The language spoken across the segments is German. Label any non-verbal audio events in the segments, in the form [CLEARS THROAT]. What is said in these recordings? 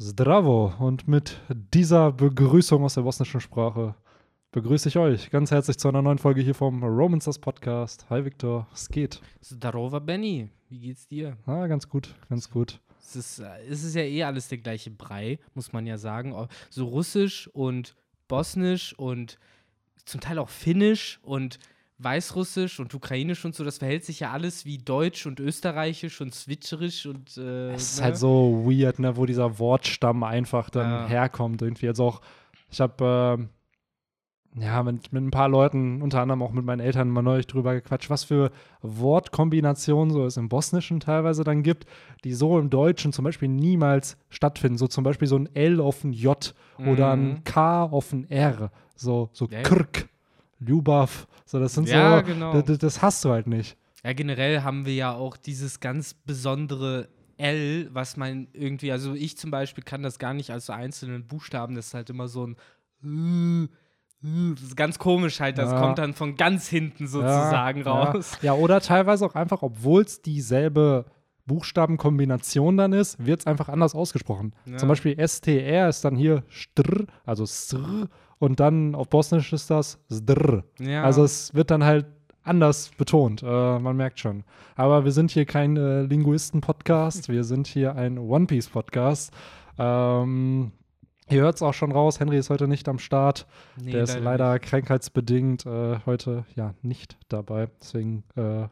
Zdravo und mit dieser Begrüßung aus der bosnischen Sprache begrüße ich euch ganz herzlich zu einer neuen Folge hier vom Romancers Podcast. Hi Viktor, es geht. Zdarova Benny, wie geht's dir? Ah, ganz gut, ganz gut. Es ist, äh, es ist ja eh alles der gleiche Brei, muss man ja sagen. So russisch und bosnisch und zum Teil auch finnisch und Weißrussisch und Ukrainisch und so, das verhält sich ja alles wie Deutsch und Österreichisch und Switcherisch und. Äh, es ist ne? halt so weird, ne, wo dieser Wortstamm einfach dann ja. herkommt irgendwie. Also auch, ich habe äh, ja mit, mit ein paar Leuten, unter anderem auch mit meinen Eltern, mal neulich drüber gequatscht, was für Wortkombinationen so es im Bosnischen teilweise dann gibt, die so im Deutschen zum Beispiel niemals stattfinden. So zum Beispiel so ein L auf ein J mhm. oder ein mhm. K auf ein R. So, so ja. Krk Ljubav. So, das sind ja, so, genau. das, das hast du halt nicht. Ja, generell haben wir ja auch dieses ganz besondere L, was man irgendwie, also ich zum Beispiel kann das gar nicht als so einzelnen Buchstaben, das ist halt immer so ein das ist ganz komisch halt, das ja. kommt dann von ganz hinten sozusagen ja, raus. Ja. ja, oder teilweise auch einfach, obwohl es dieselbe Buchstabenkombination dann ist, wird es einfach anders ausgesprochen. Zum Beispiel STR ist dann hier Str, also Sr und dann auf Bosnisch ist das Zdr. Ja. Also es wird dann halt anders betont. Äh, man merkt schon. Aber wir sind hier kein äh, Linguisten-Podcast, wir sind hier ein One Piece-Podcast. Ähm, Ihr hört es auch schon raus, Henry ist heute nicht am Start. Nee, Der ist leider nicht. krankheitsbedingt äh, heute ja nicht dabei. Deswegen äh,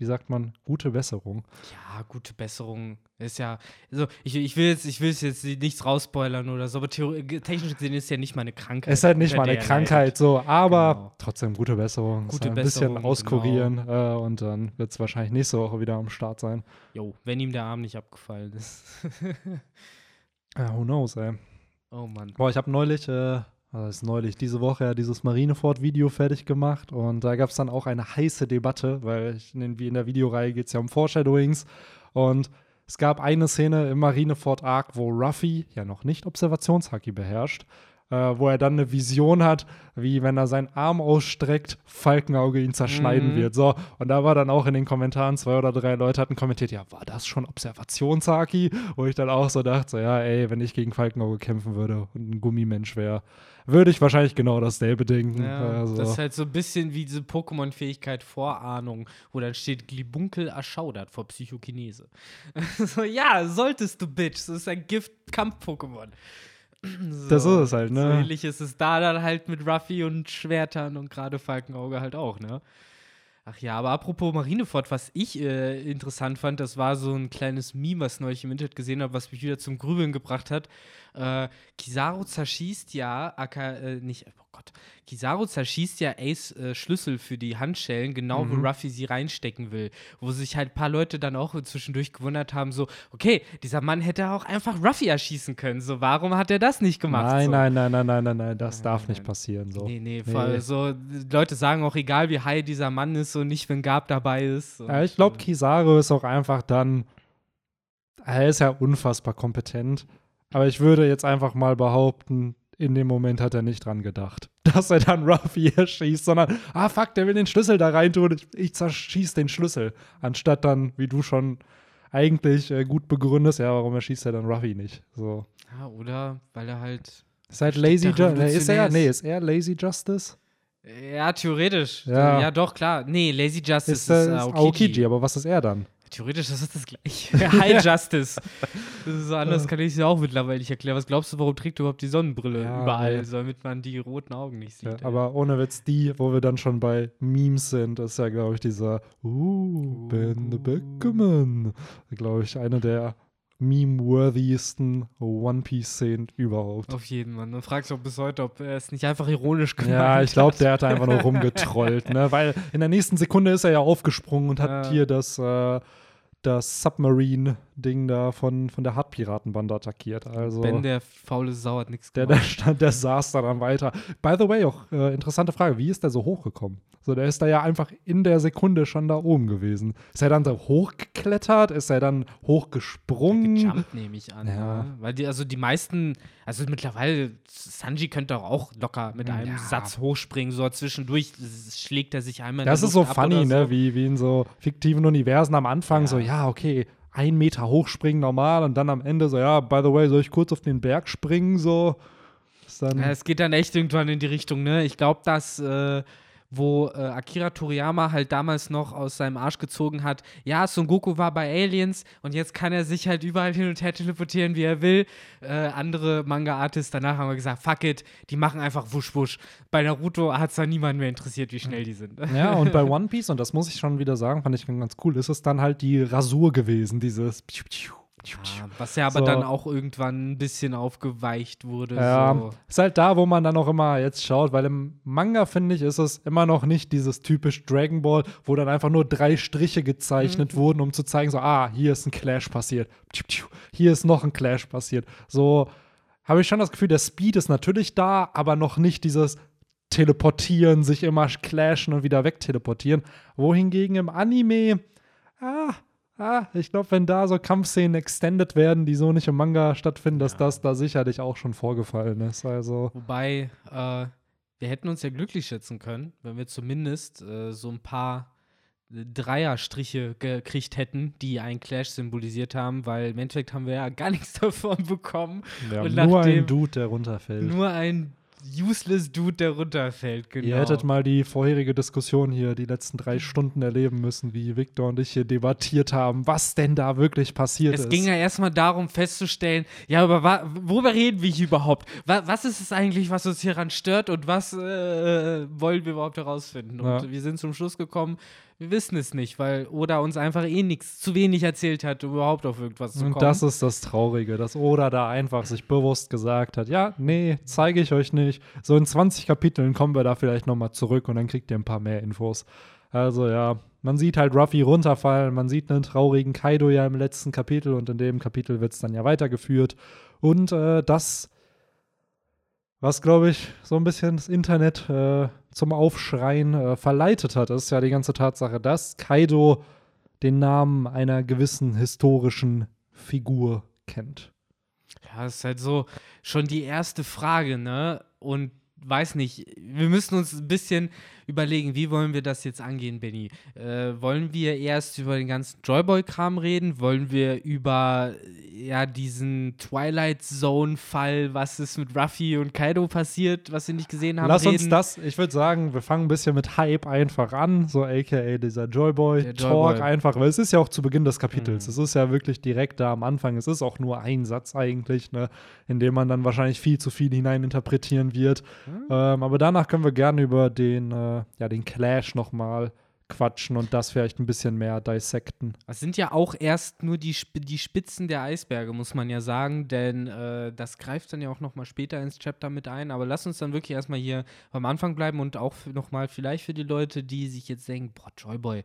wie sagt man, gute Besserung. Ja, gute Besserung ist ja, also ich, ich will jetzt, ich will jetzt nichts rausspoilern oder so, aber technisch gesehen ist ja nicht meine Krankheit. Es ist halt nicht mal eine Krankheit, so, aber genau. trotzdem gute Besserung. Gute ein Besserung, bisschen auskurieren genau. äh, und dann wird es wahrscheinlich nächste Woche wieder am Start sein. Jo, wenn ihm der Arm nicht abgefallen ist. [LAUGHS] ja, who knows, ey. Oh Mann. Boah, ich habe neulich äh, das ist neulich diese Woche ja dieses Marineford-Video fertig gemacht und da gab es dann auch eine heiße Debatte, weil ich, wie in der Videoreihe geht es ja um Foreshadowings und es gab eine Szene im Marineford Arc, wo Ruffy ja noch nicht Observationshaki beherrscht äh, wo er dann eine Vision hat, wie wenn er seinen Arm ausstreckt, Falkenauge ihn zerschneiden mhm. wird. So, und da war dann auch in den Kommentaren zwei oder drei Leute hatten kommentiert, ja, war das schon Observationshaki? Wo ich dann auch so dachte, so, ja, ey, wenn ich gegen Falkenauge kämpfen würde und ein Gummimensch wäre, würde ich wahrscheinlich genau dasselbe denken. Ja, also. Das ist halt so ein bisschen wie diese Pokémon-Fähigkeit Vorahnung, wo dann steht, Glibunkel erschaudert vor Psychokinese. [LAUGHS] so, ja, solltest du, Bitch. Das ist ein Gift-Kampf-Pokémon. [CLEARS THROAT] So, das ist es halt, ne? So ähnlich ist es da dann halt mit Ruffy und Schwertern und gerade Falkenauge halt auch, ne? Ach ja, aber apropos Marineford, was ich äh, interessant fand, das war so ein kleines Meme, was ich neulich im Internet gesehen habe, was mich wieder zum Grübeln gebracht hat. Äh, Kizaru zerschießt ja, aka, äh, nicht, oh Gott, Kizaru zerschießt ja Ace äh, Schlüssel für die Handschellen, genau mhm. wo Ruffy sie reinstecken will. Wo sich halt ein paar Leute dann auch zwischendurch gewundert haben, so, okay, dieser Mann hätte auch einfach Ruffy erschießen können, so, warum hat er das nicht gemacht? Nein, so? nein, nein, nein, nein, nein, nein, das nein, darf nein, nicht passieren, so. Nee, nee, nee. Voll, so, Leute sagen auch, egal wie high dieser Mann ist, so nicht, wenn Gab dabei ist. Ja, ich glaube, Kizaru ist auch einfach dann, er ist ja unfassbar kompetent, aber ich würde jetzt einfach mal behaupten, in dem Moment hat er nicht dran gedacht, [LAUGHS] dass er dann Ruffy erschießt, sondern, ah fuck, der will den Schlüssel da rein tun, ich, ich zerschieß den Schlüssel. Anstatt dann, wie du schon eigentlich äh, gut begründest, ja, warum erschießt er dann Ruffy nicht? So. Ja, oder weil er halt. Ist halt Lazy Justice. Ist er, nee, ist er Lazy Justice? Ja, theoretisch. Ja, ja doch, klar. Nee, Lazy Justice ist, ist, ist Aokiji. Aokiji. Aber was ist er dann? Theoretisch das ist das gleiche. [LAUGHS] High [LAUGHS] Justice. Das ist so anders, kann ich es ja auch mittlerweile nicht erklären. Was glaubst du, warum trägt du überhaupt die Sonnenbrille ja, überall, ja. damit man die roten Augen nicht sieht? Ja, aber ohne Witz, die, wo wir dann schon bei Memes sind, ist ja, glaube ich, dieser uh, Ben the Beckerman. Glaube ich, eine der meme-worthiesten One Piece-Szenen überhaupt. Auf jeden Fall. Man fragt sich auch bis heute, ob er es nicht einfach ironisch gemacht hat. Ja, ich glaube, der hat einfach nur rumgetrollt, ne? [LAUGHS] Weil in der nächsten Sekunde ist er ja aufgesprungen und hat ja. hier das äh, das Submarine-Ding da von, von der Hardpiratenbande attackiert. Also, ben, der faule Sau, hat nichts gemacht. Der, der, stand, der saß da dann weiter. By the way, auch äh, interessante Frage, wie ist der so hochgekommen? So, der ist da ja einfach in der Sekunde schon da oben gewesen. Ist er dann da hochgeklettert? Ist er dann hochgesprungen? Gejumpt, nehme ich an. Ja. Ne? Weil die, also die meisten, also mittlerweile, Sanji könnte auch locker mit einem ja. Satz hochspringen, so zwischendurch schlägt er sich einmal Das ist so funny, ne? Wie, wie in so fiktiven Universen am Anfang, ja. so, ja, okay, einen Meter hochspringen normal und dann am Ende so, ja, by the way, soll ich kurz auf den Berg springen? So. Ja, es geht dann echt irgendwann in die Richtung, ne? Ich glaube, dass äh, wo äh, Akira Toriyama halt damals noch aus seinem Arsch gezogen hat, ja, Son Goku war bei Aliens und jetzt kann er sich halt überall hin und her teleportieren, wie er will. Äh, andere Manga-Artists danach haben gesagt, fuck it, die machen einfach wusch wusch. Bei Naruto hat es da niemand mehr interessiert, wie schnell die sind. [LAUGHS] Ja, und bei One Piece, und das muss ich schon wieder sagen, fand ich ganz cool, ist es dann halt die Rasur gewesen, dieses ja, was ja aber so. dann auch irgendwann ein bisschen aufgeweicht wurde. Ja, so. ist halt da, wo man dann auch immer jetzt schaut, weil im Manga, finde ich, ist es immer noch nicht dieses typisch Dragon Ball, wo dann einfach nur drei Striche gezeichnet mhm. wurden, um zu zeigen, so, ah, hier ist ein Clash passiert. Hier ist noch ein Clash passiert. So habe ich schon das Gefühl, der Speed ist natürlich da, aber noch nicht dieses Teleportieren, sich immer clashen und wieder wegteleportieren. Wohingegen im Anime, ah, Ah, ich glaube, wenn da so Kampfszenen extended werden, die so nicht im Manga stattfinden, dass das da sicherlich auch schon vorgefallen ist. Also. Wobei, äh, wir hätten uns ja glücklich schätzen können, wenn wir zumindest äh, so ein paar Dreierstriche gekriegt hätten, die einen Clash symbolisiert haben, weil im Endeffekt haben wir ja gar [LAUGHS] nichts davon bekommen. Ja, nur ein Dude, der runterfällt. Nur ein useless Dude, der runterfällt, genau. Ihr hättet mal die vorherige Diskussion hier, die letzten drei Stunden erleben müssen, wie Victor und ich hier debattiert haben, was denn da wirklich passiert es ist. Es ging ja erstmal darum festzustellen, ja, aber worüber reden wir hier überhaupt? was ist es eigentlich, was uns hieran stört und was äh, wollen wir überhaupt herausfinden? Und ja. wir sind zum Schluss gekommen, wir wissen es nicht, weil Oda uns einfach eh nichts, zu wenig erzählt hat, um überhaupt auf irgendwas zu kommen. Und das ist das Traurige, dass Oda da einfach sich bewusst gesagt hat, ja, nee, zeige ich euch nicht. So in 20 Kapiteln kommen wir da vielleicht nochmal zurück und dann kriegt ihr ein paar mehr Infos. Also ja, man sieht halt Ruffy runterfallen, man sieht einen traurigen Kaido ja im letzten Kapitel und in dem Kapitel wird es dann ja weitergeführt. Und äh, das was, glaube ich, so ein bisschen das Internet äh, zum Aufschreien äh, verleitet hat, ist ja die ganze Tatsache, dass Kaido den Namen einer gewissen historischen Figur kennt. Ja, das ist halt so schon die erste Frage, ne? Und weiß nicht, wir müssen uns ein bisschen überlegen, wie wollen wir das jetzt angehen, Benny? Äh, wollen wir erst über den ganzen Joyboy-Kram reden? Wollen wir über ja, diesen Twilight Zone-Fall, was ist mit Ruffy und Kaido passiert, was wir nicht gesehen haben? Lass reden? uns das, ich würde sagen, wir fangen ein bisschen mit Hype einfach an, so aka dieser Joyboy-Talk Joyboy. einfach, weil es ist ja auch zu Beginn des Kapitels. Mhm. Es ist ja wirklich direkt da am Anfang. Es ist auch nur ein Satz eigentlich, ne, in dem man dann wahrscheinlich viel zu viel hineininterpretieren wird. Mhm. Ähm, aber danach können wir gerne über den äh, ja, den Clash nochmal quatschen und das vielleicht ein bisschen mehr dissecten. Das sind ja auch erst nur die, die Spitzen der Eisberge, muss man ja sagen, denn äh, das greift dann ja auch nochmal später ins Chapter mit ein. Aber lass uns dann wirklich erstmal hier am Anfang bleiben und auch nochmal vielleicht für die Leute, die sich jetzt denken, boah, Joyboy,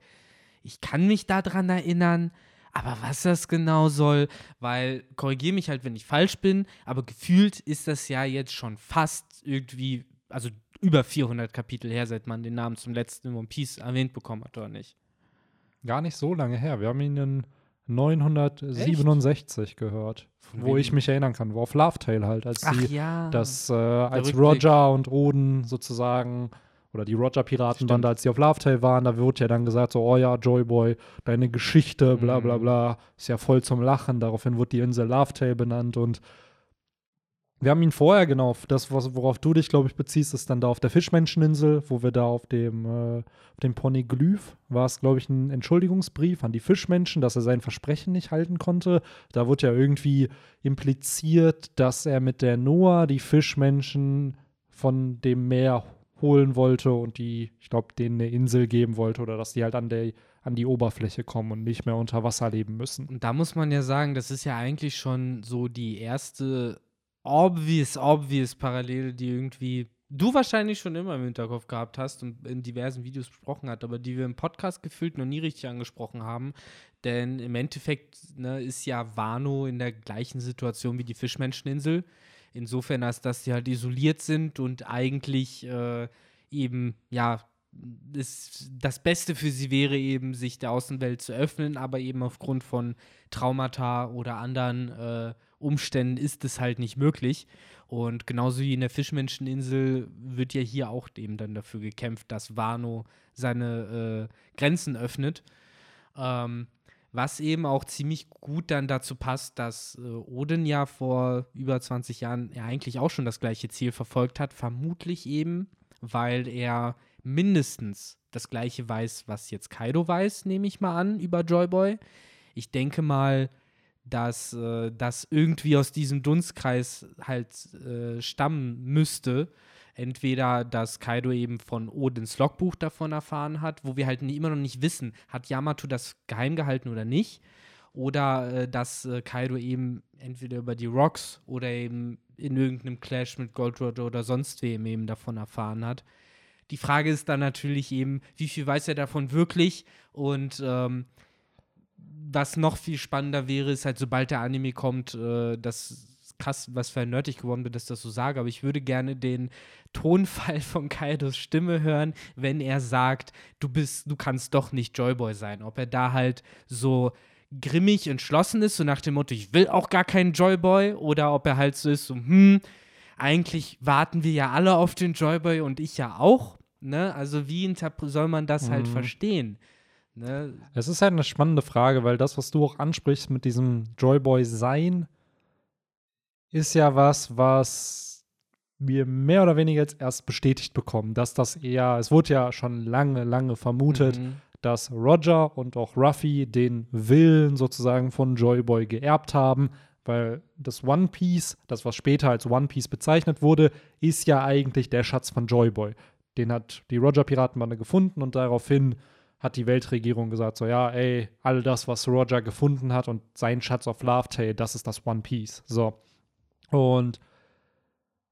ich kann mich daran erinnern, aber was das genau soll, weil, korrigiere mich halt, wenn ich falsch bin, aber gefühlt ist das ja jetzt schon fast irgendwie, also über 400 Kapitel her, seit man den Namen zum letzten One Piece erwähnt bekommen hat, oder nicht? Gar nicht so lange her. Wir haben ihn in 967 Echt? gehört, Von wo wem? ich mich erinnern kann, wo auf Love Tale halt, als Ach, ja. das, äh, als Roger und Oden sozusagen oder die Roger-Piratenbande, als die auf Love Tale waren, da wird ja dann gesagt, so, oh ja, Joyboy, deine Geschichte, bla bla mhm. bla, ist ja voll zum Lachen. Daraufhin wird die Insel Love Tale benannt und wir haben ihn vorher, genau, das, worauf du dich, glaube ich, beziehst, ist dann da auf der Fischmenscheninsel, wo wir da auf dem, äh, dem Ponyglyph, war es, glaube ich, ein Entschuldigungsbrief an die Fischmenschen, dass er sein Versprechen nicht halten konnte. Da wird ja irgendwie impliziert, dass er mit der Noah die Fischmenschen von dem Meer holen wollte und die, ich glaube, denen eine Insel geben wollte oder dass die halt an der an die Oberfläche kommen und nicht mehr unter Wasser leben müssen. Und da muss man ja sagen, das ist ja eigentlich schon so die erste obvious, obvious Parallele, die irgendwie du wahrscheinlich schon immer im Hinterkopf gehabt hast und in diversen Videos besprochen hat, aber die wir im Podcast gefühlt noch nie richtig angesprochen haben. Denn im Endeffekt ne, ist ja Wano in der gleichen Situation wie die Fischmenscheninsel. Insofern, als dass sie halt isoliert sind und eigentlich äh, eben, ja, das, das Beste für sie wäre eben, sich der Außenwelt zu öffnen, aber eben aufgrund von Traumata oder anderen äh, Umständen ist es halt nicht möglich. Und genauso wie in der Fischmenscheninsel wird ja hier auch eben dann dafür gekämpft, dass Wano seine äh, Grenzen öffnet. Ähm, Was eben auch ziemlich gut dann dazu passt, dass äh, Odin ja vor über 20 Jahren ja eigentlich auch schon das gleiche Ziel verfolgt hat. Vermutlich eben, weil er mindestens das gleiche weiß, was jetzt Kaido weiß, nehme ich mal an, über Joyboy. Ich denke mal, dass äh, das irgendwie aus diesem Dunstkreis halt äh, stammen müsste. Entweder, dass Kaido eben von Odins Logbuch davon erfahren hat, wo wir halt immer noch nicht wissen, hat Yamato das geheim gehalten oder nicht. Oder äh, dass äh, Kaido eben entweder über die Rocks oder eben in irgendeinem Clash mit Gold Roger oder sonst wem eben davon erfahren hat. Die Frage ist dann natürlich eben, wie viel weiß er davon wirklich und ähm, was noch viel spannender wäre, ist halt, sobald der Anime kommt, äh, das krass, was für ein nerdig geworden bin, dass ich das so sage, aber ich würde gerne den Tonfall [LAUGHS] von Kaidos Stimme hören, wenn er sagt, du bist, du kannst doch nicht Joyboy sein. Ob er da halt so grimmig entschlossen ist, so nach dem Motto, ich will auch gar keinen Joyboy, oder ob er halt so ist, so, hm, eigentlich warten wir ja alle auf den Joyboy und ich ja auch. Ne? Also wie soll man das halt mhm. halt verstehen? Ne? Es ist halt eine spannende Frage, weil das, was du auch ansprichst mit diesem Joyboy-Sein, ist ja was, was wir mehr oder weniger jetzt erst bestätigt bekommen, dass das eher, es wurde ja schon lange, lange vermutet, mhm. dass Roger und auch Ruffy den Willen sozusagen von Joyboy geerbt haben, weil das One Piece, das was später als One Piece bezeichnet wurde, ist ja eigentlich der Schatz von Joyboy. Den hat die Roger-Piratenbande gefunden und daraufhin hat die Weltregierung gesagt, so ja, ey, all das, was Roger gefunden hat und sein Schatz of Love Tale, das ist das One Piece. So. Und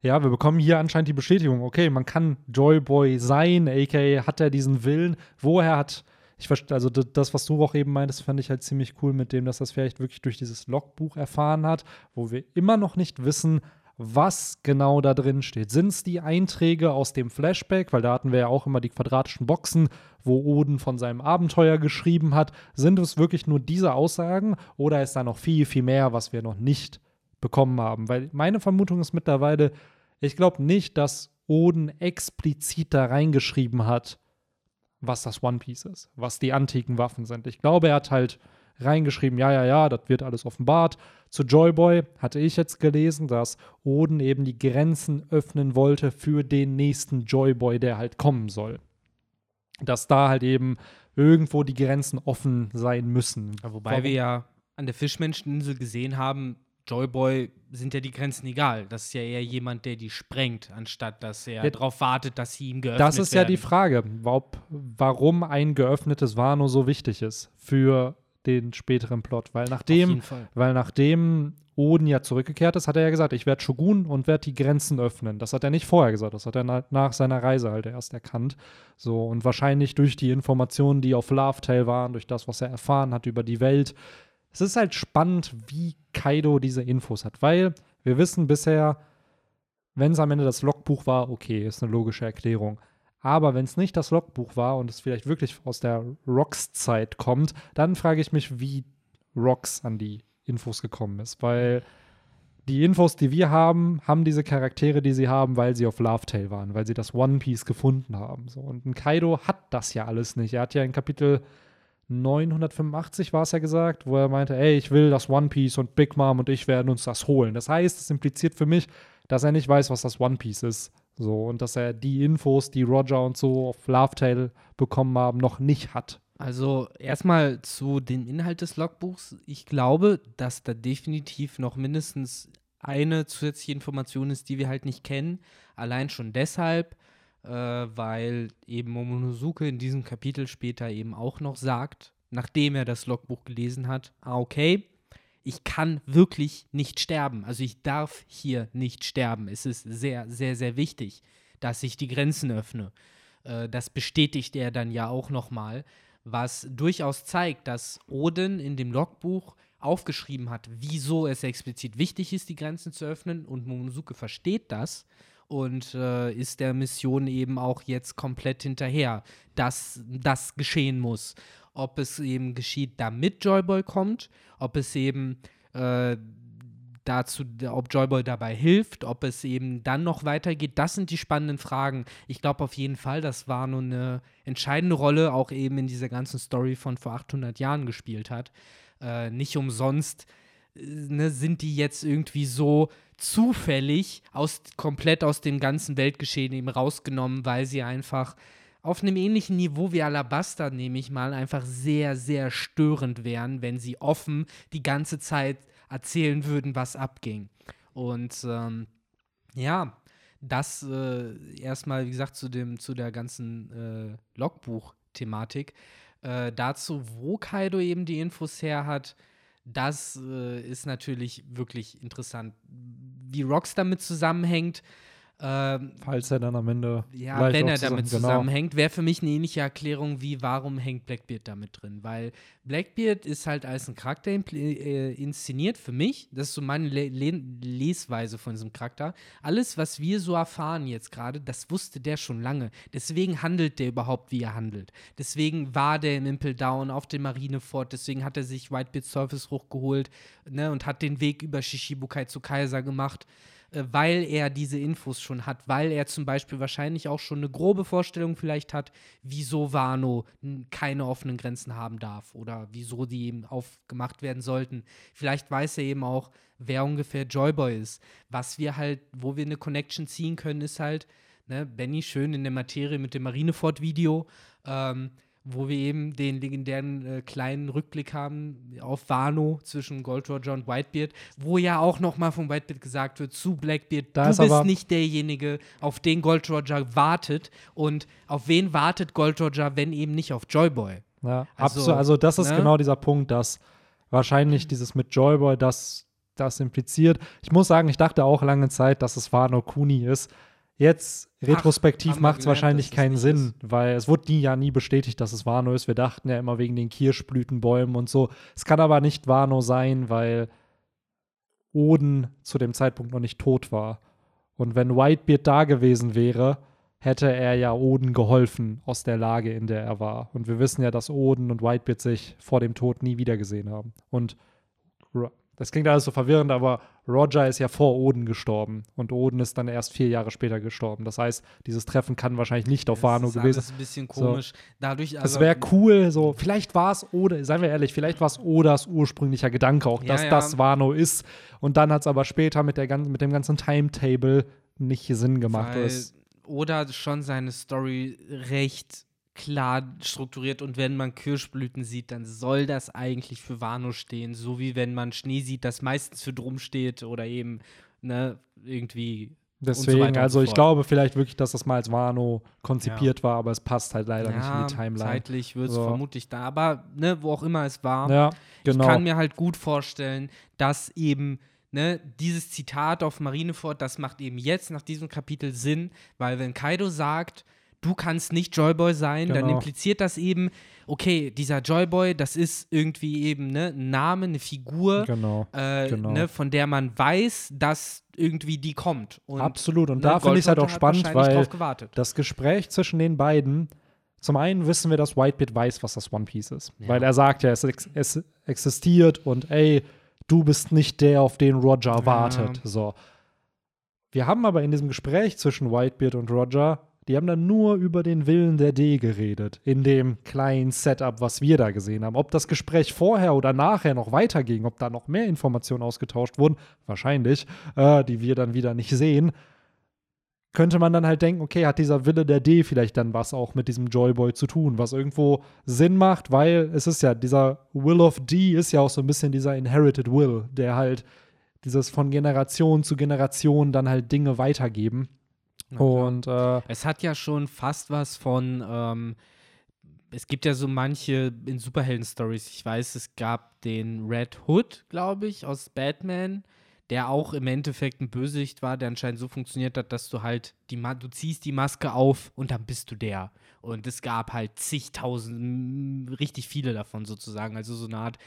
ja, wir bekommen hier anscheinend die Bestätigung, okay, man kann Joyboy sein, aka hat er diesen Willen. Woher hat, ich verstehe, also das, was du auch eben meintest, fand ich halt ziemlich cool mit dem, dass das vielleicht wirklich durch dieses Logbuch erfahren hat, wo wir immer noch nicht wissen, was genau da drin steht. Sind es die Einträge aus dem Flashback, weil da hatten wir ja auch immer die quadratischen Boxen, wo Oden von seinem Abenteuer geschrieben hat. Sind es wirklich nur diese Aussagen oder ist da noch viel, viel mehr, was wir noch nicht bekommen haben? Weil meine Vermutung ist mittlerweile, ich glaube nicht, dass Oden explizit da reingeschrieben hat, was das One Piece ist, was die antiken Waffen sind. Ich glaube, er hat halt reingeschrieben, ja, ja, ja, das wird alles offenbart. Zu Joyboy hatte ich jetzt gelesen, dass Oden eben die Grenzen öffnen wollte für den nächsten Joyboy, der halt kommen soll. Dass da halt eben irgendwo die Grenzen offen sein müssen. Ja, wobei Warum? wir ja an der Fischmenscheninsel gesehen haben, Joyboy sind ja die Grenzen egal. Das ist ja eher jemand, der die sprengt, anstatt dass er ja, darauf wartet, dass sie ihm geöffnet werden. Das ist werden. ja die Frage, ob, warum ein geöffnetes Wano so wichtig ist für den späteren Plot. Weil nachdem, weil nachdem Oden ja zurückgekehrt ist, hat er ja gesagt, ich werde Shogun und werde die Grenzen öffnen. Das hat er nicht vorher gesagt, das hat er na nach seiner Reise halt erst erkannt. So, und wahrscheinlich durch die Informationen, die auf Love Tale waren, durch das, was er erfahren hat über die Welt. Es ist halt spannend, wie Kaido diese Infos hat, weil wir wissen bisher, wenn es am Ende das Logbuch war, okay, ist eine logische Erklärung. Aber wenn es nicht das Logbuch war und es vielleicht wirklich aus der Rocks-Zeit kommt, dann frage ich mich, wie Rocks an die Infos gekommen ist. Weil die Infos, die wir haben, haben diese Charaktere, die sie haben, weil sie auf Love Tale waren, weil sie das One Piece gefunden haben. So. Und ein Kaido hat das ja alles nicht. Er hat ja in Kapitel 985 war es ja gesagt, wo er meinte, ey, ich will das One Piece und Big Mom und ich werden uns das holen. Das heißt, es impliziert für mich, dass er nicht weiß, was das One Piece ist. So, und dass er die Infos, die Roger und so auf Love Tale bekommen haben, noch nicht hat. Also erstmal zu dem Inhalt des Logbuchs. Ich glaube, dass da definitiv noch mindestens eine zusätzliche Information ist, die wir halt nicht kennen. Allein schon deshalb, äh, weil eben Momonosuke in diesem Kapitel später eben auch noch sagt, nachdem er das Logbuch gelesen hat, ah, okay, ich kann wirklich nicht sterben. Also ich darf hier nicht sterben. Es ist sehr, sehr, sehr wichtig, dass ich die Grenzen öffne. Äh, das bestätigt er dann ja auch nochmal, was durchaus zeigt, dass Odin in dem Logbuch aufgeschrieben hat, wieso es explizit wichtig ist, die Grenzen zu öffnen und Momonosuke versteht das und äh, ist der Mission eben auch jetzt komplett hinterher, dass das geschehen muss ob es eben geschieht, damit Joyboy kommt, ob es eben äh, dazu, ob Joyboy dabei hilft, ob es eben dann noch weitergeht, das sind die spannenden Fragen. Ich glaube auf jeden Fall, das war nur eine entscheidende Rolle, auch eben in dieser ganzen Story von vor 800 Jahren gespielt hat. Äh, nicht umsonst ne, sind die jetzt irgendwie so zufällig aus, komplett aus dem ganzen Weltgeschehen eben rausgenommen, weil sie einfach auf einem ähnlichen Niveau wie Alabaster, nehme ich mal, einfach sehr, sehr störend wären, wenn sie offen die ganze Zeit erzählen würden, was abging. Und ähm, ja, das äh, erstmal, wie gesagt, zu, dem, zu der ganzen äh, Logbuch-Thematik. Äh, dazu, wo Kaido eben die Infos her hat, das äh, ist natürlich wirklich interessant. Wie Rox damit zusammenhängt, ähm, Falls er dann am Ende. Ja, wenn er damit genau. zusammenhängt, wäre für mich eine ähnliche Erklärung wie, warum hängt Blackbeard damit drin? Weil Blackbeard ist halt als ein Charakter äh, inszeniert für mich. Das ist so meine Le Le Lesweise von diesem Charakter. Alles, was wir so erfahren jetzt gerade, das wusste der schon lange. Deswegen handelt der überhaupt, wie er handelt. Deswegen war der im Impel Down auf dem Marinefort. Deswegen hat er sich Whitebeard Surface hochgeholt ne, und hat den Weg über Shishibukai zu Kaiser gemacht. Äh, weil er diese Infos schon hat, weil er zum Beispiel wahrscheinlich auch schon eine grobe Vorstellung vielleicht hat, wieso Wano keine offenen Grenzen haben darf oder wieso die eben aufgemacht werden sollten. Vielleicht weiß er eben auch, wer ungefähr Joyboy ist. Was wir halt, wo wir eine Connection ziehen können, ist halt, ne, Benny schön in der Materie mit dem Marineford-Video. Ähm, wo wir eben den legendären äh, kleinen Rückblick haben auf Wano zwischen Gold Roger und Whitebeard, wo ja auch noch mal von Whitebeard gesagt wird zu Blackbeard, da du bist nicht derjenige, auf den Gold Roger wartet und auf wen wartet Gold Roger, wenn eben nicht auf Joyboy. Ja, also, also das ist ne? genau dieser Punkt, dass wahrscheinlich dieses mit Joyboy das das impliziert. Ich muss sagen, ich dachte auch lange Zeit, dass es Wano Kuni ist Jetzt retrospektiv macht es wahrscheinlich keinen Sinn, ist. weil es wurde nie, ja nie bestätigt, dass es Wano ist. Wir dachten ja immer wegen den Kirschblütenbäumen und so. Es kann aber nicht Wano sein, weil Oden zu dem Zeitpunkt noch nicht tot war. Und wenn Whitebeard da gewesen wäre, hätte er ja Oden geholfen aus der Lage, in der er war. Und wir wissen ja, dass Oden und Whitebeard sich vor dem Tod nie wiedergesehen haben. Und das klingt alles so verwirrend, aber Roger ist ja vor Oden gestorben und Oden ist dann erst vier Jahre später gestorben. Das heißt, dieses Treffen kann wahrscheinlich nicht auf Wano gewesen sein. Das ist ein bisschen komisch. So. Dadurch, also, das wäre cool, so, vielleicht war es Oda, seien wir ehrlich, vielleicht war es Odas ursprünglicher Gedanke auch, dass ja, ja. das Wano ist. Und dann hat es aber später mit, der, mit dem ganzen Timetable nicht Sinn gemacht. Weil Oda schon seine Story recht klar strukturiert und wenn man Kirschblüten sieht, dann soll das eigentlich für Wano stehen, so wie wenn man Schnee sieht, das meistens für Drum steht oder eben ne, irgendwie Deswegen, so also ich glaube vielleicht wirklich, dass das mal als Wano konzipiert ja. war, aber es passt halt leider ja, nicht in die Timeline. Zeitlich wird es so. vermutlich da, aber ne, wo auch immer es war, ja, genau. ich kann mir halt gut vorstellen, dass eben ne, dieses Zitat auf Marineford, das macht eben jetzt nach diesem Kapitel Sinn, weil wenn Kaido sagt, du kannst nicht Joyboy sein, genau. dann impliziert das eben, okay, dieser Joyboy, das ist irgendwie eben ne, ein Name, eine Figur, genau. Äh, genau. Ne, von der man weiß, dass irgendwie die kommt. Und, Absolut, und ne, da finde ich es halt auch spannend, weil das Gespräch zwischen den beiden, zum einen wissen wir, dass Whitebeard weiß, was das One Piece ist, ja. weil er sagt ja, es, ex es, existiert und ey, du bist nicht der, auf den Roger ja. wartet. So. Wir haben aber in diesem Gespräch zwischen Whitebeard und Roger die haben dann nur über den Willen der D geredet, in dem kleinen Setup, was wir da gesehen haben. Ob das Gespräch vorher oder nachher noch weiterging, ob da noch mehr Informationen ausgetauscht wurden, wahrscheinlich, äh, die wir dann wieder nicht sehen, könnte man dann halt denken, okay, hat dieser Wille der D vielleicht dann was auch mit diesem Joyboy zu tun, was irgendwo Sinn macht, weil es ist ja, dieser Will of D ist ja auch so ein bisschen dieser Inherited Will, der halt dieses von Generation zu Generation dann halt Dinge weitergeben. Und äh, es hat ja schon fast was von, ähm, es gibt ja so manche in Superhelden-Stories. Ich weiß, es gab den Red Hood, glaube ich, aus Batman, der auch im Endeffekt ein Bösewicht war, der anscheinend so funktioniert hat, dass du halt die Ma du ziehst die Maske auf und dann bist du der. Und es gab halt zigtausend, richtig viele davon sozusagen. Also so eine Art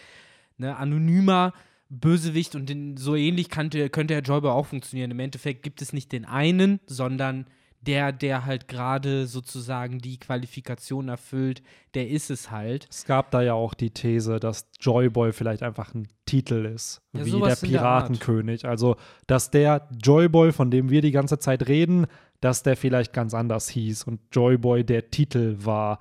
ne, anonymer Bösewicht und den, so ähnlich könnte, könnte Herr Joyboy auch funktionieren. Im Endeffekt gibt es nicht den einen, sondern der, der halt gerade sozusagen die Qualifikation erfüllt, der ist es halt. Es gab da ja auch die These, dass Joyboy vielleicht einfach ein Titel ist, Ja, wie der in der. Piratenkönig. Also, dass der Joyboy, von dem wir die ganze Zeit reden, dass der vielleicht ganz anders hieß und Joyboy der Titel war,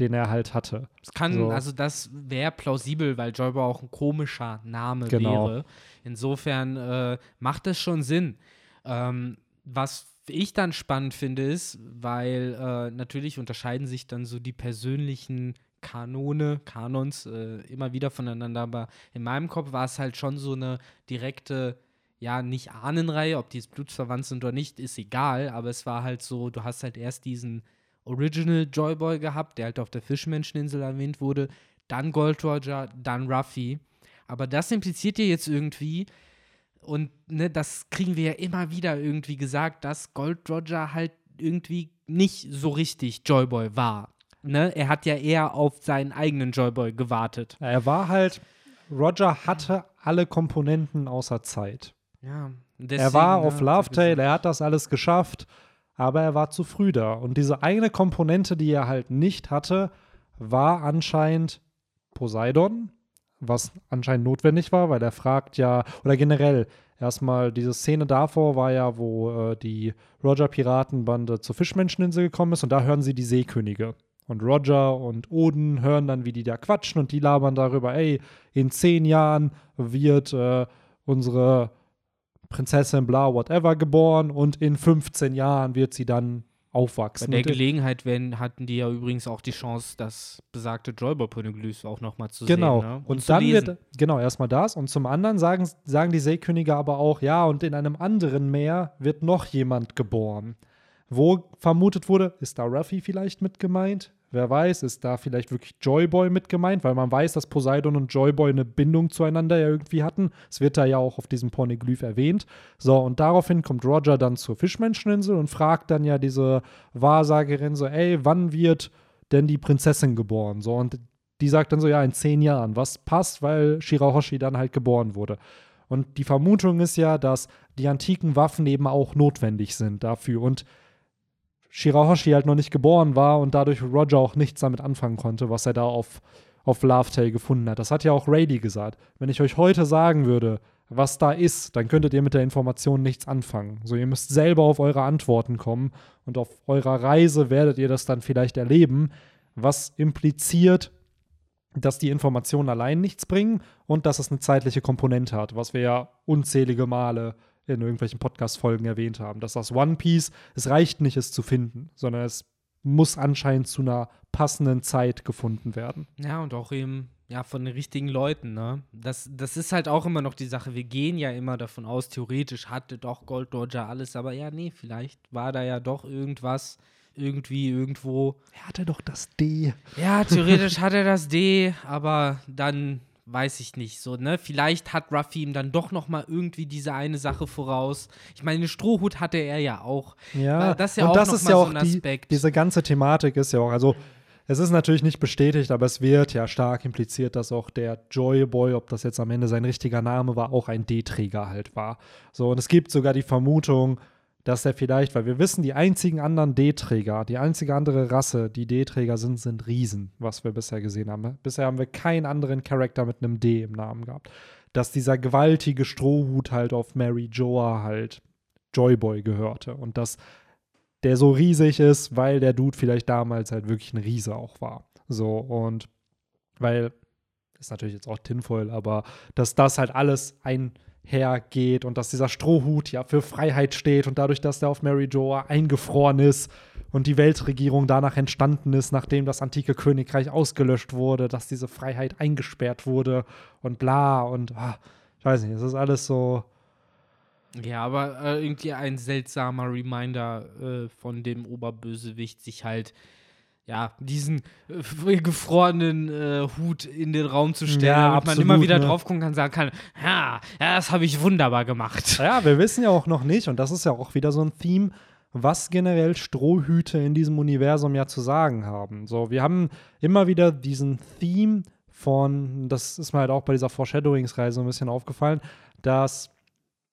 den er halt hatte. Es kann, So. also das wäre plausibel, weil Joyboy auch ein komischer Name Genau. wäre. Insofern äh, macht es schon Sinn. Ähm, was ich dann spannend finde, ist, weil äh, natürlich unterscheiden sich dann so die persönlichen Kanone, Kanons äh, immer wieder voneinander, aber in meinem Kopf war es halt schon so eine direkte, ja, nicht Ahnenreihe, ob die jetzt blutsverwandt sind oder nicht, ist egal, aber es war halt so, du hast halt erst diesen Original Joyboy gehabt, der halt auf der Fischmenscheninsel erwähnt wurde, dann Gold Roger, dann Ruffy. Aber das impliziert ja jetzt irgendwie, und ne, das kriegen wir ja immer wieder irgendwie gesagt, dass Gold Roger halt irgendwie nicht so richtig Joyboy war. Ne? Er hat ja eher auf seinen eigenen Joyboy gewartet. Er war halt, Roger hatte alle Komponenten außer Zeit. Ja, er war ne, auf Lovetail, er hat das alles geschafft, aber er war zu früh da. Und diese eine Komponente, die er halt nicht hatte, war anscheinend Poseidon, was anscheinend notwendig war, weil er fragt ja, oder generell, erstmal diese Szene davor war ja, wo äh, die Roger-Piratenbande zur Fischmenscheninsel gekommen ist und da hören sie die Seekönige. Und Roger und Oden hören dann, wie die da quatschen und die labern darüber, ey, in zehn Jahren wird äh, unsere Prinzessin bla whatever geboren und in 15 Jahren wird sie dann Bei aufwachsen. der Und in- Gelegenheit werden, hatten die ja übrigens auch die Chance, das besagte Joyboy-Poneglyph auch nochmal zu Genau. sehen. Ne? Und, zu dann lesen. wird, genau, erstmal das. Und zum anderen sagen, sagen die Seekönige aber auch, ja, und in einem anderen Meer wird noch jemand geboren. Wo vermutet wurde, ist da Ruffy vielleicht mit gemeint? Wer weiß, ist da vielleicht wirklich Joyboy mit gemeint? Weil man weiß, dass Poseidon und Joyboy eine Bindung zueinander ja irgendwie hatten. Es wird da ja auch auf diesem Pornoglyph erwähnt. So, und daraufhin kommt Roger dann zur Fischmenscheninsel und fragt dann ja diese Wahrsagerin so, ey, wann wird denn die Prinzessin geboren? So, und die sagt dann so, ja, in zehn Jahren, was passt, weil Shirahoshi dann halt geboren wurde. Und die Vermutung ist ja, dass die antiken Waffen eben auch notwendig sind dafür. Und Shirahoshi halt noch nicht geboren war und dadurch Roger auch nichts damit anfangen konnte, was er da auf, auf Lovetail gefunden hat. Das hat ja auch Rady gesagt. Wenn ich euch heute sagen würde, was da ist, dann könntet ihr mit der Information nichts anfangen. So, ihr müsst selber auf eure Antworten kommen und auf eurer Reise werdet ihr das dann vielleicht erleben, was impliziert, dass die Informationen allein nichts bringen und dass es eine zeitliche Komponente hat, was wir ja unzählige Male in irgendwelchen Podcast-Folgen erwähnt haben. Dass das One Piece, es reicht nicht, es zu finden, sondern es muss anscheinend zu einer passenden Zeit gefunden werden. Ja, und auch eben, ja, von den richtigen Leuten, ne? Das, das ist halt auch immer noch die Sache. Wir gehen ja immer davon aus, theoretisch hatte doch Gold Roger alles, aber ja, nee, vielleicht war da ja doch irgendwas, irgendwie, irgendwo. Er hatte doch das D. Ja, theoretisch hat er das D, aber dann weiß ich nicht so, ne? Vielleicht hat Ruffy ihm dann doch noch mal irgendwie diese eine Sache voraus. Ich meine, den Strohhut hatte er ja auch. Ja, das ist ja und auch das ist ja so auch ein die, Aspekt. diese ganze Thematik ist ja auch, also es ist natürlich nicht bestätigt, aber es wird ja stark impliziert, dass auch der Joyboy, ob das jetzt am Ende sein richtiger Name war, auch ein D-Träger halt war. So, und es gibt sogar die Vermutung, dass er vielleicht, weil wir wissen, die einzigen anderen D-Träger, die einzige andere Rasse, die D-Träger sind, sind Riesen, was wir bisher gesehen haben. Bisher haben wir keinen anderen Charakter mit einem D im Namen gehabt. Dass dieser gewaltige Strohhut halt auf Mary Joa halt Joyboy gehörte und dass der so riesig ist, weil der Dude vielleicht damals halt wirklich ein Riese auch war. So und weil ist natürlich jetzt auch Tinfoil, aber dass das halt alles einhergeht und dass dieser Strohhut ja für Freiheit steht und dadurch, dass der auf Mary Joa eingefroren ist und die Weltregierung danach entstanden ist, nachdem das antike Königreich ausgelöscht wurde, dass diese Freiheit eingesperrt wurde und bla und ah, ich weiß nicht, es ist alles so. Ja, aber äh, irgendwie ein seltsamer Reminder äh, von dem Oberbösewicht, sich halt ja, diesen äh, [LAUGHS] gefrorenen äh, Hut in den Raum zu stellen, Ja, damit man absolut, immer wieder ne? drauf gucken kann und sagen kann, ja, ja das habe ich wunderbar gemacht. Ja, wir wissen ja auch noch nicht, und das ist ja auch wieder so ein Theme, was generell Strohhüte in diesem Universum ja zu sagen haben. So, wir haben immer wieder diesen Theme von, das ist mir halt auch bei dieser Foreshadowings-Reise ein bisschen aufgefallen, dass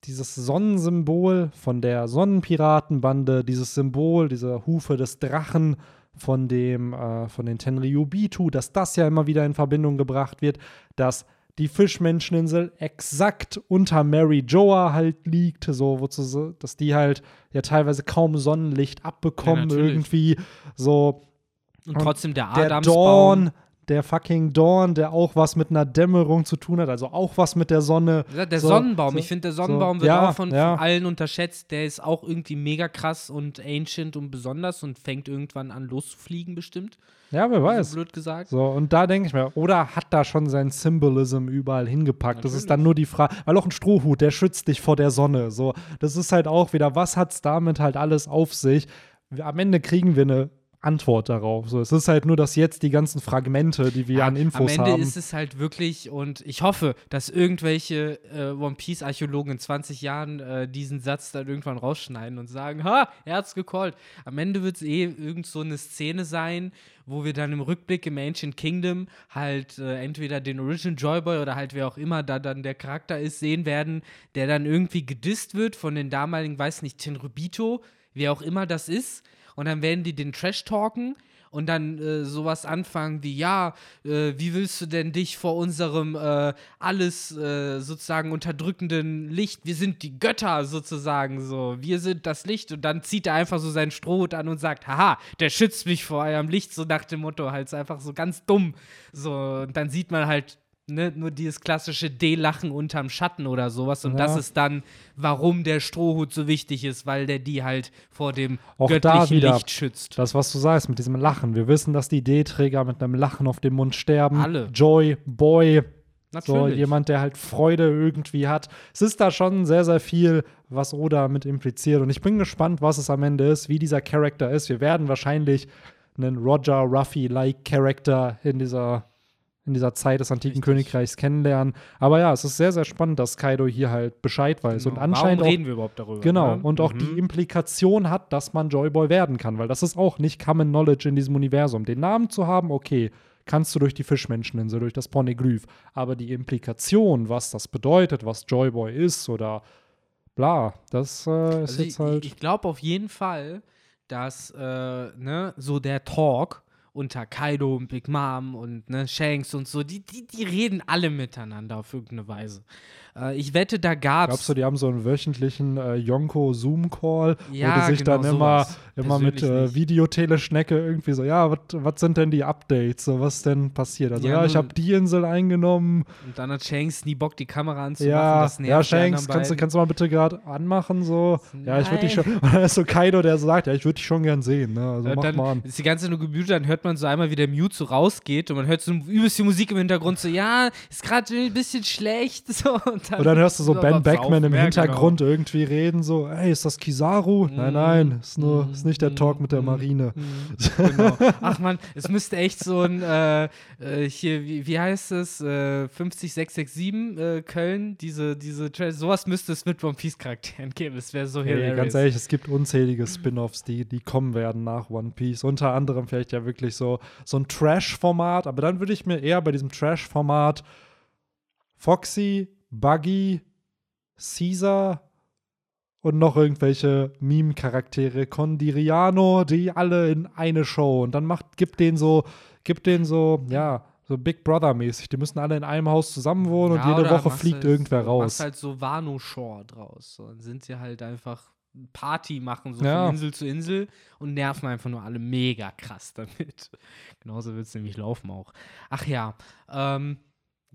dieses Sonnensymbol von der Sonnenpiratenbande, dieses Symbol, diese Hufe des Drachen von dem, äh, von den Tenryubitu, dass das ja immer wieder in Verbindung gebracht wird, dass die Fischmenscheninsel exakt unter Mary Joa halt liegt, so wozu, dass die halt ja teilweise kaum Sonnenlicht abbekommen Ja, irgendwie, so Und trotzdem der der Adamsbaum. Der fucking Dawn, der auch was mit einer Dämmerung zu tun hat, also auch was mit der Sonne. Der So, Sonnenbaum, so, ich finde, der so. Sonnenbaum wird Ja, auch von, ja. von allen unterschätzt. Der ist auch irgendwie mega krass und ancient und besonders und fängt irgendwann an loszufliegen, bestimmt. Ja, wer weiß. So blöd gesagt. So, und da denke ich mir, oder hat da schon sein Symbolism überall hingepackt? Das ist Natürlich. dann nur die Frage, weil auch ein Strohhut, der schützt dich vor der Sonne. So, das ist halt auch wieder, was hat's damit halt alles auf sich? Am Ende kriegen wir eine Antwort darauf. So, es ist halt nur, dass jetzt die ganzen Fragmente, die wir an Infos Am Ende haben. ist es halt wirklich, und ich hoffe, dass irgendwelche äh, One Piece-Archäologen in 20 Jahren äh, diesen Satz dann irgendwann rausschneiden und sagen: Ha, er hat's gecallt. Am Ende wird es eh irgend so eine Szene sein, wo wir dann im Rückblick im Ancient Kingdom halt äh, entweder den Original Joyboy oder halt wer auch immer da dann der Charakter ist, sehen werden, der dann irgendwie gedisst wird von den damaligen, weiß nicht, Tenrubito, wer auch immer das ist. Und dann werden die den Trash talken und dann äh, sowas anfangen wie, ja, äh, wie willst du denn dich vor unserem äh, alles äh, sozusagen unterdrückenden Licht, wir sind die Götter sozusagen so, wir sind das Licht und dann zieht er einfach so seinen Strohhut an und sagt, haha, der schützt mich vor eurem Licht, so nach dem Motto, halt einfach so ganz dumm. So, und dann sieht man halt Ne, nur dieses klassische D-Lachen unterm Schatten oder sowas. Und Ja. das ist dann, warum der Strohhut so wichtig ist, weil der die halt vor dem Auch da göttlichen wieder. Licht schützt. Das, was du sagst mit diesem Lachen. Wir wissen, dass die D-Träger mit einem Lachen auf dem Mund sterben. Alle. Joy, Boy, so Natürlich. jemand, der halt Freude irgendwie hat. Es ist da schon sehr, sehr viel, was Oda mit impliziert. Und ich bin gespannt, was es am Ende ist, wie dieser Charakter ist. Wir werden wahrscheinlich einen Roger Ruffy-like Charakter in dieser, in dieser Zeit des antiken Richtig. Königreichs kennenlernen. Aber ja, es ist sehr, sehr spannend, dass Kaido hier halt Bescheid weiß. Und Genau. anscheinend Warum auch reden wir überhaupt darüber? Genau, ne? und auch Mhm. die Implikation hat, dass man Joyboy werden kann, weil das ist auch nicht Common Knowledge in diesem Universum. Den Namen zu haben, okay, kannst du durch die Fischmenscheninsel, durch das Poneglyph, aber die Implikation, was das bedeutet, was Joyboy ist oder bla, das äh, ist Also jetzt halt. ich, ich glaube auf jeden Fall, dass äh, ne, so der Talk unter Kaido und Big Mom und ne, Shanks und so, die, die, die reden alle miteinander auf irgendeine Weise. Äh, ich wette, da gab's. Glaubst du, die haben so einen wöchentlichen äh, Yonko-Zoom-Call, wo Ja, die sich genau dann immer, immer mit äh. Videoteleschnecke irgendwie so, ja, was sind denn die Updates? So, was denn passiert? Also, Ja, ja, ich habe die Insel eingenommen, und dann hat Shanks nie Bock, die Kamera anzumachen. Ja, ja, Shanks, kannst du, kannst du mal bitte gerade anmachen, so? Ja, ich würde dich schon. Und dann ist so Kaido, der so sagt, ja, ich würde dich schon gern sehen, ne? Also Und mach dann mal an. ist die ganze Zeit nur gemutet, dann hört man so einmal, wie der Mute so rausgeht und man hört so übelst die Musik im Hintergrund, so, ja, ist gerade ein bisschen schlecht. [LAUGHS] So, und, dann, Und dann hörst du so Ben Beckman im ja, Hintergrund irgendwie reden, so, ey, ist das Kizaru? Nein, nein, ist nur, Mm, ist nicht der Talk mit der Marine. Genau. [LAUGHS] genau. Ach man, es müsste echt so ein, äh, äh, hier, wie, wie heißt es, äh, 50667 äh, Köln, diese, diese, sowas müsste es mit One Piece Charakteren geben, es wäre so Hey, hilarious. ganz ehrlich, es gibt unzählige [CLEARS THROAT] Spin-offs, die, die kommen werden nach One Piece. Unter anderem vielleicht ja wirklich so, so ein Trash-Format, aber dann würde ich mir eher bei diesem Trash-Format Foxy, Buggy, Caesar und noch irgendwelche Meme-Charaktere, Condiriano, die alle in eine Show und dann macht, gibt denen so, gibt denen so, ja, so Big Brother-mäßig. Die müssen alle in einem Haus zusammen wohnen Ja, und jede Woche fliegt halt irgendwer raus. Machst halt so Wano Shore draus. Dann sind sie halt einfach Party machen, so Ja. von Insel zu Insel und nerven einfach nur alle mega krass damit. [LAUGHS] Genauso wird es nämlich laufen auch. Ach ja, ähm,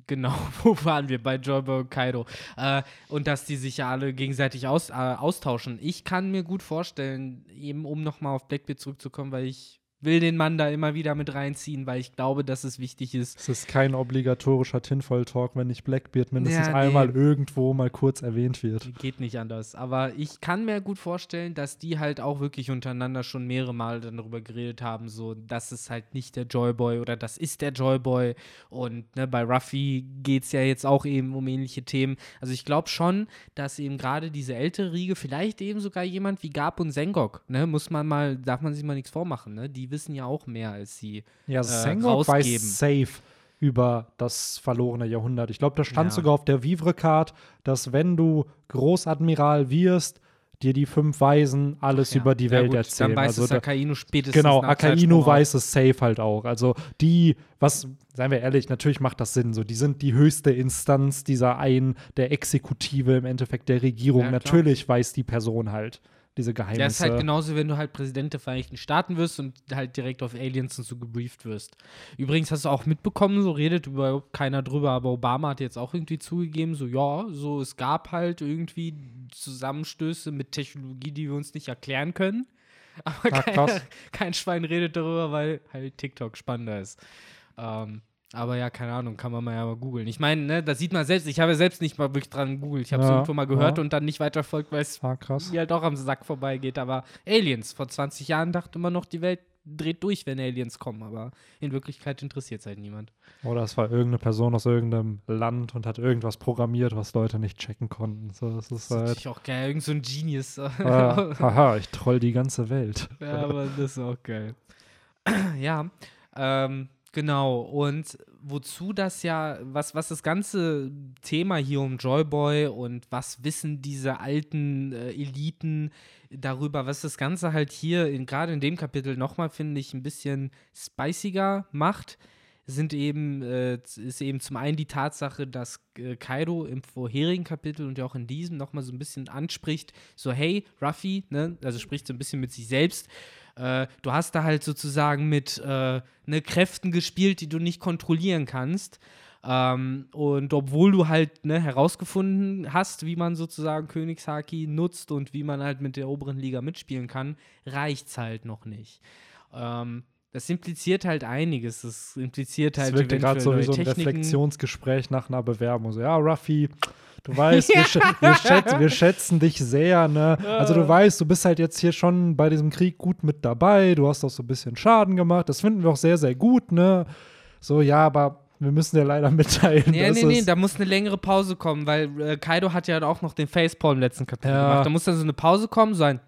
Genau, [LAUGHS] wo waren wir? Bei Joyboy und Kaido. Äh, und dass die sich ja alle gegenseitig aus, äh, austauschen. Ich kann mir gut vorstellen, eben um nochmal auf Blackbeard zurückzukommen, weil ich will den Mann da immer wieder mit reinziehen, weil ich glaube, dass es wichtig ist, Es ist kein obligatorischer Tinfoil-Talk, wenn nicht Blackbeard mindestens Ja, nee. einmal irgendwo mal kurz erwähnt wird. Geht nicht anders. Aber ich kann mir gut vorstellen, dass die halt auch wirklich untereinander schon mehrere Mal dann darüber geredet haben, so, das ist halt nicht der Joyboy oder das ist der Joyboy. Und ne, bei Ruffy geht es ja jetzt auch eben um ähnliche Themen. Also ich glaube schon, dass eben gerade diese ältere Riege, vielleicht eben sogar jemand wie Gab und Sengok, ne, muss man mal, darf man sich mal nichts vormachen, ne? Die wissen ja auch mehr als sie. Ja, äh, Sengok weiß rausgeben. safe. über das verlorene Jahrhundert. Ich glaube, da stand Ja. sogar auf der Vivre-Card, dass wenn du Großadmiral wirst, dir die fünf Weisen alles Ja. über die Ja, Welt gut, erzählen. Dann weiß also es Akainu spätestens Genau, Akainu weiß es safe halt auch. Also die, was, seien wir ehrlich, natürlich macht das Sinn. So, die sind die höchste Instanz dieser einen, der Exekutive im Endeffekt der Regierung. Ja, natürlich weiß die Person halt diese Geheimnisse. Ja, ist halt genauso, wenn du halt Präsident der Vereinigten Staaten wirst und halt direkt auf Aliens und so gebrieft wirst. Übrigens hast du auch mitbekommen, so redet überhaupt keiner drüber, aber Obama hat jetzt auch irgendwie zugegeben, so ja, so es gab halt irgendwie Zusammenstöße mit Technologie, die wir uns nicht erklären können. Aber Ah, kein, krass. kein Schwein redet darüber, weil halt TikTok spannender ist. Ähm, aber ja, keine Ahnung, kann man mal ja mal googeln. Ich meine, ne, das sieht man selbst. Ich habe ja selbst nicht mal wirklich dran gegoogelt. Ich habe es Ja, irgendwo mal gehört ja. und dann nicht weiterfolgt, weil es Ah, mir halt auch am Sack vorbeigeht. Aber Aliens, vor 20 Jahren dachte man noch, die Welt dreht durch, wenn Aliens kommen. Aber in Wirklichkeit interessiert es halt niemand. Oder es war irgendeine Person aus irgendeinem Land und hat irgendwas programmiert, was Leute nicht checken konnten. So, das ist Das ist halt. natürlich auch geil. Irgend so ein Genius. Ah, haha, ich troll die ganze Welt. Ja, aber das ist auch geil. [CLEARS THROAT] ja, ähm, genau. Und wozu das ja, was, was das ganze Thema hier um Joyboy und was wissen diese alten äh, Eliten darüber, was das Ganze halt hier, gerade in dem Kapitel nochmal, finde ich, ein bisschen spiciger macht, sind eben, äh, ist eben zum einen die Tatsache, dass äh, Kaido im vorherigen Kapitel und ja auch in diesem nochmal so ein bisschen anspricht, so hey, Ruffy, ne, also spricht so ein bisschen mit sich selbst, äh, du hast da halt sozusagen mit äh, ne, Kräften gespielt, die du nicht kontrollieren kannst. Ähm, und obwohl du halt ne, herausgefunden hast, wie man sozusagen Königshaki nutzt und wie man halt mit der oberen Liga mitspielen kann, reicht's halt noch nicht. Ähm, das impliziert halt einiges. Das impliziert halt wirkte gerade so wie so ein. Reflexionsgespräch nach einer Bewerbung. So, ja, Ruffy, du weißt, wir, [LAUGHS] schä wir, schätzen, wir schätzen dich sehr, ne? Also du weißt, du bist halt jetzt hier schon bei diesem Krieg gut mit dabei, du hast auch so ein bisschen Schaden gemacht, das finden wir auch sehr, sehr gut, ne? So, ja, aber wir müssen dir leider [LAUGHS] mitteilen, Nee, nee, nee, da muss eine längere Pause kommen, weil äh, Kaido hat ja auch noch den Facepalm im letzten Kapitel Ja. gemacht. Da muss dann so eine Pause kommen, so ein.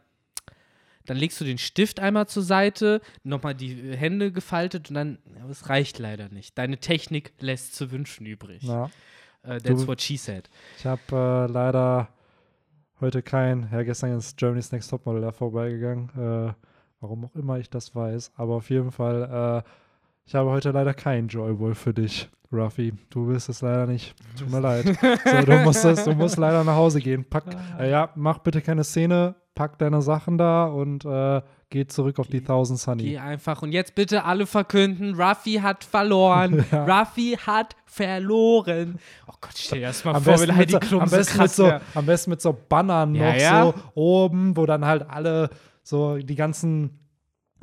Dann legst du den Stift einmal zur Seite, nochmal die äh, Hände gefaltet und dann, ja, es reicht leider nicht. Deine Technik lässt zu wünschen übrig. Na, Äh, that's Du- what she said. ich habe äh, leider heute kein, ja, gestern ist Germany's Next Topmodel da vorbeigegangen, äh, warum auch immer ich das weiß, aber auf jeden Fall, äh, ich habe heute leider kein Joyboy für dich, Ruffy. Du willst es leider nicht. Tut mir leid. [LAUGHS] So, du musst es, du musst leider nach Hause gehen. Pack, äh, ja, mach bitte keine Szene, pack deine Sachen da und äh, geh zurück auf die Thousand Sunny. Geh einfach und jetzt bitte alle verkünden, Ruffy hat verloren. [LAUGHS] Ja. Ruffy hat verloren. Oh Gott, stell dir das mal Am vor, besten, halt mit die so, am, besten mit so, am besten mit so Bannern Ja, noch ja. so oben, wo dann halt alle so die ganzen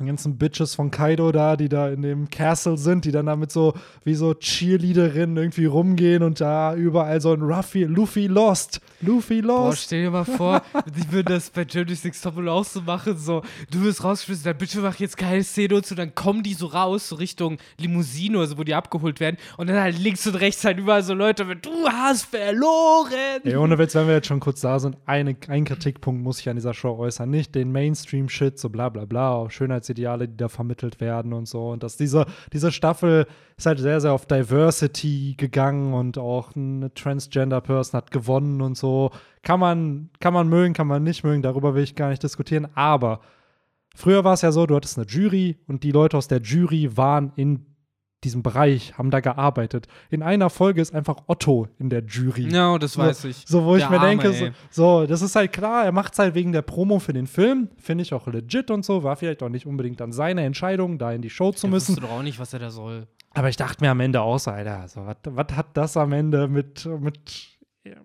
die ganzen Bitches von Kaido da, die da in dem Castle sind, die dann damit so wie so Cheerleaderinnen irgendwie rumgehen und da überall so ein Ruffy, Luffy lost, Luffy Boah, lost. stell dir mal vor, [LAUGHS] die würden das bei Journey Six Topple auch so machen, so, du wirst rausgeschmissen, dann bitte mach jetzt keine Szene und so, dann kommen die so raus, so Richtung Limousine oder so, wo die abgeholt werden und dann halt links und rechts halt überall so Leute mit, du hast verloren! Ey, ohne Witz, wenn wir jetzt schon kurz da sind, eine, ein Kritikpunkt muss ich an dieser Show äußern. Nicht den Mainstream-Shit, so bla bla bla, auch Schönheitsideale, die da vermittelt werden und so. Und dass diese, diese Staffel ist halt sehr, sehr auf Diversity gegangen und auch eine Transgender-Person hat gewonnen und so. Kann man, kann man mögen, kann man nicht mögen, darüber will ich gar nicht diskutieren. Aber früher war es ja so, du hattest eine Jury und die Leute aus der Jury waren in diesem Bereich, haben da gearbeitet. In einer Folge ist einfach Otto in der Jury. Ja, das So- weiß ich. So, wo ich Der mir Arme, denke, so, so, das ist halt klar, er macht es halt wegen der Promo für den Film. Finde ich auch legit und so. War vielleicht auch nicht unbedingt dann seine Entscheidung, da in die Show zu Der müssen. wusste doch auch nicht, was er da soll. Aber ich dachte mir am Ende auch so, Alter, so, was hat das am Ende mit, mit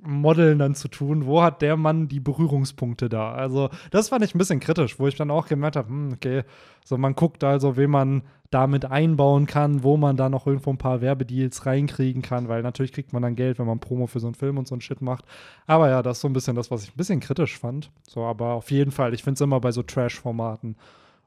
Modeln dann zu tun? Wo hat der Mann die Berührungspunkte da? Also, das fand ich ein bisschen kritisch, wo ich dann auch gemerkt habe, hm, okay, so man guckt also, wen man damit einbauen kann, wo man da noch irgendwo ein paar Werbedeals reinkriegen kann, weil natürlich kriegt man dann Geld, wenn man Promo für so einen Film und so einen Shit macht. Aber ja, das ist so ein bisschen das, was ich ein bisschen kritisch fand. So, aber auf jeden Fall, ich finde es immer bei so Trash-Formaten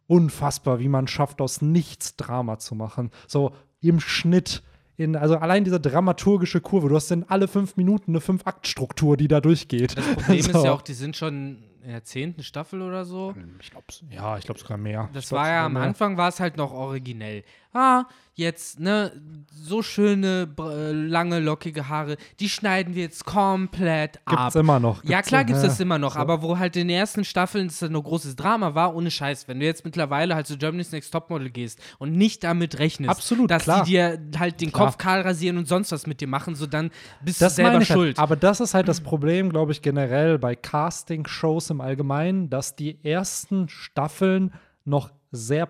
unfassbar, wie man schafft, aus nichts Drama zu machen. So im Schnitt. In, also allein diese dramaturgische Kurve, du hast in alle fünf Minuten eine Fünf-Akt-Struktur, die da durchgeht. Das Problem [LAUGHS] So. ist ja auch, die sind schon in der zehnten Staffel oder so. Ich glaube, ja, ich glaube sogar mehr. Das war ja am mehr. Anfang war es halt noch originell. Ah, jetzt, ne, so schöne, äh, lange, lockige Haare, die schneiden wir jetzt komplett ab. Gibt's immer noch. Ja, Gibt's klar ja, gibt's ja. das immer noch, So. aber wo halt in den ersten Staffeln es noch großes Drama war, ohne Scheiß, wenn du jetzt mittlerweile halt zu Germany's Next Topmodel gehst und nicht damit rechnest, Absolut, dass klar. die dir halt den Klar. Kopf kahl rasieren und sonst was mit dir machen, so dann bist Das du selber halt. schuld. Aber das ist halt das Problem, glaube ich, generell bei Casting-Shows im Allgemeinen, dass die ersten Staffeln noch sehr,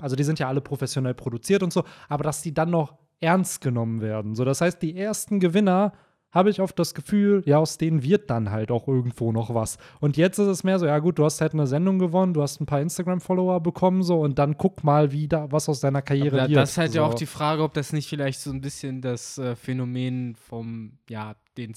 also die sind ja alle professionell produziert und so, aber dass die dann noch ernst genommen werden. So, das heißt, die ersten Gewinner habe ich oft das Gefühl, ja, aus denen wird dann halt auch irgendwo noch was. Und jetzt ist es mehr so, ja gut, du hast halt eine Sendung gewonnen, du hast ein paar Instagram-Follower bekommen, so, und dann guck mal, wie da, was aus deiner Karriere Aber wird. das ist halt ja so. auch die Frage, ob das nicht vielleicht so ein bisschen das äh, Phänomen vom, ja, den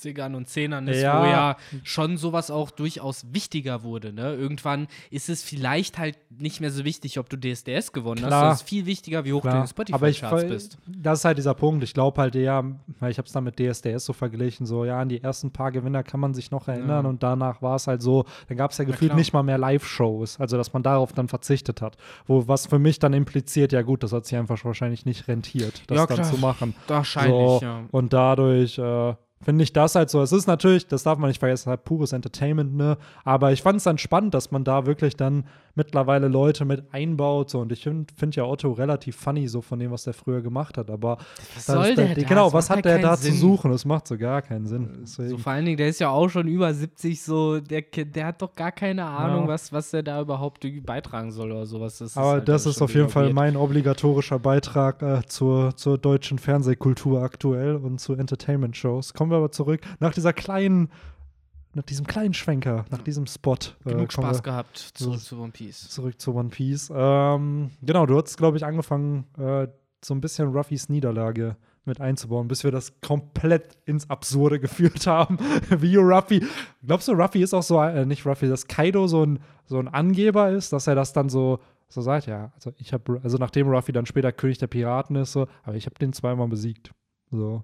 2020ern und 10ern ist, Ja. wo ja schon sowas auch durchaus wichtiger wurde. Ne? Irgendwann ist es vielleicht halt nicht mehr so wichtig, ob du DSDS gewonnen hast, Klar. sondern es ist viel wichtiger, wie hoch du in Klar, aber ich, Spotify-Charts bist. Das ist halt dieser Punkt. Ich glaube halt eher, weil ich habe es dann mit DSDS so verglichen, so ja, an die ersten paar Gewinner kann man sich noch erinnern Ja. und danach war es halt so, dann gab es ja gefühlt nicht mal mehr Live-Shows, also dass man darauf dann verzichtet hat. Wo was für mich dann impliziert, ja gut, das hat sich einfach wahrscheinlich nicht rentiert, das Ja, dann zu machen. Wahrscheinlich, so, ja. Und dadurch äh, finde ich das halt so. Es ist natürlich, das darf man nicht vergessen, halt pures Entertainment, ne? Aber ich fand es dann spannend, dass man da wirklich dann mittlerweile Leute mit einbaut. So. Und ich finde find ja Otto relativ funny, so von dem, was der früher gemacht hat. Aber Was soll der da? Genau, Das was hat der da Sinn. zu suchen? Das macht so gar keinen Sinn. So vor allen Dingen, der ist ja auch schon über 70, so, der, der hat doch gar keine Ahnung, Ja. was, was der da überhaupt beitragen soll oder sowas. Das ist Aber halt das ist auf jeden Fall mein obligatorischer Beitrag äh, zur, zur deutschen Fernsehkultur aktuell und zu Entertainment-Shows. Kommen wir aber zurück nach dieser kleinen, nach diesem kleinen Schwenker, nach diesem Spot. äh, Genug kommen Spaß gehabt, zurück zu One Piece. zurück zu One Piece. Ähm, genau, du hast, glaube ich, angefangen, äh, so ein bisschen Ruffys Niederlage mit einzubauen, bis wir das komplett ins Absurde [LAUGHS] geführt haben. Wie Ruffy. Glaubst du, Ruffy ist auch so, äh, nicht Ruffy, dass Kaido so ein, so ein Angeber ist, dass er das dann so, so sagt, ja, also ich habe, also nachdem Ruffy dann später König der Piraten ist, so, aber ich habe den zweimal besiegt. So.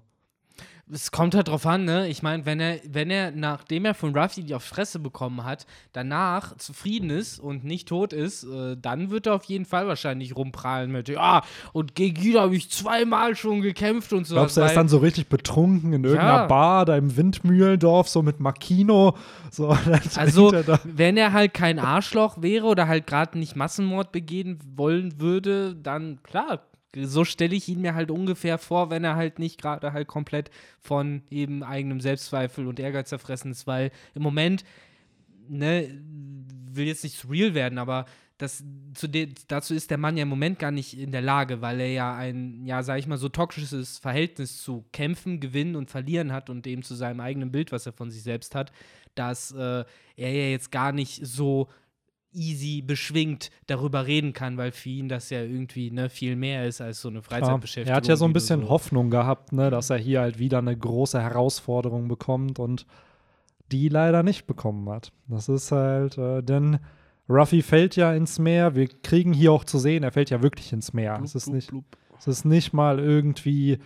Es kommt halt drauf an, ne? Ich meine, wenn er, wenn er, nachdem er von Ruffy die auf Fresse bekommen hat, danach zufrieden ist und nicht tot ist, äh, dann wird er auf jeden Fall wahrscheinlich rumprallen mit, ja, und gegen ihn habe ich zweimal schon gekämpft und so. Glaubst du, er ist dann so richtig betrunken in irgendeiner Ja. Bar da im Windmühlendorf, so mit Makino? So, [LAUGHS] Also, er wenn er halt kein Arschloch wäre oder halt gerade nicht Massenmord begehen wollen würde, dann klar, so stelle ich ihn mir halt ungefähr vor, wenn er halt nicht gerade halt komplett von eben eigenem Selbstzweifel und Ehrgeiz zerfressen ist, weil im Moment, ne, will jetzt nicht surreal werden, aber das, zu de, dazu ist der Mann ja im Moment gar nicht in der Lage, weil er ja ein, ja, sag ich mal, so toxisches Verhältnis zu Kämpfen, Gewinnen und Verlieren hat und eben zu seinem eigenen Bild, was er von sich selbst hat, dass äh, er ja jetzt gar nicht so easy beschwingt darüber reden kann, weil für ihn das ja irgendwie ne, viel mehr ist als so eine. Freizeitbeschäftigung. Er hat ja so ein bisschen Hoffnung gehabt, ne, dass er hier halt wieder eine große Herausforderung bekommt und die leider nicht bekommen hat. Das ist halt, äh, denn Ruffy fällt ja ins Meer. Wir kriegen hier auch zu sehen, er fällt ja wirklich ins Meer. Blub, es, ist blub, nicht, blub. es ist nicht mal irgendwie,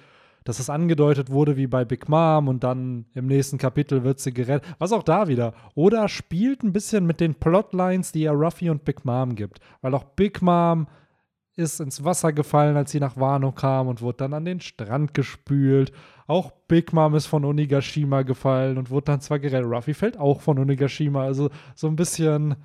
dass es angedeutet wurde wie bei Big Mom und dann im nächsten Kapitel wird sie gerettet. Was auch da wieder. Oder spielt ein bisschen mit den Plotlines, die ja Ruffy und Big Mom gibt. Weil auch Big Mom ist ins Wasser gefallen, als sie nach Wano kam und wurde dann an den Strand gespült. Auch Big Mom ist von Onigashima gefallen und wurde dann zwar gerettet. Ruffy fällt auch von Onigashima. Also so ein bisschen.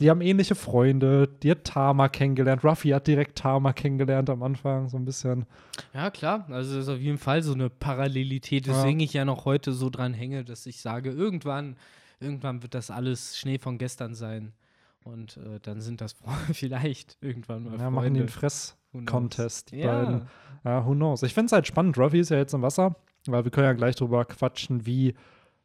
Die haben ähnliche Freunde. Die hat Tama kennengelernt. Ruffy hat direkt Tama kennengelernt am Anfang. So ein bisschen. Ja, klar. Also das ist auf jeden Fall so eine Parallelität, Ja. weswegen ich ja noch heute so dran hänge, dass ich sage, irgendwann, irgendwann wird das alles Schnee von gestern sein. Und äh, dann sind das [LAUGHS] vielleicht irgendwann mal Ja, machen Freunde. den Fress-Contest, die Ja. beiden. Ja, who knows. Ich finde es halt spannend. Ruffy ist ja jetzt im Wasser, weil wir können ja gleich drüber quatschen, wie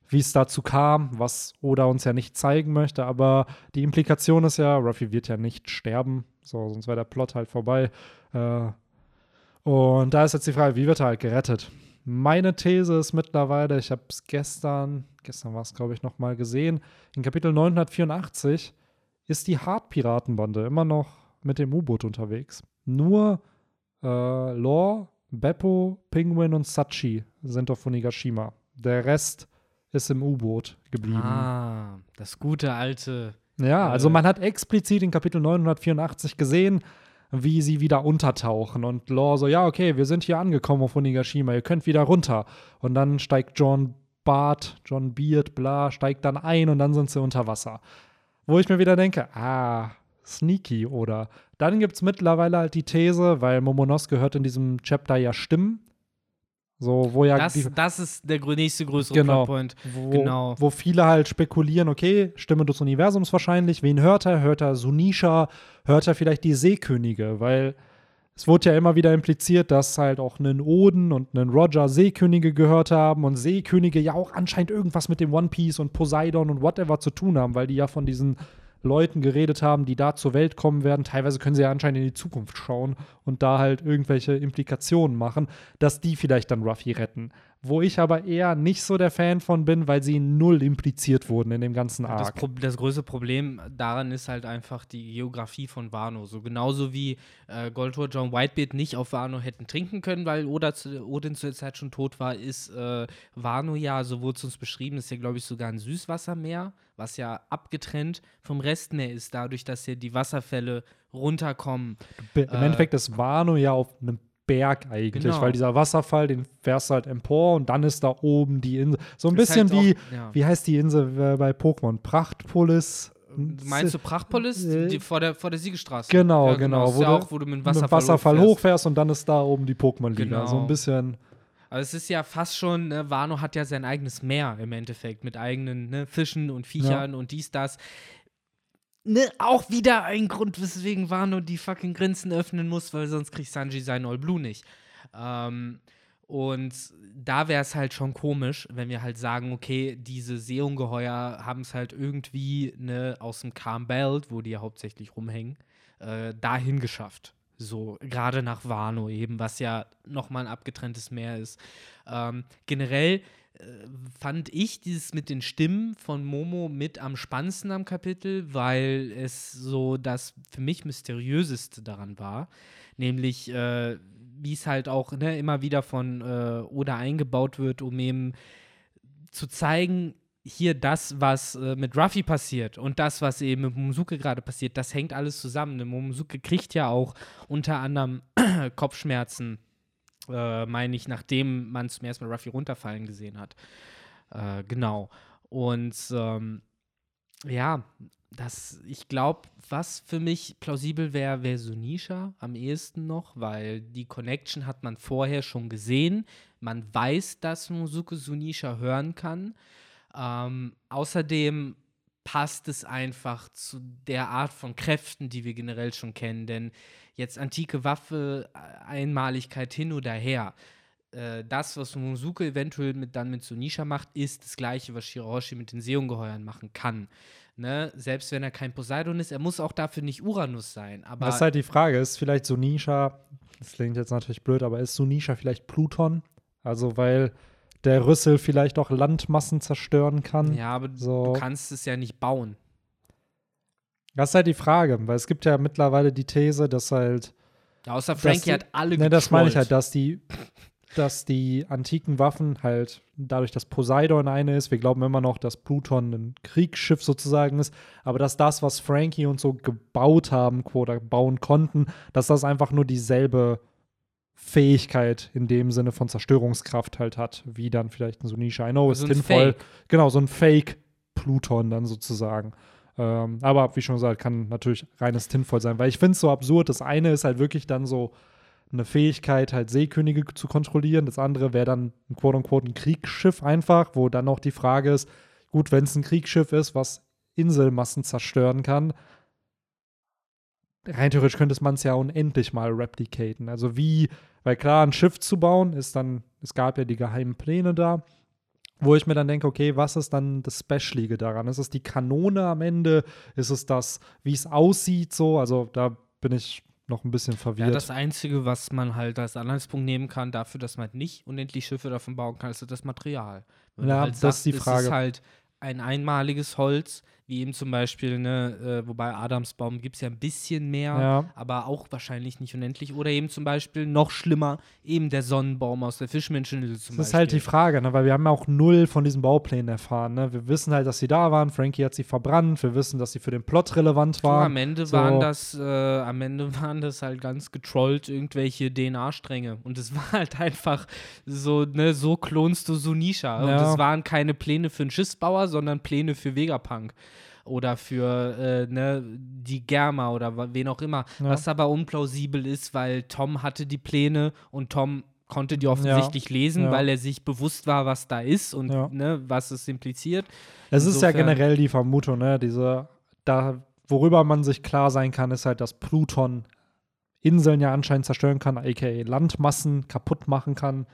wie es dazu kam, was Oda uns ja nicht zeigen möchte, aber die Implikation ist ja, Ruffy wird ja nicht sterben, so, sonst wäre der Plot halt vorbei. Äh, und da ist jetzt die Frage, wie wird er halt gerettet? Meine These ist mittlerweile, ich habe es gestern, gestern war es glaube ich noch mal gesehen, in Kapitel 984 ist die Hart-Piratenbande immer noch mit dem U-Boot unterwegs. Nur äh, Law, Beppo, Penguin und Sachi sind auf Onigashima. Der Rest ist im U-Boot geblieben. Ah, das gute alte. Ja, also Äh. man hat explizit in Kapitel 984 gesehen, wie sie wieder untertauchen. Und Law so, ja, okay, wir sind hier angekommen auf Onigashima, ihr könnt wieder runter. Und dann steigt John Bart, John Beard, bla, steigt dann ein und dann sind sie unter Wasser. Wo ich mir wieder denke, ah, sneaky, oder? Dann gibt es mittlerweile halt die These, weil Momonosuke hört in diesem Chapter ja Stimmen. So, wo ja Das, die, das ist der nächste größere Genau. Plotpoint. wo, Genau. wo viele halt spekulieren, okay, Stimme des Universums wahrscheinlich, wen hört er? Hört er Sunisha? Hört er vielleicht die Seekönige? Weil es wurde ja immer wieder impliziert, dass halt auch einen Oden und einen Roger Seekönige gehört haben und Seekönige ja auch anscheinend irgendwas mit dem One Piece und Poseidon und whatever zu tun haben, weil die ja von diesen Leuten geredet haben, die da zur Welt kommen werden. Teilweise können sie ja anscheinend in die Zukunft schauen und da halt irgendwelche Implikationen machen, dass die vielleicht dann Ruffy retten. Wo ich aber eher nicht so der Fan von bin, weil sie null impliziert wurden in dem ganzen Das, Arc. Pro das größte Problem daran ist halt einfach die Geografie von Wano. So genauso wie äh, Goldtor John Whitebeard nicht auf Wano hätten trinken können, weil Oda zu, Odin zu der Zeit schon tot war, ist äh, Wano ja, so wurde es uns beschrieben, ist ja, glaube ich, sogar ein Süßwassermeer, was ja abgetrennt vom Restmeer ist, dadurch, dass hier die Wasserfälle runterkommen. Im äh, Endeffekt ist Wano ja auf einem Berg eigentlich, Genau. weil dieser Wasserfall, den fährst du halt empor und dann ist da oben die Insel. So ein Ist bisschen halt wie, auch- ja. wie heißt die Insel äh, bei Pokémon? Prachtpolis? Meinst du Prachtpolis? Äh, Die, vor, der, vor der Siegestraße. Genau, ja, genau, Ist wo ja du auch, wo du mit dem mit Wasserfall, dem Wasserfall hochfährst. und dann ist da oben die Pokémon-Liga. Genau. So ein bisschen. Also es ist ja fast schon, ne, Wano hat ja sein eigenes Meer im Endeffekt mit eigenen ne, Fischen und Viechern und dies, das. Ne, auch wieder ein Grund, weswegen Wano die fucking Grenzen öffnen muss, weil sonst kriegt Sanji sein All Blue nicht. Ähm, und da wäre es halt schon komisch, wenn wir halt sagen, okay, diese Seeungeheuer haben es halt irgendwie ne, aus dem Calm Belt, wo die ja hauptsächlich rumhängen, äh, dahin geschafft. So, gerade nach Wano eben, was ja nochmal ein abgetrenntes Meer ist. Ähm, generell fand ich dieses mit den Stimmen von Momo mit am spannendsten am Kapitel, weil es so das für mich mysteriöseste daran war. Nämlich, äh, wie es halt auch ne, immer wieder von äh, Oda eingebaut wird, um eben zu zeigen, hier das, was äh, mit Ruffy passiert und das, was eben mit Momosuke gerade passiert, das hängt alles zusammen. Denn Momosuke kriegt ja auch unter anderem [CLEARS THROAT] Kopfschmerzen, äh, meine ich, nachdem man zum ersten Mal Ruffy runterfallen gesehen hat. Äh, genau. Und ähm, ja, das, ich glaube, was für mich plausibel wäre, wäre Sunisha am ehesten noch, weil die Connection hat man vorher schon gesehen. Man weiß, dass Momosuke Sunisha hören kann. Ähm, außerdem passt es einfach zu der Art von Kräften, die wir generell schon kennen. Denn jetzt antike Waffe, äh, Einmaligkeit hin oder her. Äh, das, was Momosuke eventuell mit, dann mit Sunisha macht, ist das gleiche, was Shirahoshi mit den Seeungeheuern machen kann. Ne? Selbst wenn er kein Poseidon ist, er muss auch dafür nicht Uranus sein. Aber Das ist halt die Frage, ist vielleicht Sunisha, das klingt jetzt natürlich blöd, aber ist Sunisha vielleicht Pluton? Also, weil der Rüssel vielleicht auch Landmassen zerstören kann. ja, aber So. du kannst es ja nicht bauen. Das ist halt die Frage, weil es gibt ja mittlerweile die These, dass halt Ja, außer Frankie die- hat alle Ne, das meine ich halt, dass die, dass die antiken Waffen halt, dadurch, dass Poseidon eine ist, wir glauben immer noch, dass Pluton ein Kriegsschiff sozusagen ist, aber dass das, was Frankie und so gebaut haben oder bauen konnten, dass das einfach nur dieselbe Fähigkeit in dem Sinne von Zerstörungskraft halt hat, wie dann vielleicht ein Sunisha. I know, ist Also ein sinnvoll. Genau, so ein Fake-Pluton dann sozusagen. Ähm, aber wie schon gesagt, kann natürlich reines Tinfoil sein, weil ich finde es so absurd. Das eine ist halt wirklich dann so eine Fähigkeit, halt Seekönige zu kontrollieren. Das andere wäre dann ein quote-unquote ein Kriegsschiff einfach, wo dann noch die Frage ist, gut, wenn es ein Kriegsschiff ist, was Inselmassen zerstören kann, rein theoretisch könnte man es ja unendlich mal replicaten. Also wie, weil klar, ein Schiff zu bauen ist dann, es gab ja die geheimen Pläne da, wo ich mir dann denke, okay, was ist dann das Specialige daran? Ist es die Kanone am Ende? Ist es das, wie es aussieht so? Also da bin ich noch ein bisschen Ja, verwirrt. das Einzige, was man halt als Anhaltspunkt nehmen kann, dafür, dass man nicht unendlich Schiffe davon bauen kann, ist das Material. Wenn Ja, halt das ist die Es Frage. ist halt ein einmaliges Holz, wie eben zum Beispiel, ne, äh, wobei Adamsbaum gibt es ja ein bisschen mehr, Ja. aber auch wahrscheinlich nicht unendlich. Oder eben zum Beispiel noch schlimmer, eben der Sonnenbaum aus der Fischmenscheninsel zum Das ist Beispiel. halt die Frage, ne? weil wir haben ja auch null von diesen Bauplänen erfahren. Ne? Wir wissen halt, dass sie da waren. Frankie hat sie verbrannt. Wir wissen, dass sie für den Plot relevant waren. am Ende So. waren das, äh, am Ende [LAUGHS] waren das halt ganz getrollt irgendwelche DNA-Stränge. Und es war halt einfach so, ne, so klonst du Sunisha. Und Ja. es waren keine Pläne für einen Schiffsbauer, sondern Pläne für Vegapunk. Oder für äh, ne, die Germa oder wen auch immer. Ja. Was aber unplausibel ist, weil Tom hatte die Pläne und Tom konnte die offensichtlich lesen, Ja. weil er sich bewusst war, was da ist und Ja. ne, was es impliziert. Es ist ja generell die Vermutung, ne? Diese, da, worüber man sich klar sein kann, ist halt, dass Pluton Inseln ja anscheinend zerstören kann, aka Landmassen kaputt machen kann.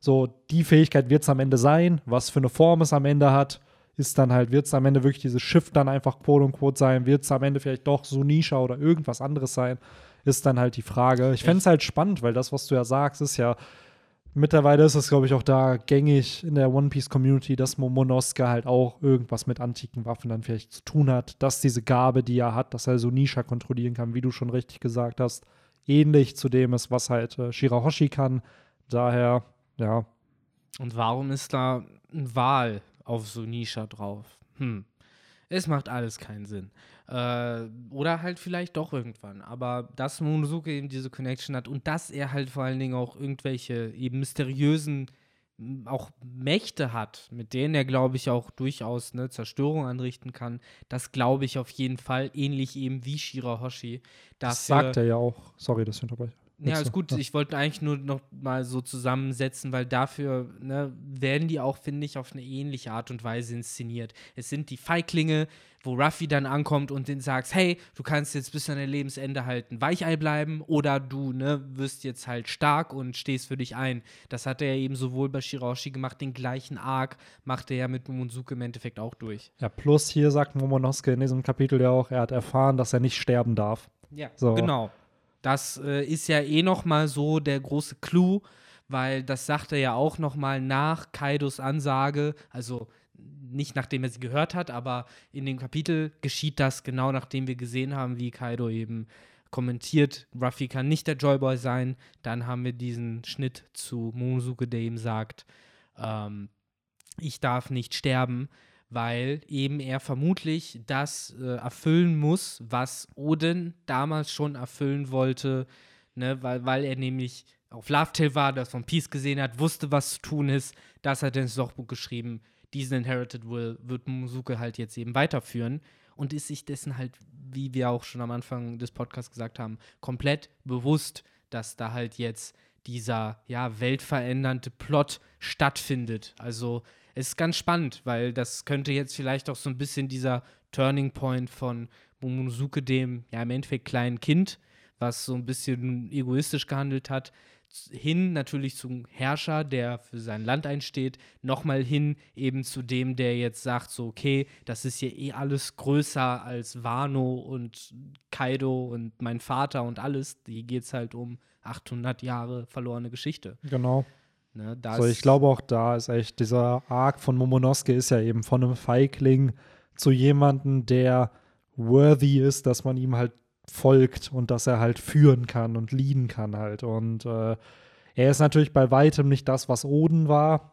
So, die Fähigkeit wird es am Ende sein. Was für eine Form es am Ende hat, ist dann halt, wird es am Ende wirklich dieses Schiff dann einfach quote unquote sein? Wird es am Ende vielleicht doch Sunisha oder irgendwas anderes sein? Ist dann halt die Frage. Ich fände es halt spannend, weil das, was du ja sagst, ist ja Mittlerweile ist es, glaube ich, auch da gängig in der One Piece Community, dass Momonosuke halt auch irgendwas mit antiken Waffen dann vielleicht zu tun hat, dass diese Gabe, die er hat, dass er so Nisha kontrollieren kann, wie du schon richtig gesagt hast, ähnlich zu dem ist, was halt äh, Shirahoshi kann. Daher, ja, Und warum ist da ein Wal auf so Nisha drauf? Hm. Es macht alles keinen Sinn. Äh, oder halt vielleicht doch irgendwann. Aber dass Monosuke eben diese Connection hat und dass er halt vor allen Dingen auch irgendwelche eben mysteriösen auch Mächte hat, mit denen er, glaube ich, auch durchaus eine Zerstörung anrichten kann, das glaube ich auf jeden Fall, ähnlich eben wie Shirahoshi. das Dafür- sagt er ja auch. Sorry, dass ich unterbreche. Ja, ist gut. Ich wollte eigentlich nur noch mal so zusammensetzen, weil dafür ne, werden die auch, finde ich, auf eine ähnliche Art und Weise inszeniert. Es sind die Feiglinge, wo Ruffy dann ankommt und den sagst, hey, du kannst jetzt bis an dein Lebensende halt ein Weichei bleiben oder du ne, wirst jetzt halt stark und stehst für dich ein. Das hat er ja eben sowohl bei Shirahoshi gemacht, den gleichen Arc macht er ja mit Momonosuke im Endeffekt auch durch. Ja, plus hier sagt Momonosuke in diesem Kapitel ja auch, er hat erfahren, dass er nicht sterben darf. Ja, So. genau. Das äh, ist ja eh noch mal so der große Clou, weil das sagt er ja auch noch mal nach Kaidos Ansage, also nicht nachdem er sie gehört hat, aber in dem Kapitel geschieht das genau nachdem wir gesehen haben, wie Kaido eben kommentiert, Ruffy kann nicht der Joyboy sein. Dann haben wir diesen Schnitt zu Momosuke, der ihm sagt, ähm, ich darf nicht sterben, weil eben er vermutlich das äh, erfüllen muss, was Odin damals schon erfüllen wollte, ne, weil, weil er nämlich auf Lovetail war, das von Peace gesehen hat, wusste, was zu tun ist. Das hat er ins Lochbuch geschrieben. Diesen Inherited Will wird Momosuke halt jetzt eben weiterführen und ist sich dessen halt, wie wir auch schon am Anfang des Podcasts gesagt haben, komplett bewusst, dass da halt jetzt dieser ja weltverändernde Plot stattfindet. Also es ist ganz spannend, weil das könnte jetzt vielleicht auch so ein bisschen dieser Turning Point von Momonosuke, dem ja im Endeffekt kleinen Kind, was so ein bisschen egoistisch gehandelt hat, hin natürlich zum Herrscher, der für sein Land einsteht, nochmal hin eben zu dem, der jetzt sagt, so, okay, das ist hier eh alles größer als Wano und Kaido und mein Vater und alles. Hier geht es halt um 800 Jahre verlorene Geschichte. Genau. Ne, So, ist- ich glaube auch da ist echt dieser Arc von Momonosuke ist ja eben von einem Feigling zu jemandem, der worthy ist, dass man ihm halt folgt und dass er halt führen kann und leaden kann halt. Und äh, er ist natürlich bei weitem nicht das, was Oden war,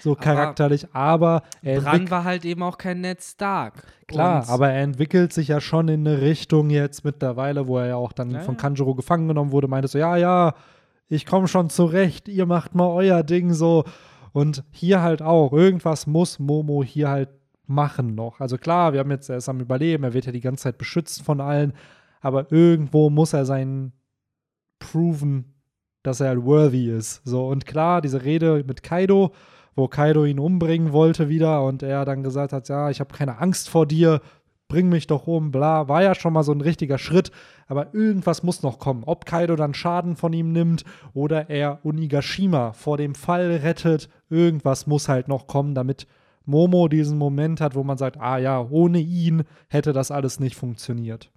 so charakterlich, aber er Bran war halt eben auch kein Ned Stark. Klar, aber er entwickelt sich ja schon in eine Richtung jetzt mittlerweile, wo er ja auch dann Ja, von. Kanjuro gefangen genommen wurde, meinte so, ja, ja, ich komme schon zurecht, ihr macht mal euer Ding so. Und hier halt auch, irgendwas muss Momo hier halt machen noch. Also klar, wir haben jetzt, er ist am Überleben, er wird ja die ganze Zeit beschützt von allen, aber irgendwo muss er sein proven, dass er halt worthy ist. So, und klar, diese Rede mit Kaido, wo Kaido ihn umbringen wollte wieder und er dann gesagt hat, ja, ich habe keine Angst vor dir, bring mich doch um, bla, war ja schon mal so ein richtiger Schritt, aber irgendwas muss noch kommen. Ob Kaido dann Schaden von ihm nimmt oder er Onigashima vor dem Fall rettet, irgendwas muss halt noch kommen, damit Momo diesen Moment hat, wo man sagt, ah ja, ohne ihn hätte das alles nicht funktioniert.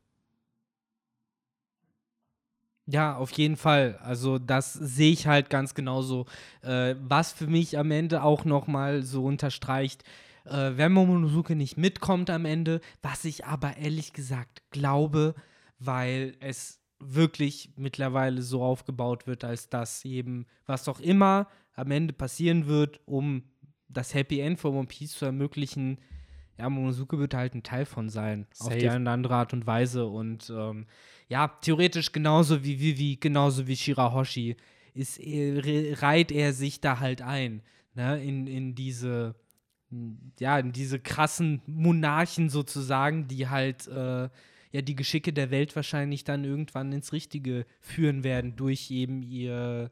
Ja, auf jeden Fall. Also das sehe ich halt ganz genauso. Äh, was für mich am Ende auch noch mal so unterstreicht, äh, wenn Momonosuke nicht mitkommt am Ende, was ich aber ehrlich gesagt glaube, weil es wirklich mittlerweile so aufgebaut wird, als dass eben was auch immer am Ende passieren wird, um das Happy End von One Piece zu ermöglichen, ja, Momonosuke wird halt ein Teil von sein, Safe. auf die eine oder andere Art und Weise. Und ähm, ja, theoretisch genauso wie Vivi, genauso wie Shirahoshi, ist, äh, reiht er sich da halt ein, ne, in, in diese, ja, diese krassen Monarchen sozusagen, die halt äh, ja die Geschicke der Welt wahrscheinlich dann irgendwann ins Richtige führen werden durch eben ihr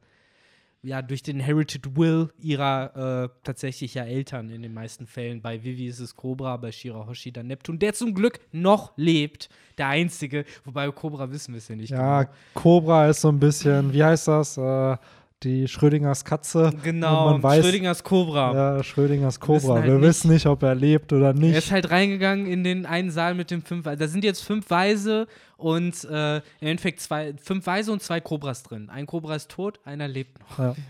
ja, durch den Inherited Will ihrer äh, tatsächlich ja Eltern in den meisten Fällen. Bei Vivi ist es Cobra, bei Shirahoshi dann Neptun, der zum Glück noch lebt. Der einzige, wobei Cobra wissen wir es ja nicht. Ja, genau. Cobra ist so ein bisschen, wie heißt das? Äh, die Schrödingers Katze. Genau, weiß, Schrödingers Cobra. Ja, Schrödingers Wir wissen Cobra. halt Wir nicht- wissen nicht, ob er lebt oder nicht. Er ist halt reingegangen in den einen Saal mit den fünf. Da sind jetzt fünf Weise und äh, im Endeffekt zwei, fünf Weise und zwei Cobras drin. Ein Cobra ist tot, einer lebt noch. Ja. [LAUGHS]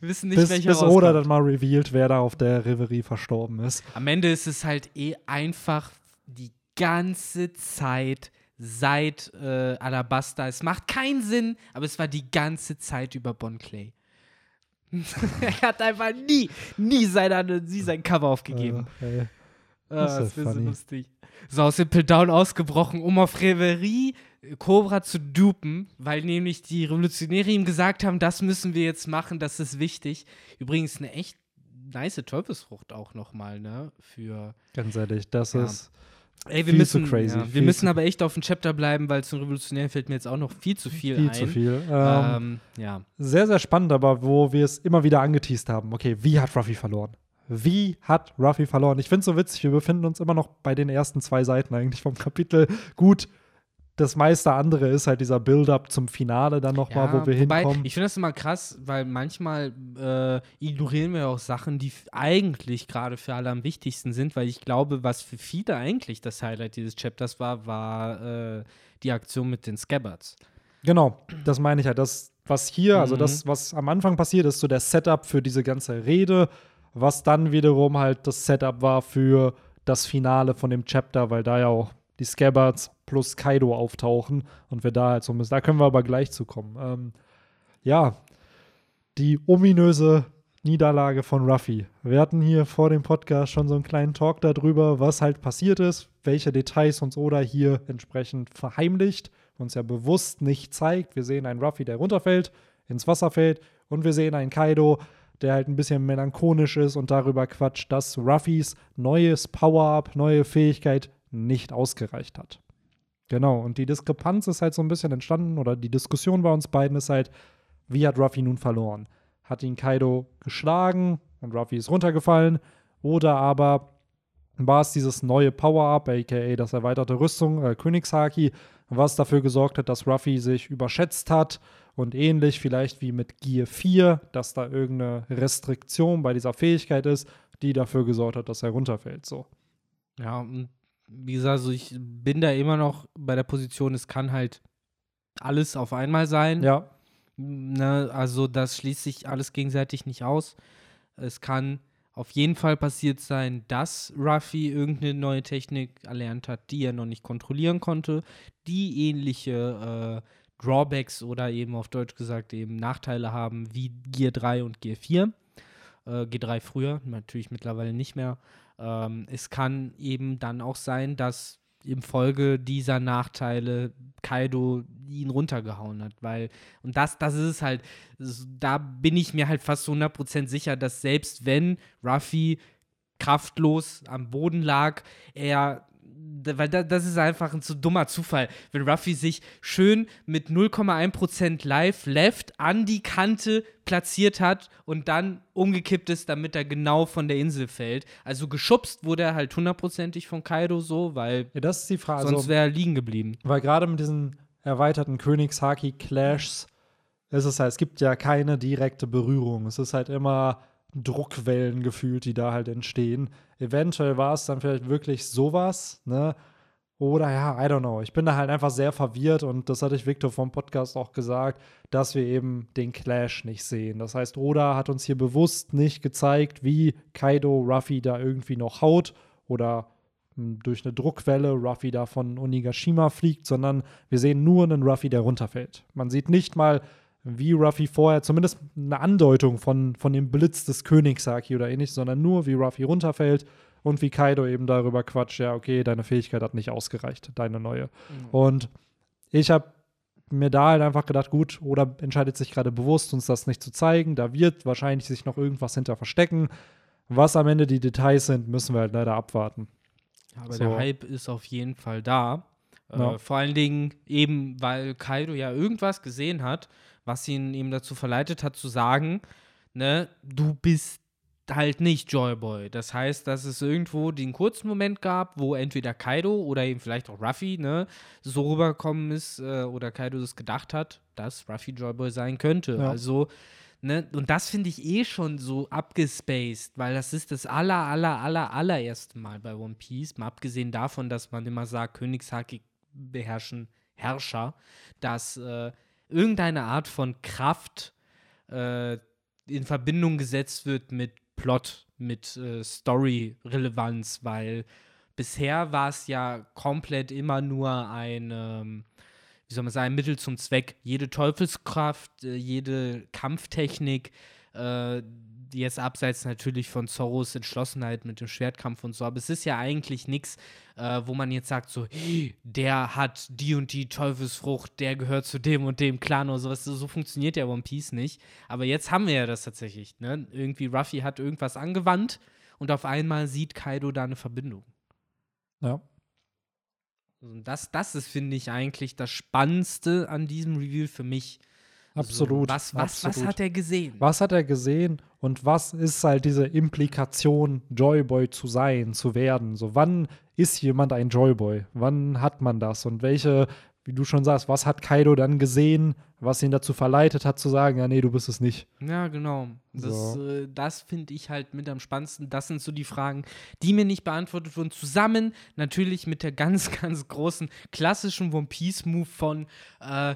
Wir wissen nicht, bis welcher bis rauskommt. Oda dann mal revealed, wer da auf der Reverie verstorben ist. Am Ende ist es halt eh einfach die ganze Zeit seit äh, Alabasta. Es macht keinen Sinn, aber es war die ganze Zeit über Bon Clay. [LAUGHS] er hat einfach nie, nie sein, nie sein Cover aufgegeben. Äh, ey. Ah, ist das wäre so lustig. So aus Simple Down ausgebrochen, um auf Reverie äh, Cobra zu dupen, weil nämlich die Revolutionäre ihm gesagt haben, das müssen wir jetzt machen, das ist wichtig. Übrigens eine echt nice Teufelsfrucht auch nochmal, ne? Für. Ganz ehrlich, das Ja. ist Ey, wir Viel zu müssen, crazy, Ja, wir viel müssen zu- aber echt auf den Chapter bleiben, weil zum Revolutionären fällt mir jetzt auch noch viel zu viel, viel ein. zu viel. Ähm, Ähm, ja. Sehr, sehr spannend, aber wo wir es immer wieder angeteased haben. Okay, wie hat Ruffy verloren? Wie hat Ruffy verloren? Ich finde es so witzig, wir befinden uns immer noch bei den ersten zwei Seiten eigentlich vom Kapitel. Gut, das meiste andere ist halt dieser Build-up zum Finale dann nochmal, Ja, wo wir wobei, hinkommen. Ich finde das immer krass, weil manchmal äh, ignorieren wir auch Sachen, die eigentlich gerade für alle am wichtigsten sind, weil ich glaube, was für viele eigentlich das Highlight dieses Chapters war, war äh, die Aktion mit den Scabbards. Genau, das meine ich halt. Das, was hier, also Mhm. das, was am Anfang passiert, ist so der Setup für diese ganze Rede, was dann wiederum halt das Setup war für das Finale von dem Chapter, weil da ja auch die Scabbards plus Kaido auftauchen und wir da halt so müssen. Da können wir aber gleich zu kommen. Ähm, ja, die ominöse Niederlage von Ruffy. Wir hatten hier vor dem Podcast schon so einen kleinen Talk darüber, was halt passiert ist, welche Details uns Oda hier entsprechend verheimlicht, uns ja bewusst nicht zeigt. Wir sehen einen Ruffy, der runterfällt, ins Wasser fällt und wir sehen einen Kaido, der halt ein bisschen melancholisch ist und darüber quatscht, dass Ruffys neues Power-Up, neue Fähigkeit nicht ausgereicht hat. Genau, und die Diskrepanz ist halt so ein bisschen entstanden, oder die Diskussion bei uns beiden ist halt, wie hat Ruffy nun verloren? Hat ihn Kaido geschlagen und Ruffy ist runtergefallen? Oder aber war es dieses neue Power-Up, aka das erweiterte Rüstung, äh, Königshaki, was dafür gesorgt hat, dass Ruffy sich überschätzt hat und ähnlich vielleicht wie mit Gear 4, dass da irgendeine Restriktion bei dieser Fähigkeit ist, die dafür gesorgt hat, dass er runterfällt. So. Ja, und wie gesagt, also ich bin da immer noch bei der Position, es kann halt alles auf einmal sein. Ja, Ne, also das schließt sich alles gegenseitig nicht aus. Es kann auf jeden Fall passiert sein, dass Ruffy irgendeine neue Technik erlernt hat, die er noch nicht kontrollieren konnte, die ähnliche äh, Drawbacks oder eben auf Deutsch gesagt eben Nachteile haben wie Gear 3 und Gear 4. Äh, G3 früher, natürlich mittlerweile nicht mehr. Ähm, es kann eben dann auch sein, dass im Folge dieser Nachteile Kaido ihn runtergehauen hat, weil und das, das ist es halt, da bin ich mir halt fast zu 100% sicher, dass selbst wenn Ruffy kraftlos am Boden lag, er weil da, das ist einfach ein zu dummer Zufall, wenn Ruffy sich schön mit 0,1% live left an die Kante platziert hat und dann umgekippt ist, damit er genau von der Insel fällt. Also geschubst wurde er halt hundertprozentig von Kaido so, weil ja das ist die Frage. sonst Also, wäre er liegen geblieben. Weil gerade mit diesen erweiterten Königshaki-Clashs ist es halt, es gibt ja keine direkte Berührung. Es ist halt immer Druckwellen gefühlt, die da halt entstehen. Eventuell war es dann vielleicht wirklich sowas, ne? Oder ja, I don't know. Ich bin da halt einfach sehr verwirrt und das hatte ich Victor vom Podcast auch gesagt, dass wir eben den Clash nicht sehen. Das heißt, Oda hat uns hier bewusst nicht gezeigt, wie Kaido Ruffy da irgendwie noch haut oder hm, durch eine Druckwelle Ruffy da von Onigashima fliegt, sondern wir sehen nur einen Ruffy, der runterfällt. Man sieht nicht mal, wie Ruffy vorher, zumindest eine Andeutung von, von dem Blitz des Königs Saki oder ähnlich, sondern nur, wie Ruffy runterfällt und wie Kaido eben darüber quatscht, ja, okay, deine Fähigkeit hat nicht ausgereicht, deine neue. Mhm. Und ich habe mir da halt einfach gedacht, gut, oder entscheidet sich gerade bewusst, uns das nicht zu zeigen. Da wird wahrscheinlich sich noch irgendwas hinter verstecken. Was am Ende die Details sind, müssen wir halt leider abwarten. Aber so. der Hype ist auf jeden Fall da. Ja. Äh, vor allen Dingen eben, weil Kaido ja irgendwas gesehen hat, was ihn eben dazu verleitet hat zu sagen, ne, du bist halt nicht Joyboy. Das heißt, dass es irgendwo den kurzen Moment gab, wo entweder Kaido oder eben vielleicht auch Ruffy ne, so rübergekommen ist äh, oder Kaido das gedacht hat, dass Ruffy Joyboy sein könnte. Ja. Also, ne, und das finde ich eh schon so abgespaced, weil das ist das aller, aller, aller, allererste Mal bei One Piece, mal abgesehen davon, dass man immer sagt, Königshaki beherrschen Herrscher, dass äh, irgendeine Art von Kraft äh, in Verbindung gesetzt wird mit Plot, mit äh, Story-Relevanz, weil bisher war es ja komplett immer nur ein, ähm, wie soll man sagen, ein Mittel zum Zweck. Jede Teufelskraft, äh, jede Kampftechnik, äh, jetzt abseits natürlich von Zorros Entschlossenheit mit dem Schwertkampf und so, aber es ist ja eigentlich nichts, äh, wo man jetzt sagt, so, der hat die und die Teufelsfrucht, der gehört zu dem und dem Clan oder sowas. So funktioniert ja One Piece nicht. Aber jetzt haben wir ja das tatsächlich. Ne? Irgendwie Ruffy hat irgendwas angewandt und auf einmal sieht Kaido da eine Verbindung. Ja. Und das, das ist, finde ich, eigentlich das Spannendste an diesem Reveal für mich. Absolut. Also, was, was, absolut. was hat er gesehen? Was hat er gesehen und was ist halt diese Implikation, Joyboy zu sein, zu werden? So, wann ist jemand ein Joyboy? Wann hat man das? Und welche, wie du schon sagst, was hat Kaido dann gesehen, was ihn dazu verleitet hat, zu sagen, ja, nee, du bist es nicht? Ja, genau. Das, so. äh, das finde ich halt mit am spannendsten. Das sind so die Fragen, die mir nicht beantwortet wurden. Zusammen natürlich mit der [LAUGHS] ganz, ganz großen klassischen One Piece-Move von, äh,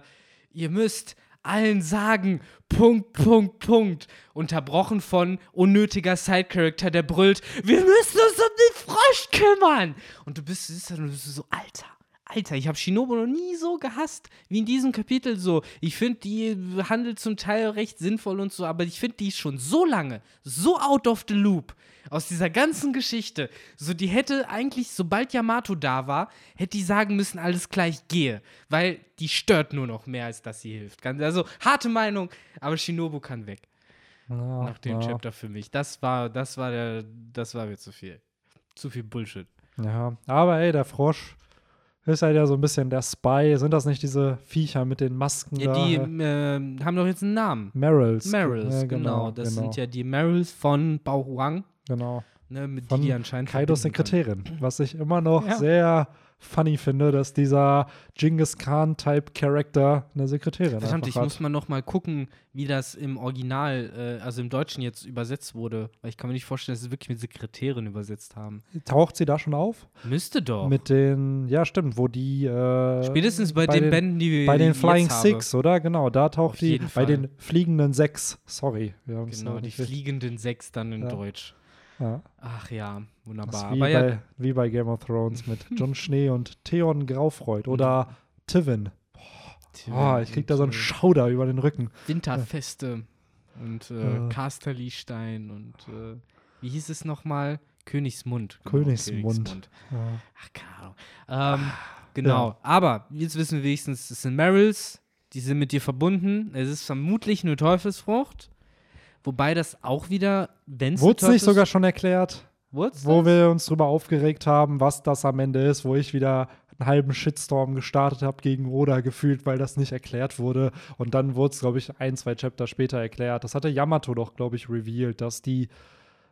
ihr müsst allen sagen, Punkt, Punkt, Punkt. Unterbrochen von unnötiger Side-Character, der brüllt, wir müssen uns um den Frosch kümmern. Und du bist, du bist so, Alter. Alter, ich habe Shinobu noch nie so gehasst wie in diesem Kapitel so. Ich finde, die handelt zum Teil recht sinnvoll und so, aber ich finde, die ist schon so lange, so out of the loop aus dieser ganzen Geschichte. So, die hätte eigentlich, sobald Yamato da war, hätte die sagen müssen, alles gleich gehe. Weil die stört nur noch mehr, als dass sie hilft. Also, harte Meinung, aber Shinobu kann weg. Ja, Nach dem ja. Chapter für mich. Das war, das war der, das war mir zu viel. Zu viel Bullshit. Ja, aber ey, der Frosch ist halt ja so ein bisschen der Spy. Sind das nicht diese Viecher mit den Masken? Ja, die äh, haben doch jetzt einen Namen. Merrills. Merrills, ja, genau. genau. Das genau. sind ja die Merrills von Bao Huang. Genau. Ne, mit Von die, die anscheinend. Kaidos Sekretärin. Was ich immer noch ja. sehr funny finde, dass dieser Genghis Khan-Type-Charakter eine Sekretärin Verdammt, ich hat. muss mal noch mal gucken, wie das im Original, äh, also im Deutschen jetzt übersetzt wurde. Weil ich kann mir nicht vorstellen, dass sie wirklich mit Sekretärin übersetzt haben. Taucht sie da schon auf? Müsste doch. Mit den, ja stimmt, wo die äh, Spätestens bei, bei den, den, Bänden, die wir Bei den Flying Six, oder? Genau, da taucht die, bei den fliegenden Sechs, sorry. genau, die fliegenden Sechs dann in ja. Deutsch. Ja. Ach ja, wunderbar. Wie, bei, ja, wie bei Game of Thrones mit [LAUGHS] Jon Schnee und Theon Graufreud oder Tivin. Oh, ich krieg da so einen Schauder über den Rücken. Winterfeste und äh, Casterly-Stein und äh, wie hieß es nochmal? Königsmund. Genau, Königsmund. Königsmund. Ja. Ach, keine Ahnung. Ähm, genau, ja. aber jetzt wissen wir wenigstens, es sind Merrills, die sind mit dir verbunden. Es ist vermutlich eine Teufelsfrucht. Wobei das auch wieder, wenn es. Wurde es nicht sogar schon erklärt? Wurd's wo wir uns drüber aufgeregt haben, was das am Ende ist, wo ich wieder einen halben Shitstorm gestartet habe gegen Oda gefühlt, weil das nicht erklärt wurde. Und dann wurde es, glaube ich, ein, zwei Chapter später erklärt. Das hatte Yamato doch, glaube ich, revealed, dass die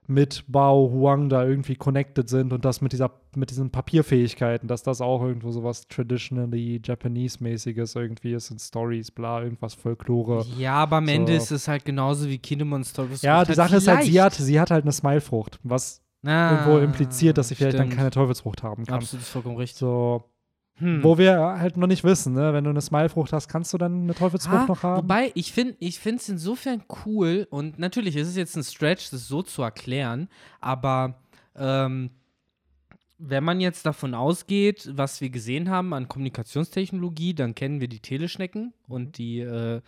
mit Bao Huang da irgendwie connected sind und das mit dieser mit diesen Papierfähigkeiten, dass das auch irgendwo sowas traditionally Japanese-mäßiges irgendwie ist in Stories, bla, irgendwas Folklore. Ja, aber am so. Ende ist es halt genauso wie Kinemon Stories. Ja, die halt Sache ist halt, sie hat, sie hat halt eine Smilefrucht, was ah, irgendwo impliziert, dass sie vielleicht stimmt. dann keine Teufelsfrucht haben kann. Absolut vollkommen richtig. So, Hm. Wo wir halt noch nicht wissen, ne? Wenn du eine Smile-Frucht hast, kannst du dann eine Teufelsfrucht Ah, noch haben? Wobei, ich finde es insofern cool und natürlich ist es jetzt ein Stretch, das so zu erklären, aber ähm, wenn man jetzt davon ausgeht, was wir gesehen haben an Kommunikationstechnologie, dann kennen wir die Teleschnecken und die, äh,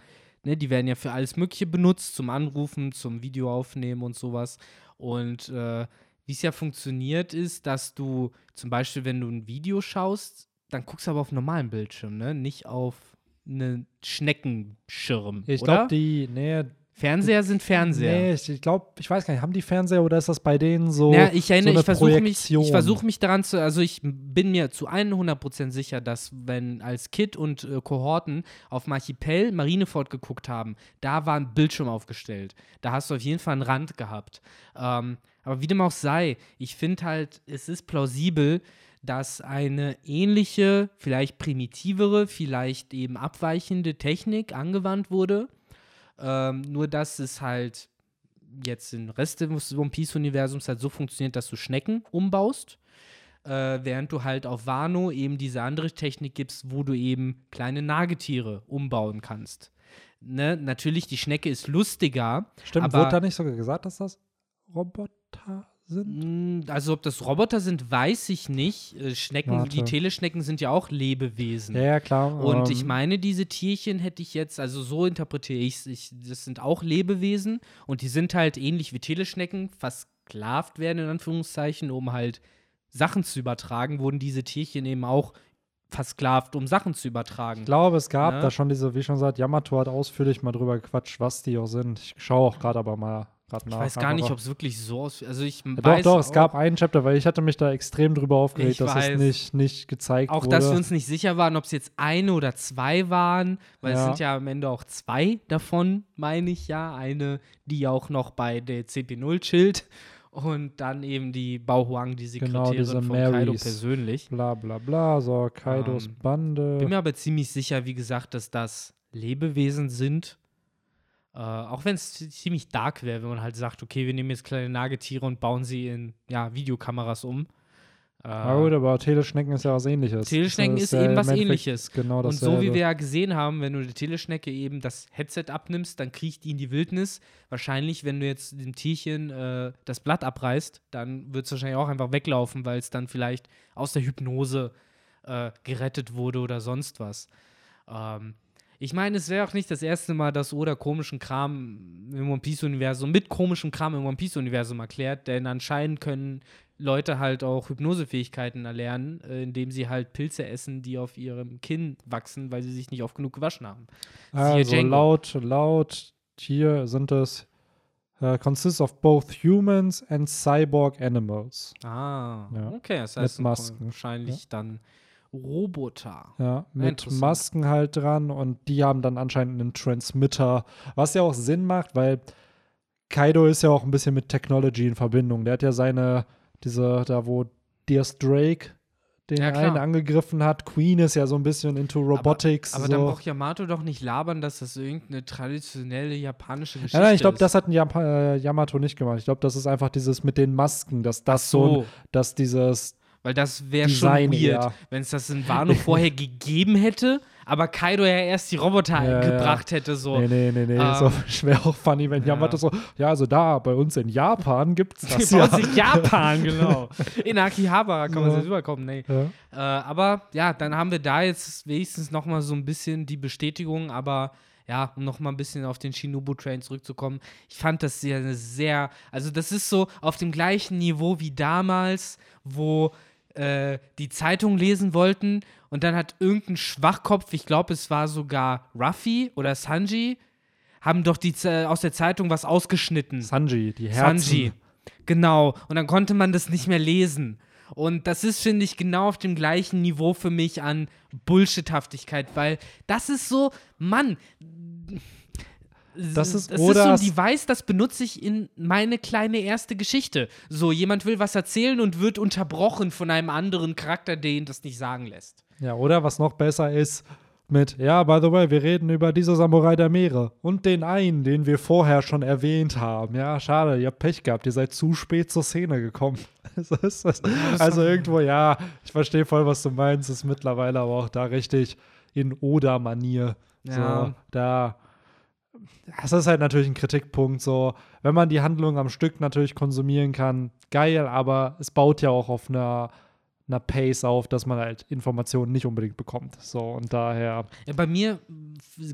ne, die werden ja für alles Mögliche benutzt, zum Anrufen, zum Video aufnehmen und sowas. Und äh, wie es ja funktioniert, ist, dass du zum Beispiel, wenn du ein Video schaust, dann guckst du aber auf normalen Bildschirm, ne? Nicht auf einen Schneckenschirm. ich glaube, die, nee, Fernseher sind Fernseher. nee, ich, glaube, ich weiß gar nicht, haben die Fernseher oder ist das bei denen so? Ja, ich so erinnere, eine ich versuche mich, ich versuch mich daran zu, also ich bin mir zu 100% sicher, dass wenn als Kid und äh, Kohorten auf dem Archipel Marineford geguckt haben, da war ein Bildschirm aufgestellt. Da hast du auf jeden Fall einen Rand gehabt. Ähm, aber wie dem auch sei, ich finde halt, es ist plausibel, dass eine ähnliche, vielleicht primitivere, vielleicht eben abweichende Technik angewandt wurde. Ähm, nur dass es halt jetzt im Rest des One Piece-Universums halt so funktioniert, dass du Schnecken umbaust, äh, während du halt auf Wano eben diese andere Technik gibst, wo du eben kleine Nagetiere umbauen kannst. Ne? Natürlich, die Schnecke ist lustiger. Stimmt, aber- wurde da nicht sogar gesagt, dass das Roboter sind? Mm, Also, ob das Roboter sind, weiß ich nicht. Äh, Schnecken, Warte. die Teleschnecken sind ja auch Lebewesen. Ja, ja, klar. Und ähm, ich meine, diese Tierchen hätte ich jetzt, also so interpretiere ich es, das sind auch Lebewesen und die sind halt ähnlich wie Teleschnecken, versklavt werden in Anführungszeichen, um halt Sachen zu übertragen, wurden diese Tierchen eben auch versklavt, um Sachen zu übertragen. Ich glaube, es gab Ne? da schon diese, wie schon gesagt, Yamato hat ausführlich mal drüber gequatscht, was die auch sind. Ich schaue auch gerade aber mal gerade nach. Ich weiß gar nicht, ob es wirklich so aus. Also ich Ja, weiß Doch, doch, es auch, gab einen Chapter, weil ich hatte mich da extrem drüber aufgeregt, Ich dass weiß. es nicht, nicht gezeigt auch, wurde. dass wir uns nicht sicher waren, ob es jetzt eine oder zwei waren, weil es Ja. sind ja am Ende auch zwei davon, meine ich ja. Eine, die auch noch bei der CP0 chillt und dann eben die Bao Huang, die Genau, Sekretärin diese von Kaido Marys. persönlich. bla bla bla, so Kaidos Ähm, Bande. Bin mir aber ziemlich sicher, wie gesagt, dass das Lebewesen sind. Äh, auch wenn es ziemlich dark wäre, wenn man halt sagt, okay, wir nehmen jetzt kleine Nagetiere und bauen sie in ja, Videokameras um. Äh, Na gut, aber Teleschnecken ist ja was ähnliches. Teleschnecken Das ist ja eben was Ähnliches. Genau Und dasselbe. so wie wir ja gesehen haben, wenn du der Teleschnecke eben das Headset abnimmst, dann kriecht die in die Wildnis. Wahrscheinlich, wenn du jetzt dem Tierchen äh, das Blatt abreißt, dann wird es wahrscheinlich auch einfach weglaufen, weil es dann vielleicht aus der Hypnose äh, gerettet wurde oder sonst was. Ähm, ich meine, es wäre auch nicht das erste Mal, dass Oda komischen Kram im One Piece-Universum mit komischem Kram im One Piece-Universum erklärt, denn anscheinend können Leute halt auch Hypnosefähigkeiten erlernen, äh, indem sie halt Pilze essen, die auf ihrem Kinn wachsen, weil sie sich nicht oft genug gewaschen haben. Also laut, laut hier sind es uh, consists of both humans and cyborg animals. Ah, Ja. okay, das Mit heißt Masken. wahrscheinlich dann Roboter. Ja, mit. Masken halt dran und die haben dann anscheinend einen Transmitter, was ja auch Sinn macht, weil Kaido ist ja auch ein bisschen mit Technology in Verbindung. Der hat ja seine, diese, da wo Dears Drake den Ja, einen angegriffen hat. Queen ist ja so ein bisschen into Robotics. Aber so. dann braucht Yamato doch nicht labern, dass das irgendeine traditionelle japanische Geschichte Ja, nein, ich glaube, ist. das hat ein Jap äh, Yamato nicht gemacht. Ich glaube, das ist einfach dieses mit den Masken, dass das so, so, dass dieses weil das wäre schon weird, ja. wenn es das in Wano vorher [LAUGHS] gegeben hätte, aber Kaido ja erst die Roboter Ja, ja. gebracht hätte, so. Nee, nee, nee, nee. Ähm, [LAUGHS] so wäre auch funny, wenn ja. Yamato so, ja, also da bei uns in Japan gibt es das Bei ja. uns in Japan, [LAUGHS] genau. In Akihabara kann man Ja. jetzt rüberkommen, nee. ja. Äh, aber ja, dann haben wir da jetzt wenigstens noch mal so ein bisschen die Bestätigung, aber ja, um noch mal ein bisschen auf den Shinobu-Train zurückzukommen, ich fand das sehr, sehr, also das ist so auf dem gleichen Niveau wie damals, wo äh, die Zeitung lesen wollten und dann hat irgendein Schwachkopf, ich glaube, es war sogar Ruffy oder Sanji, haben doch die, Ze- aus der Zeitung was ausgeschnitten. Sanji, die Herzen. Sanji. Genau. Und dann konnte man das nicht mehr lesen. Und das ist, finde ich, genau auf dem gleichen Niveau für mich an Bullshithaftigkeit, weil das ist so, Mann. Das ist das ist so ein Device, das benutze ich in meine kleine erste Geschichte. So, jemand will was erzählen und wird unterbrochen von einem anderen Charakter, der ihn das nicht sagen lässt. Ja, oder was noch besser ist, mit, ja, by the way, wir reden über diese Samurai der Meere und den einen, den wir vorher schon erwähnt haben. Ja, schade, ihr habt Pech gehabt, ihr seid zu spät zur Szene gekommen. [LAUGHS] also irgendwo, ja, ich verstehe voll, was du meinst, ist mittlerweile aber auch da richtig in Oda-Manier. Ja. So, da. Das ist halt natürlich ein Kritikpunkt. So, wenn man die Handlung am Stück natürlich konsumieren kann, geil, aber es baut ja auch auf einer, einer Pace auf, dass man halt Informationen nicht unbedingt bekommt. So, und daher. Ja, bei mir,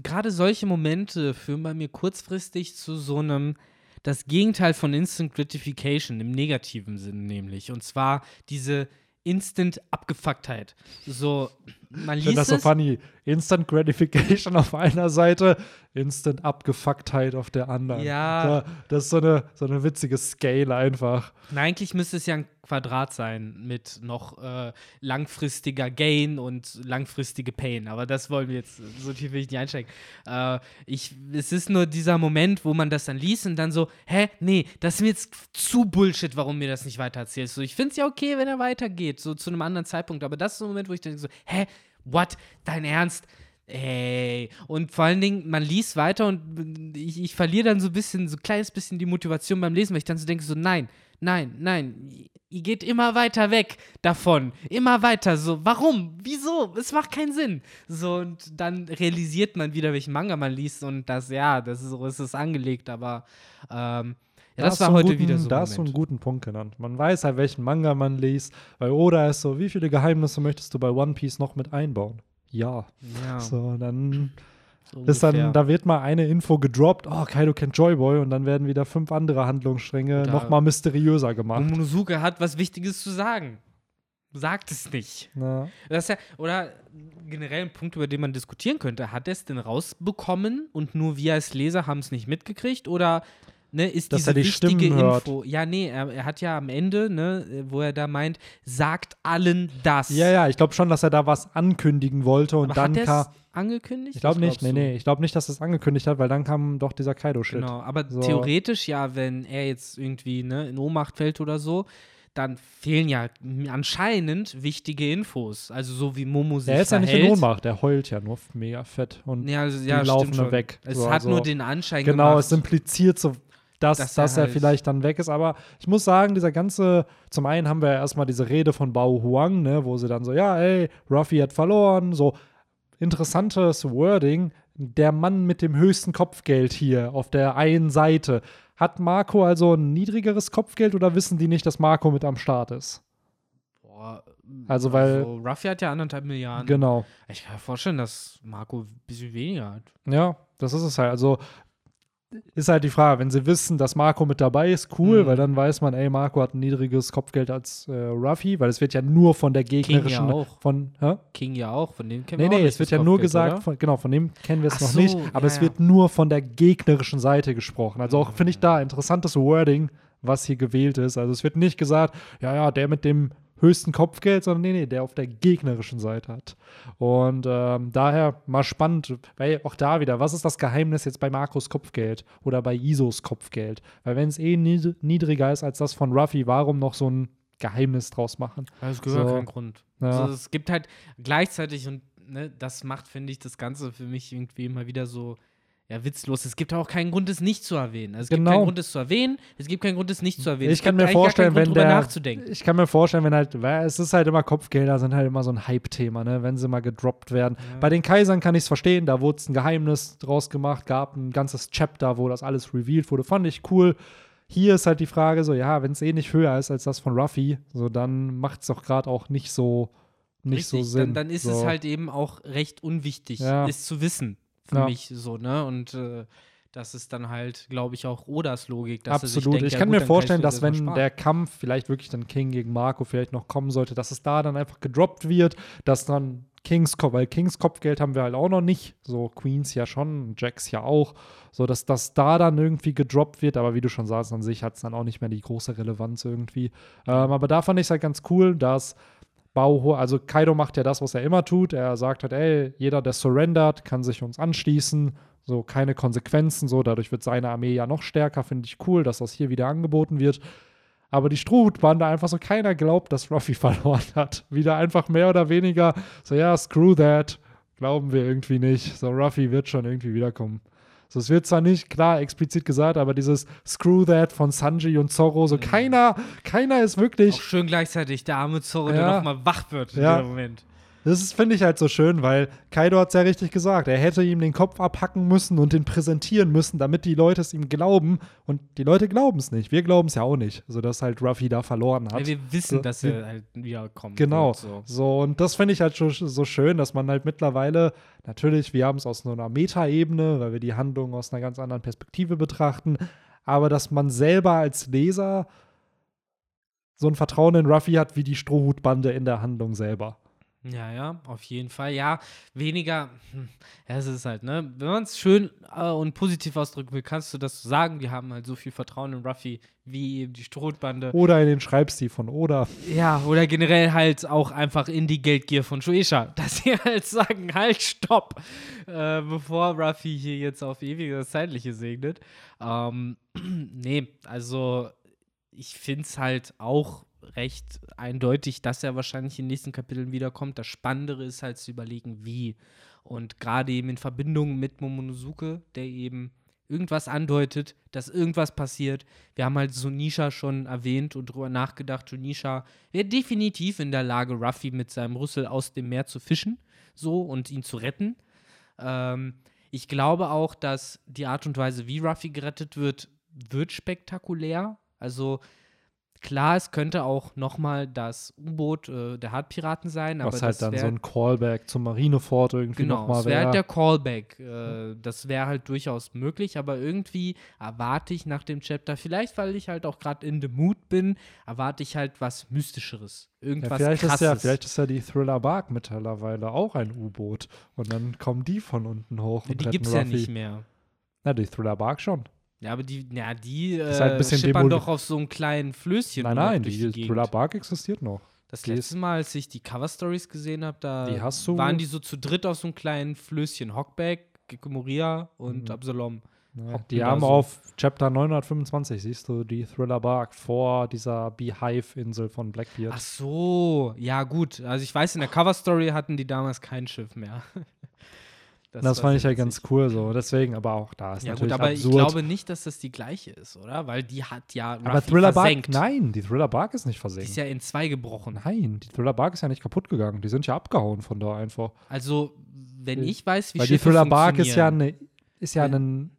gerade solche Momente führen bei mir kurzfristig zu so einem, das Gegenteil von Instant Gratification im negativen Sinn nämlich. Und zwar diese Instant Abgefucktheit. So, man Ich finde liest das so es, funny. Instant Gratification [LAUGHS] auf einer Seite, Instant Abgefucktheit auf der anderen. Ja. Das ist so eine, so eine witzige Scale einfach. Na, eigentlich müsste es ja ein Quadrat sein mit noch äh, langfristiger Gain und langfristige Pain. Aber das wollen wir jetzt, so tief will ich nicht einsteigen. Äh, ich, es ist nur dieser Moment, wo man das dann liest und dann so, hä, nee, das ist mir jetzt zu Bullshit, warum mir das nicht weiter erzählst. So, ich finde es ja okay, wenn er weitergeht, so zu einem anderen Zeitpunkt. Aber das ist so ein Moment, wo ich denke so, hä, what, dein Ernst? Ey, und vor allen Dingen, man liest weiter und ich, ich verliere dann so ein bisschen, so ein kleines bisschen die Motivation beim Lesen, weil ich dann so denke, so, nein, nein, nein, ihr geht immer weiter weg davon, immer weiter, so, warum, wieso, es macht keinen Sinn. So, und dann realisiert man wieder, welchen Manga man liest und das, ja, das ist so ist es angelegt, aber, ähm, ja, das war heute guten, wieder so ein Da hast du einen guten Punkt genannt. Man weiß halt, welchen Manga man liest. Bei Oda ist so, wie viele Geheimnisse möchtest du bei One Piece noch mit einbauen? Ja. Ja, So, dann so ist dann, da wird mal eine Info gedroppt, oh, Kaido kennt Joyboy und dann werden wieder fünf andere Handlungsstränge Oder- noch mal mysteriöser gemacht. Momonosuke hat was Wichtiges zu sagen. Sagt es nicht. Ja. Das ist ja, oder generell ein Punkt, über den man diskutieren könnte. Hat er es denn rausbekommen und nur wir als Leser haben es nicht mitgekriegt? Oder ne, ist Dass diese er die wichtige Stimmen hört. Info. Ja, nee, er, er hat ja am Ende, ne, wo er da meint, sagt allen das. ja, ja, ich glaube schon, dass er da was ankündigen wollte und Aber dann hat er kam. angekündigt? Ich glaube nicht, nee, nee. Ich glaube nicht, dass er es angekündigt hat, weil dann kam doch dieser Kaido-Shit. Genau, aber So. theoretisch ja, wenn er jetzt irgendwie ne, in Ohnmacht fällt oder so, dann fehlen ja anscheinend wichtige Infos. Also so wie Momo sich Er ist ja verhält. nicht in Ohnmacht, der heult ja nur mega fett. Und Ja, also, die ja laufen nur schon. weg. Es So, hat also- nur den Anschein genau, gemacht. es impliziert so, dass, Dass dass, er halt- vielleicht dann weg ist. Aber ich muss sagen, dieser ganze, zum einen haben wir ja erstmal diese Rede von Bao Huang, ne, wo sie dann so, ja, ey, Ruffy hat verloren, so interessantes Wording. Der Mann mit dem höchsten Kopfgeld hier auf der einen Seite. Hat Marco also ein niedrigeres Kopfgeld oder wissen die nicht, dass Marco mit am Start ist? Boah, Also, weil- Ruffy hat ja anderthalb Milliarden. Genau. Ich kann mir vorstellen, dass Marco ein bisschen weniger hat. Ja, das ist es halt. Also ist halt die Frage, wenn sie wissen, dass Marco mit dabei ist, cool, Mhm. weil dann weiß man, ey, Marco hat ein niedriges Kopfgeld als äh, Ruffy, weil es wird ja nur von der gegnerischen auch. von hä? King ja auch, von dem kennen Nee, wir nee, nicht es wird ja nur Kopfgeld, gesagt, oder? von, genau, von dem kennen wir es noch so, nicht, aber ja, es ja. wird nur von der gegnerischen Seite gesprochen. Also auch, finde ich, da interessantes Wording, was hier gewählt ist. Also es wird nicht gesagt, ja, ja, der mit dem höchsten Kopfgeld, sondern nee, nee, der auf der gegnerischen Seite hat. Und ähm, daher mal spannend, weil auch da wieder, was ist das Geheimnis jetzt bei Markus Kopfgeld oder bei Isos Kopfgeld? Weil wenn es eh nied niedriger ist als das von Ruffy, warum noch so ein Geheimnis draus machen? Das gehört So. keinen Grund. Ja. Also es gibt halt gleichzeitig, und ne, das macht, finde ich, das Ganze für mich irgendwie immer wieder so ja, witzlos. Es gibt auch keinen Grund, es nicht zu erwähnen. Also es gibt Genau. keinen Grund, es zu erwähnen. Es gibt keinen Grund, es nicht zu erwähnen. Ich es kann gibt mir vorstellen, Grund, wenn der, nachzudenken. ich kann mir vorstellen, wenn halt, weil es ist halt immer Kopfgelder sind halt immer so ein Hype-Thema, ne, wenn sie mal gedroppt werden. Bei den Kaisern kann ich es verstehen, da wurde ein Geheimnis draus gemacht, gab ein ganzes Chapter, wo das alles revealed wurde, fand ich cool. Hier ist halt die Frage so, ja, wenn es eh nicht höher ist als das von Ruffy, so dann macht es doch gerade auch nicht so nicht so Richtig, Sinn. Dann, dann ist so. es halt eben auch recht unwichtig, Ja. es zu wissen. Für Ja. mich so, ne? Und äh, das ist dann halt, glaube ich, auch Odas Logik. Dass Absolut. denkt, ich ja kann gut, mir vorstellen, ich dass wenn sparen. der Kampf vielleicht wirklich dann King gegen Marco vielleicht noch kommen sollte, dass es da dann einfach gedroppt wird, dass dann Kings Kopf, weil Kings Kopfgeld haben wir halt auch noch nicht, so Queens ja schon, Jacks ja auch, so dass das da dann irgendwie gedroppt wird, aber wie du schon sagst, an sich hat es dann auch nicht mehr die große Relevanz irgendwie. Ähm, aber da fand ich es halt ganz cool, dass Bauho, also Kaido macht ja das, was er immer tut. Er sagt halt, ey, jeder, der surrendert, kann sich uns anschließen. So keine Konsequenzen, so dadurch wird seine Armee ja noch stärker. Finde ich cool, dass das hier wieder angeboten wird. Aber die Strohhutbande einfach so, keiner glaubt, dass Ruffy [LAUGHS] verloren hat. Wieder einfach mehr oder weniger so, ja, screw that. glauben wir irgendwie nicht. So, Ruffy wird schon irgendwie wiederkommen. So, es wird zwar nicht klar explizit gesagt, aber dieses Screw That von Sanji und Zorro, so Mhm. keiner, keiner ist wirklich Auch schön gleichzeitig der arme Zorro, Ja. der nochmal wach wird in Ja. dem Moment. Das ist, finde ich halt so schön, weil Kaido hat es ja richtig gesagt. Er hätte ihm den Kopf abhacken müssen und den präsentieren müssen, damit die Leute es ihm glauben. Und die Leute glauben es nicht. Wir glauben es ja auch nicht. Also, dass halt Ruffy da verloren hat. Ja, wir wissen, So, dass er halt wiederkommt. Genau. wird, So. So, und das finde ich halt schon so schön, dass man halt mittlerweile, natürlich, wir haben es aus so einer Metaebene, weil wir die Handlung aus einer ganz anderen Perspektive betrachten, aber dass man selber als Leser so ein Vertrauen in Ruffy hat wie die Strohhutbande in der Handlung selber. Ja, ja, auf jeden Fall. Ja, weniger, hm, ja, es ist halt, ne? Wenn man es schön äh, und positiv ausdrücken will, kannst du das so sagen. Wir haben halt so viel Vertrauen in Ruffy wie eben die Strohbande. Oder in den Schreibstil von Oda. Ja, oder generell halt auch einfach in die Geldgier von Shueisha. [LAUGHS] Dass sie halt sagen, halt, stopp, äh, bevor Ruffy hier jetzt auf ewig das Zeitliche segnet. Ähm, [CLEARS THROAT] nee, also ich finde es halt auch recht eindeutig, dass er wahrscheinlich in den nächsten Kapiteln wiederkommt. Das Spannendere ist halt zu überlegen, wie. Und gerade eben in Verbindung mit Momonosuke, der eben irgendwas andeutet, dass irgendwas passiert. Wir haben halt Sonisha schon erwähnt und drüber nachgedacht. Sonisha wäre definitiv in der Lage, Ruffy mit seinem Rüssel aus dem Meer zu fischen, so und ihn zu retten. Ähm, ich glaube auch, dass die Art und Weise, wie Ruffy gerettet wird, wird spektakulär. Also klar, es könnte auch noch mal das U-Boot äh, der Hartpiraten sein, aber Was halt dann wär- so ein Callback zum Marinefort irgendwie Genau, nochmal das wäre wäre. halt der Callback. Äh, das wäre halt durchaus möglich, aber irgendwie erwarte ich nach dem Chapter, vielleicht weil ich halt auch gerade in the mood bin, erwarte ich halt was Mystischeres. Ja, Irgendwas vielleicht, krasses. ist ja, vielleicht ist ja die Thriller Bark mittlerweile auch ein U-Boot. Und dann kommen die von unten hoch ja, und die gibt es ja nicht mehr. Na, die Thriller Bark schon. Ja, aber die, ja, die äh, ist halt demoli- doch auf so einem kleinen Flößchen. Nein, nein, die, Gegend. Thriller Bark existiert noch. Das die letzte Mal, als ich die Cover-Stories gesehen habe, da Die hast du- waren die so zu dritt auf so einem kleinen Flößchen. Hockback, Moria und Mhm. Absalom. Ja, die haben so. auf Chapter 925, siehst du, die Thriller Bark vor dieser Beehive-Insel von Blackbeard. Ach so, ja gut. Also ich weiß, in der Cover-Story hatten die damals kein Schiff mehr. [LAUGHS] das war fand ich ja ganz witzig. cool so. Deswegen, aber auch da ist Ja natürlich gut, aber absurd. ich glaube nicht, dass das die gleiche ist, oder? Weil die hat ja aber Thriller Bark, versenkt. nein, die Thriller Bark ist nicht Die versenkt. ist ja in zwei gebrochen. nein, die Thriller Bark ist ja nicht kaputt gegangen. Die sind ja abgehauen von da einfach. Also, wenn ich weiß, wie Weil die Thriller Bark ist ja, eine, ist ja Wenn- ein,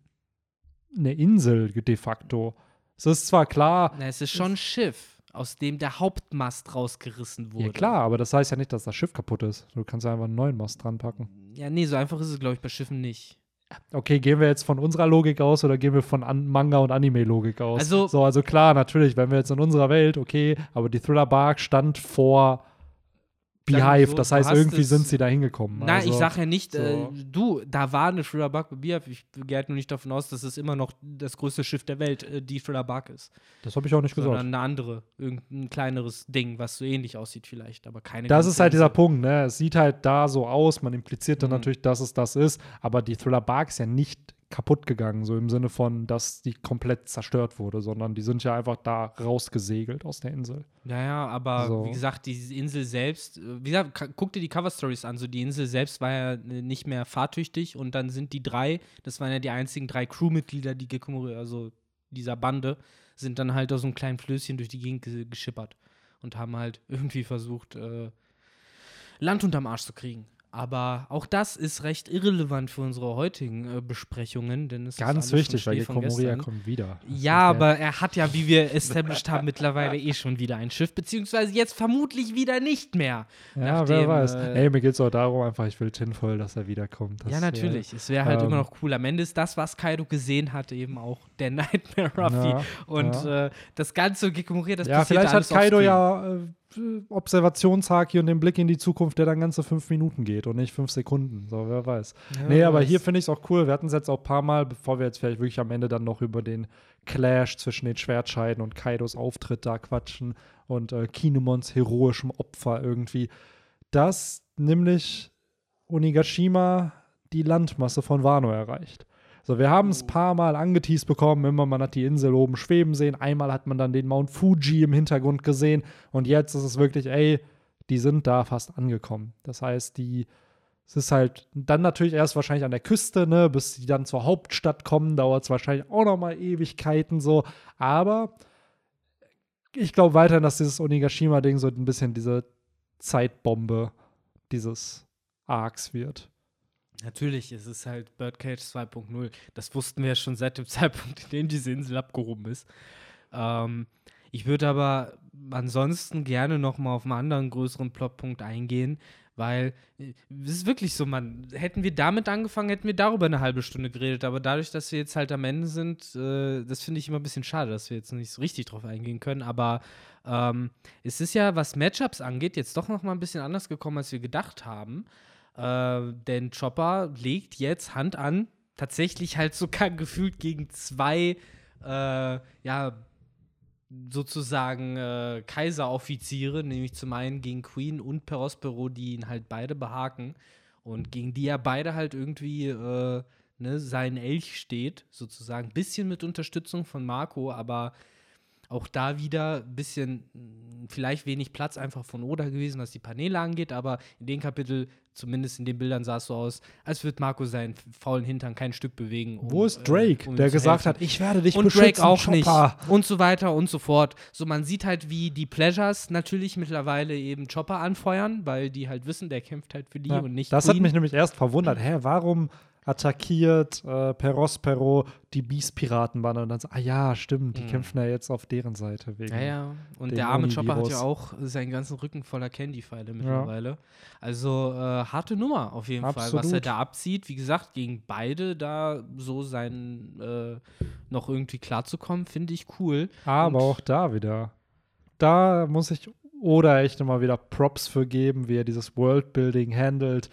eine Insel de facto. Es ist zwar klar, Na, es ist schon ein Schiff, aus dem der Hauptmast rausgerissen wurde. ja klar, aber das heißt ja nicht, dass das Schiff kaputt ist. Du kannst ja einfach einen neuen Mast dran packen. Ja, nee, so einfach ist es, glaube ich, bei Schiffen nicht. Okay, gehen wir jetzt von unserer Logik aus oder gehen wir von An Manga- und Anime-Logik aus? Also- so, also klar, natürlich, wenn wir jetzt in unserer Welt, okay, aber die Thriller Bark stand vor Beehive, so, das heißt, irgendwie sind sie da hingekommen. Nein, also, ich sage ja nicht, äh, so. du, da war eine Thriller Bark bei Beehive. Ich gehe halt nur nicht davon aus, dass es immer noch das größte Schiff der Welt, äh, die Thriller Bark ist. Das habe ich auch nicht Sondern gesagt. eine andere, irgendein kleineres Ding, was so ähnlich aussieht vielleicht, aber keine Das ist halt dieser. Punkt, ne? Es sieht halt da so aus, man impliziert dann Mhm. natürlich, dass es das ist, aber die Thriller Bark ist ja nicht kaputt gegangen, so im Sinne von, dass die komplett zerstört wurde, sondern die sind ja einfach da rausgesegelt aus der Insel. Ja, ja, aber So. wie gesagt, diese Insel selbst, äh, wie gesagt, guck dir die Cover-Stories an. So, die Insel selbst war ja äh, nicht mehr fahrtüchtig und dann sind die drei, das waren ja die einzigen drei Crewmitglieder, die Gekomori, also dieser Bande, sind dann halt aus so einem kleinen Flößchen durch die Gegend ge geschippert und haben halt [LAUGHS] irgendwie versucht, äh, Land unterm Arsch zu kriegen. Aber auch das ist recht irrelevant für unsere heutigen äh, Besprechungen, denn es ist Ganz alles schon wichtig, weil gestern. kommt wieder. Das ist Ja, aber er hat ja, wie wir established haben, mittlerweile eh schon wieder ein Schiff, beziehungsweise jetzt vermutlich wieder nicht mehr. Ja, nachdem, wer weiß. äh, Ey, mir geht es auch darum, einfach, ich will Tinfoil, dass er wiederkommt. Das, ja, äh, natürlich. es wäre halt ähm, immer noch cool. Am Ende ist das, was Kaido gesehen hat, eben auch der Nightmare Ruffy. Ja, Und ja. äh, das ganze Gekomoriert, das ja, passiert vielleicht hat Kaido ja äh, Observationshaki und den Blick in die Zukunft, der dann ganze fünf Minuten geht und nicht fünf Sekunden. So, wer weiß. Ja, nee, aber weiß. hier finde ich es auch cool. Wir hatten es jetzt auch ein paar Mal, bevor wir jetzt vielleicht wirklich am Ende dann noch über den Clash zwischen den Schwertscheiden und Kaidos Auftritt da quatschen und äh, Kinemons heroischem Opfer irgendwie, dass nämlich Onigashima die Landmasse von Wano erreicht. So, wir haben es ein paar Mal angeteased bekommen, immer man hat die Insel oben schweben sehen, einmal hat man dann den Mount Fuji im Hintergrund gesehen und jetzt ist es wirklich, ey, die sind da fast angekommen. Das heißt, die es ist halt dann natürlich erst wahrscheinlich an der Küste, ne, bis die dann zur Hauptstadt kommen, dauert es wahrscheinlich auch noch mal Ewigkeiten so. Aber ich glaube weiterhin, dass dieses Onigashima-Ding so ein bisschen diese Zeitbombe dieses Arcs wird. Natürlich, es ist halt Birdcage 2.0. Das wussten wir ja schon seit dem [LAUGHS] Zeitpunkt, in dem diese Insel abgehoben ist. Ähm, ich würde aber ansonsten gerne noch mal auf einen anderen größeren Plotpunkt eingehen, weil äh, es ist wirklich so, man, hätten wir damit angefangen, hätten wir darüber eine halbe Stunde geredet. Aber dadurch, dass wir jetzt halt am Ende sind, äh, das finde ich immer ein bisschen schade, dass wir jetzt nicht so richtig drauf eingehen können. Aber ähm, es ist ja, was Matchups angeht, jetzt doch noch mal ein bisschen anders gekommen, als wir gedacht haben. Äh, denn Chopper legt jetzt Hand an, tatsächlich halt sogar [LAUGHS] gefühlt gegen zwei, äh, ja, sozusagen äh, Kaiseroffiziere, nämlich zum einen gegen Queen und Perospero, die ihn halt beide behaken und gegen die er beide halt irgendwie äh, ne, sein Elch steht, sozusagen. Bisschen mit Unterstützung von Marco, aber auch da wieder ein bisschen mh, vielleicht wenig Platz einfach von Oda gewesen, was die Paneele angeht, aber in dem Kapitel, zumindest in den Bildern, sah es so aus, als würde Marco seinen faulen Hintern kein Stück bewegen. Um, Wo ist Drake, äh, um der gesagt helfen. hat, ich werde dich und beschützen, Drake auch Chopper. nicht und so weiter und so fort. So, man sieht halt, wie die Pleasures natürlich mittlerweile eben Chopper anfeuern, weil die halt wissen, der kämpft halt für die Ja, und nicht das hat mich nämlich erst verwundert. [CLEARS THROAT] Hä, warum attackiert äh, Perospero die Beast-Piratenbande? Und dann so, ah ja, stimmt, die Mhm. kämpfen ja jetzt auf deren Seite wegen. Ja, ja. Und der arme Chopper hat ja auch seinen ganzen Rücken voller Candy-Pfeile mittlerweile. Also äh, harte Nummer auf jeden Fall, was er Absolut. da abzieht. Wie gesagt, gegen beide da so sein äh, noch irgendwie klarzukommen, finde ich cool. Aber Und- auch da wieder. Da muss ich oder echt immer wieder Props für geben, wie er dieses Worldbuilding handelt.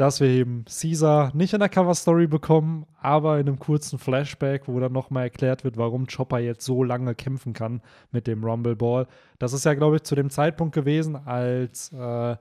Dass wir eben Caesar nicht in der Cover-Story bekommen, aber in einem kurzen Flashback, wo dann nochmal erklärt wird, warum Chopper jetzt so lange kämpfen kann mit dem Rumble Ball. Das ist ja, glaube ich, zu dem Zeitpunkt gewesen, als äh,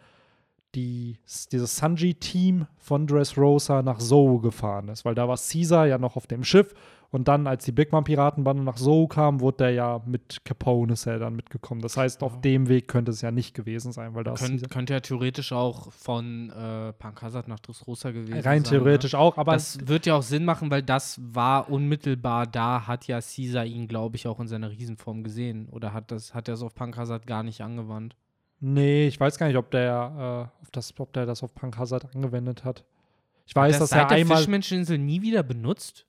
die, dieses Sanji-Team von Dressrosa nach Zou gefahren ist, weil da war Caesar ja noch auf dem Schiff und dann, als die Big Mom-Piratenbande nach Zou kam, wurde der ja mit Capone ist er dann mitgekommen. Das heißt, auf Ja. dem Weg könnte es ja nicht gewesen sein, weil da ist Könnt, könnte ja theoretisch auch von äh, Pankasat nach Dressrosa gewesen sein. rein ne? theoretisch auch, aber das wird ja auch Sinn machen, weil das war unmittelbar da, hat ja Caesar ihn, glaube ich, auch in seiner Riesenform gesehen. Oder hat das, hat er es auf Pankasat gar nicht angewandt? nee, ich weiß gar nicht, ob der, äh, ob das, ob der das auf Punk Hazard angewendet hat. Ich Hat weiß, er dass er der einmal Fischmenscheninsel nie wieder benutzt?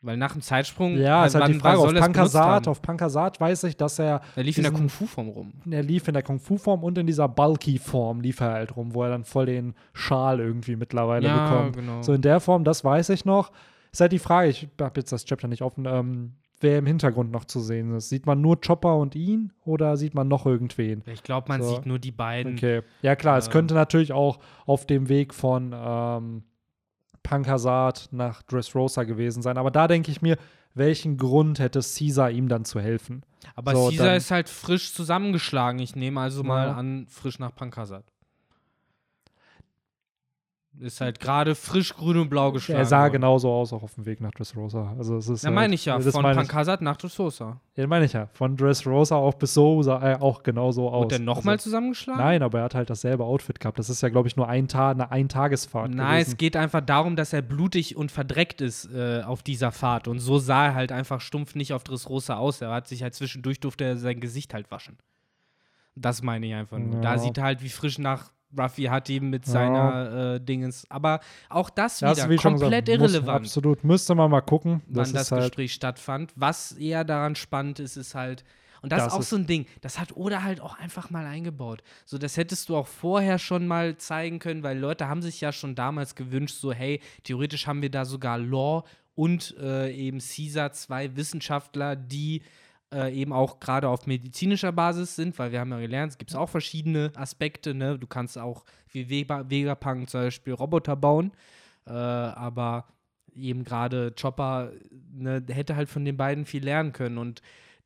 Weil nach dem Zeitsprung. ja, ist halt die Frage. Auf Pankasat, auf Pankasat weiß ich, dass er Er lief in der diesen- Kung-Fu-Form rum. er lief in der Kung-Fu-Form und in dieser Bulky-Form lief er halt rum, wo er dann voll den Schal irgendwie mittlerweile Ja, bekommt. genau. So in der Form, das weiß ich noch. Ist halt die Frage, ich habe jetzt das Chapter nicht offen, ähm, wer im Hintergrund noch zu sehen ist. Sieht man nur Chopper und ihn oder sieht man noch irgendwen? Ich glaube, man So. sieht nur die beiden. Okay. Ja, klar, es Ähm. könnte natürlich auch auf dem Weg von ähm, Pankasat nach Dressrosa gewesen sein. Aber da denke ich mir, welchen Grund hätte Caesar ihm dann zu helfen? Aber So, Caesar ist halt frisch zusammengeschlagen. Ich nehme also mal Ja. an, frisch nach Pankasat. Ist halt gerade frisch grün und blau geschlagen. er sah worden. genauso aus, auch auf dem Weg nach Dressrosa. Also es ist Ja, halt- meine ich ja. Das Von. Pankasat nach Dressrosa. Ja, meine ich ja. Von Dressrosa auch bis so sah er auch genauso aus. Wurde der nochmal Also, zusammengeschlagen? Nein, aber er hat halt dasselbe Outfit gehabt. Das ist ja, glaube ich, nur ein Tag, eine Eintagesfahrt Nein, es gewesen. geht einfach darum, dass er blutig und verdreckt ist äh, auf dieser Fahrt. Und so sah er halt einfach stumpf nicht auf Dressrosa aus. Er hat sich halt zwischendurch durfte er sein Gesicht halt waschen. Das meine ich einfach nur. Da Ja. sieht er halt, wie frisch nach Ruffy hat ihm mit Ja. seiner äh, Dingens. Aber auch das hast wieder komplett gesagt, irrelevant. Absolut. Müsste man mal gucken. wann Das das halt, Gespräch stattfand. Was eher daran spannend ist, ist halt, und das, Das ist auch ist- so ein Ding, das hat Oda halt auch einfach mal eingebaut. So, das hättest du auch vorher schon mal zeigen können, weil Leute haben sich ja schon damals gewünscht, so, hey, theoretisch haben wir da sogar Law und äh, eben Caesar, zwei Wissenschaftler, die äh, eben auch gerade auf medizinischer Basis sind, weil wir haben ja gelernt, es gibt auch verschiedene Aspekte, ne? Du kannst auch wie Vega- Vegapunk zum Beispiel Roboter bauen, äh, aber eben gerade Chopper ne, hätte halt von den beiden viel lernen können und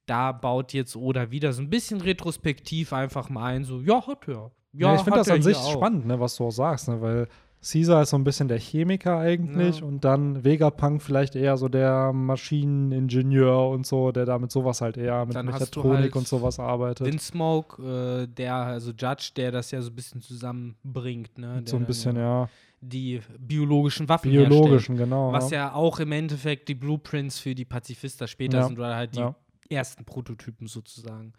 da baut jetzt Oda wieder so ein bisschen retrospektiv einfach mal ein, so, ja, hat er. Ja, ich finde das an sich auch. spannend, ne, was du auch sagst, ne, weil Caesar ist so ein bisschen der Chemiker eigentlich Ja. und dann Vegapunk vielleicht eher so der Maschineningenieur und so, der damit sowas halt eher mit Dann Mechatronik halt und sowas arbeitet. Windsmoke, äh, der, also Judge, der das ja so ein bisschen zusammenbringt, ne? So ein bisschen, ja Die biologischen Waffen biologischen, genau. Was ja. ja auch im Endeffekt die Blueprints für die Pazifista später Ja, sind oder halt die ersten Prototypen sozusagen.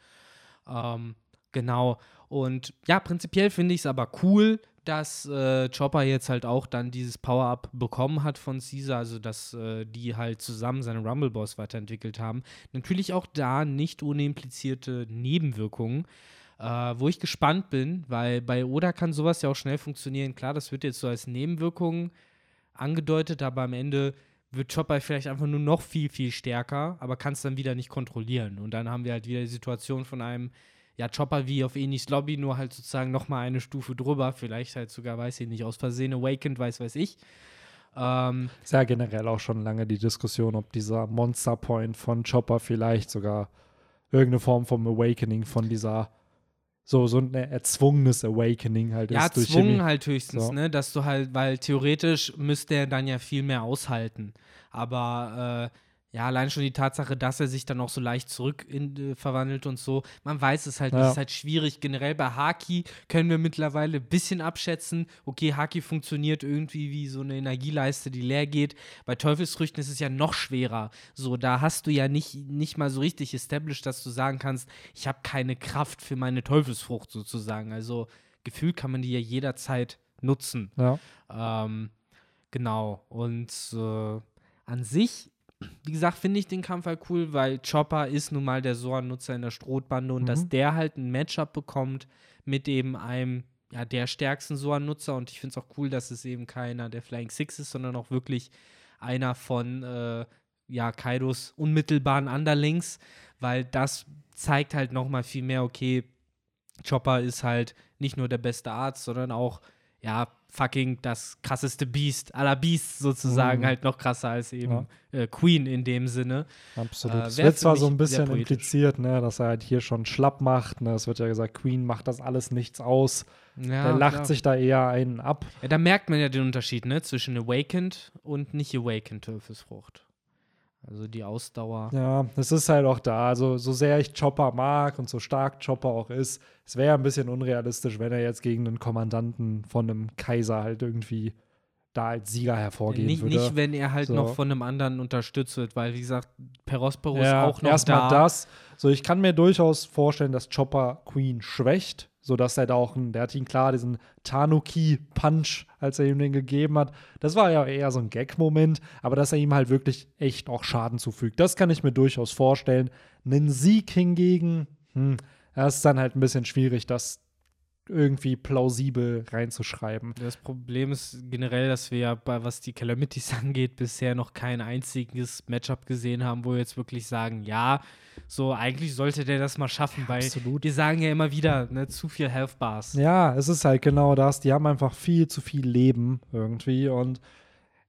Ähm, genau. Und ja, prinzipiell finde ich es aber cool, dass äh, Chopper jetzt halt auch dann dieses Power-Up bekommen hat von Caesar, also dass äh, die halt zusammen seinen Rumble-Boss weiterentwickelt haben. Natürlich auch da nicht ohne implizierte Nebenwirkungen. Äh, wo ich gespannt bin, weil bei Oda kann sowas ja auch schnell funktionieren. Klar, das wird jetzt so als Nebenwirkung angedeutet, aber am Ende wird Chopper vielleicht einfach nur noch viel, viel stärker, aber kann es dann wieder nicht kontrollieren. Und dann haben wir halt wieder die Situation von einem, ja, Chopper wie auf Enis Lobby, nur halt sozusagen noch mal eine Stufe drüber. Vielleicht halt sogar, weiß ich nicht, aus Versehen Awakened, weiß, weiß ich. Ähm, Ist ja generell auch schon lange die Diskussion, ob dieser Monster Point von Chopper vielleicht sogar irgendeine Form vom Awakening von dieser so so ein erzwungenes Awakening halt ja, ist durch zwungen Chemie. halt höchstens, So. ne, dass du halt, weil theoretisch müsste er dann ja viel mehr aushalten. Aber äh, ja, allein schon die Tatsache, dass er sich dann auch so leicht zurück in, äh, verwandelt und so, man weiß es halt Ja. ist halt schwierig. Generell bei Haki können wir mittlerweile ein bisschen abschätzen, okay, Haki funktioniert irgendwie wie so eine Energieleiste, die leer geht. Bei Teufelsfrüchten ist es ja noch schwerer. So, da hast du ja nicht, nicht mal so richtig established, dass du sagen kannst, ich habe keine Kraft für meine Teufelsfrucht sozusagen. Also gefühlt kann man die ja jederzeit nutzen. Ja. Ähm, genau. Und äh, an sich, wie gesagt, finde ich den Kampf halt cool, weil Chopper ist nun mal der Soran-Nutzer in der Strohbande und Mhm. dass der halt ein Matchup bekommt mit eben einem ja, der stärksten Soran-Nutzer und ich finde es auch cool, dass es eben keiner der Flying Six ist, sondern auch wirklich einer von äh, ja, Kaidos unmittelbaren Underlings, weil das zeigt halt noch mal viel mehr, okay, Chopper ist halt nicht nur der beste Arzt, sondern auch, ja, fucking das krasseste Beast aller Beasts sozusagen, Mhm. halt noch krasser als eben äh, Queen in dem Sinne. Absolut. Äh, es wird zwar so ein bisschen impliziert, ne, dass er halt hier schon schlapp macht. Ne? Es wird ja gesagt, Queen macht das alles nichts aus. Ja, Der lacht klar. sich da eher einen ab. Ja, da merkt man ja den Unterschied, ne, zwischen Awakened und nicht Awakened Teufelsfrucht. Also die Ausdauer. Ja, es ist halt auch da. Also, so sehr ich Chopper mag und so stark Chopper auch ist, es wäre ein bisschen unrealistisch, wenn er jetzt gegen einen Kommandanten von einem Kaiser halt irgendwie da als Sieger hervorgehen nicht, würde. nicht, wenn er halt So. noch von einem anderen unterstützt wird, weil, wie gesagt, Perospero ist ja, auch noch erstmal da. das. So, ich kann mir durchaus vorstellen, dass Chopper Queen schwächt, sodass er da auch, einen, der hat ihn klar diesen Tanuki-Punch, als er ihm den gegeben hat. Das war ja eher so ein Gag-Moment, aber dass er ihm halt wirklich echt auch Schaden zufügt. Das kann ich mir durchaus vorstellen. Einen Sieg hingegen, hm, das ist dann halt ein bisschen schwierig, das irgendwie plausibel reinzuschreiben. Das Problem ist generell, dass wir ja, bei, was die Calamities [LAUGHS] angeht, bisher noch kein einziges Matchup gesehen haben, wo wir jetzt wirklich sagen, ja, so eigentlich sollte der das mal schaffen, weil absolut. wir sagen ja immer wieder, ne, zu viel Health Bars. Ja, es ist halt genau das. Die haben einfach viel zu viel Leben irgendwie und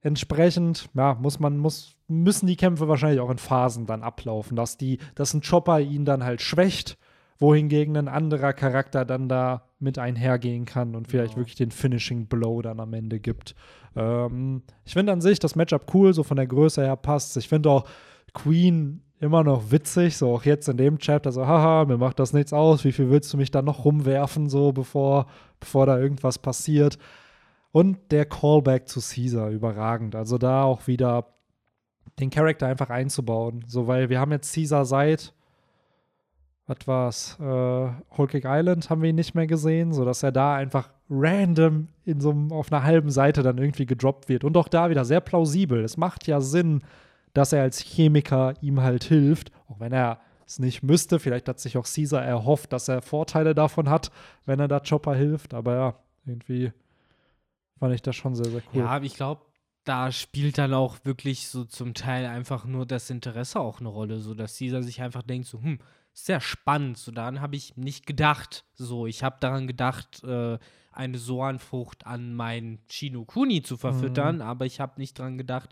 entsprechend, ja, muss man, muss, müssen die Kämpfe wahrscheinlich auch in Phasen dann ablaufen, dass die, dass ein Chopper ihn dann halt schwächt, wohingegen ein anderer Charakter dann da mit einhergehen kann und vielleicht Genau. wirklich den Finishing Blow dann am Ende gibt. Ähm, ich finde an sich das Matchup cool, so von der Größe her passt. Ich finde auch Queen immer noch witzig, so auch jetzt in dem Chapter, so, haha, mir macht das nichts aus, wie viel willst du mich da noch rumwerfen, so bevor, bevor da irgendwas passiert. Und der Callback zu Caesar, überragend. Also da auch wieder den Charakter einfach einzubauen. So, weil wir haben jetzt Caesar seit, was war's, äh, Cake Island haben wir ihn nicht mehr gesehen, sodass er da einfach random in so auf einer halben Seite dann irgendwie gedroppt wird. Und auch da wieder sehr plausibel. Es macht ja Sinn, dass er als Chemiker ihm halt hilft, auch wenn er es nicht müsste. Vielleicht hat sich auch Caesar erhofft, dass er Vorteile davon hat, wenn er da Chopper hilft. Aber ja, irgendwie fand ich das schon sehr, sehr cool. Ja, aber ich glaube, da spielt dann auch wirklich so zum Teil einfach nur das Interesse auch eine Rolle, so dass dieser sich einfach denkt, so, hm, sehr spannend. So, daran habe ich nicht gedacht. So, ich habe daran gedacht, äh, eine Soanfrucht an meinen Shinokuni zu verfüttern, aber ich habe nicht daran gedacht,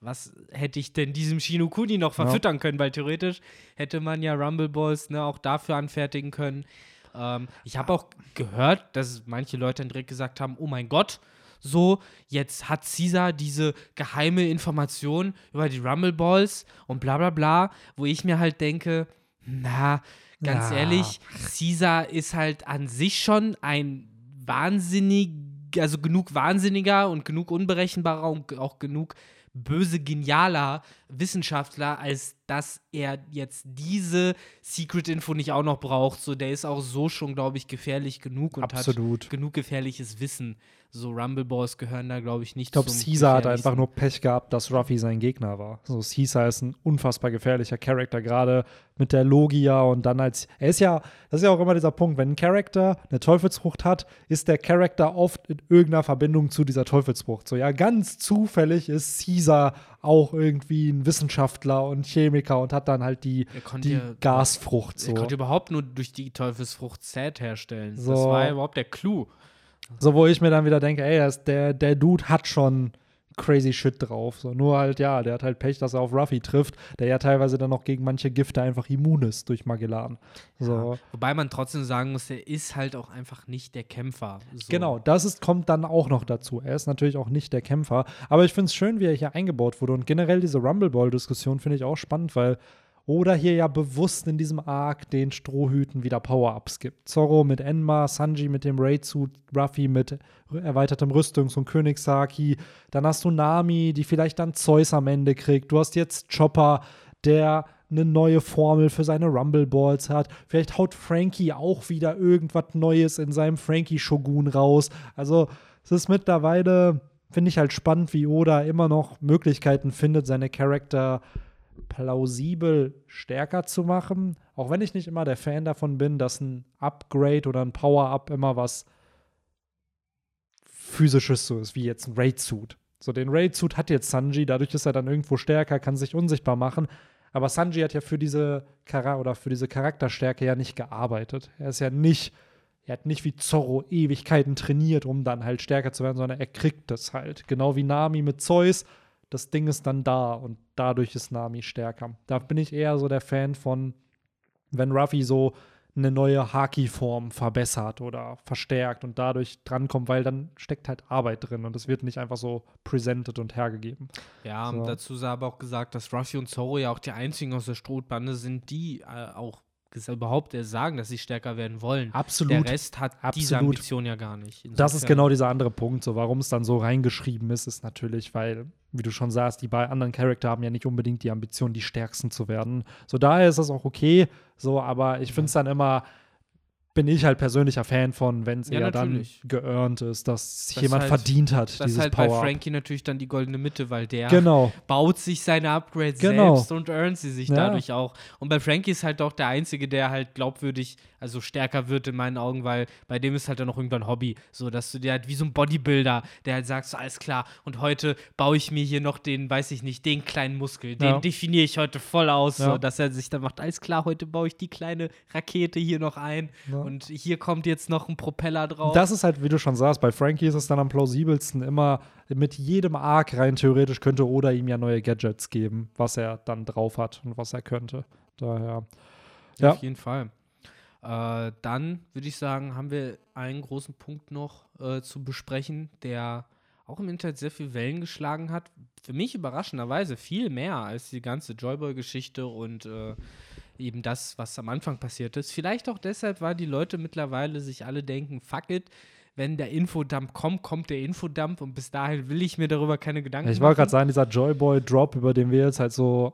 was hätte ich denn diesem Shinokuni noch Ja. verfüttern können, weil theoretisch hätte man ja Rumble Balls ne, auch dafür anfertigen können. Ähm, ich habe auch gehört, dass manche Leute dann direkt gesagt haben, oh mein Gott, So, jetzt hat Caesar diese geheime Information über die Rumble Balls und bla bla bla, wo ich mir halt denke, na, ganz Ja. ehrlich, Caesar ist halt an sich schon ein wahnsinnig, also genug wahnsinniger und genug unberechenbarer und auch genug böse genialer Wissenschaftler, als dass er jetzt diese Secret Info nicht auch noch braucht. So, der ist auch so schon, glaube ich, gefährlich genug und Absolut. hat genug gefährliches Wissen. So Rumble Balls gehören da, glaube ich, nicht Ich glaube, Caesar hat einfach nur Pech gehabt, dass Ruffy sein Gegner war. So, Caesar ist ein unfassbar gefährlicher Charakter, gerade mit der Logia und dann als. Er ist ja, das ist ja auch immer dieser Punkt, wenn ein Charakter eine Teufelsfrucht hat, ist der Charakter oft in irgendeiner Verbindung zu dieser Teufelsfrucht. So, ja, ganz zufällig ist Caesar auch irgendwie ein Wissenschaftler und Chemiker und hat dann halt die, Er die ja- Gasfrucht. Er So. konnte überhaupt nur durch die Teufelsfrucht Zät herstellen. Das So. war ja überhaupt der Clou. So, wo ich mir dann wieder denke, ey, das, der, der Dude hat schon crazy Shit drauf. So, nur halt, ja, der hat halt Pech, dass er auf Ruffy trifft, der ja teilweise dann noch gegen manche Gifte einfach immun ist durch Magellan. So. Wobei man trotzdem sagen muss, er ist halt auch einfach nicht der Kämpfer. So. Genau, das ist, kommt dann auch noch dazu. Er ist natürlich auch nicht der Kämpfer, aber ich finde es schön, wie er hier eingebaut wurde. Und generell diese Rumble Ball-Diskussion finde ich auch spannend, weil Oda hier ja bewusst in diesem Arc den Strohhüten wieder Power-Ups gibt. Zorro mit Enma, Sanji mit dem Raid-Suit, Ruffy mit erweitertem Rüstungs- und Königshaki. Dann hast du Nami, die vielleicht dann Zeus am Ende kriegt. Du hast jetzt Chopper, der eine neue Formel für seine Rumble Balls hat. Vielleicht haut Frankie auch wieder irgendwas Neues in seinem Frankie-Shogun raus. Also, es ist mittlerweile, finde ich halt spannend, wie Oda immer noch Möglichkeiten findet, seine Charakter plausibel stärker zu machen. Auch wenn ich nicht immer der Fan davon bin, dass ein Upgrade oder ein Power-Up immer was physisches so ist, wie jetzt ein Raid-Suit. So, den Raid-Suit hat jetzt Sanji, dadurch ist er dann irgendwo stärker, kann sich unsichtbar machen. Aber Sanji hat ja für diese, Chara oder für diese Charakterstärke ja nicht gearbeitet. Er ist ja nicht, er hat nicht wie Zorro Ewigkeiten trainiert, um dann halt stärker zu werden, sondern er kriegt das halt. Genau wie Nami mit Zeus. Das Ding ist dann da und dadurch ist Nami stärker. Da bin ich eher so der Fan von, wenn Ruffy so eine neue Haki-Form verbessert oder verstärkt und dadurch drankommt, weil dann steckt halt Arbeit drin und es wird nicht einfach so presented und hergegeben. Ja, So. und dazu sei aber auch gesagt, dass Ruffy und Zoro ja auch die einzigen aus der Strohbande sind, die äh, auch überhaupt erst sagen, dass sie stärker werden wollen. Absolut. Der Rest hat diese Absolut. Ambition ja gar nicht. Das ist Insofern- genau dieser andere Punkt. So, warum es dann so reingeschrieben ist, ist natürlich, weil, wie du schon sagst, die beiden anderen Charakter haben ja nicht unbedingt die Ambition, die stärksten zu werden. So, daher ist das auch okay. So, aber ich finde es dann immer, bin ich halt persönlicher Fan von, wenn es Ja, eher natürlich. dann geearnt ist, dass Das jemand halt- verdient hat, Das ist dieses halt bei Power. Frankie natürlich dann die goldene Mitte, weil der Genau. baut sich seine Upgrades Genau. selbst und earnt sie sich Ja. dadurch auch. Und bei Frankie ist halt auch der Einzige, der halt glaubwürdig, also stärker wird in meinen Augen, weil bei dem ist halt dann noch irgendwann Hobby. So, dass du dir halt wie so ein Bodybuilder, der halt sagt, so, alles klar, und heute baue ich mir hier noch den, weiß ich nicht, den kleinen Muskel, den Ja. definiere ich heute voll aus, so, dass er sich dann macht, alles klar, heute baue ich die kleine Rakete hier noch ein Ja. Und hier kommt jetzt noch ein Propeller drauf. Das ist halt, wie du schon sagst, bei Frankie ist es dann am plausibelsten immer mit jedem Arc rein theoretisch könnte Oda ihm ja neue Gadgets geben, was er dann drauf hat und was er könnte. Daher. Ja. Auf jeden Fall. Äh, dann würde ich sagen, haben wir einen großen Punkt noch äh, zu besprechen, der auch im Internet sehr viel Wellen geschlagen hat. Für mich überraschenderweise viel mehr als die ganze Joyboy-Geschichte und äh, eben das, was am Anfang passiert ist. Vielleicht auch deshalb, weil die Leute mittlerweile sich alle denken, fuck it, wenn der Infodump kommt, kommt der Infodump und bis dahin will ich mir darüber keine Gedanken Ich wollte machen. gerade sagen, dieser Joyboy-Drop, über den wir jetzt halt so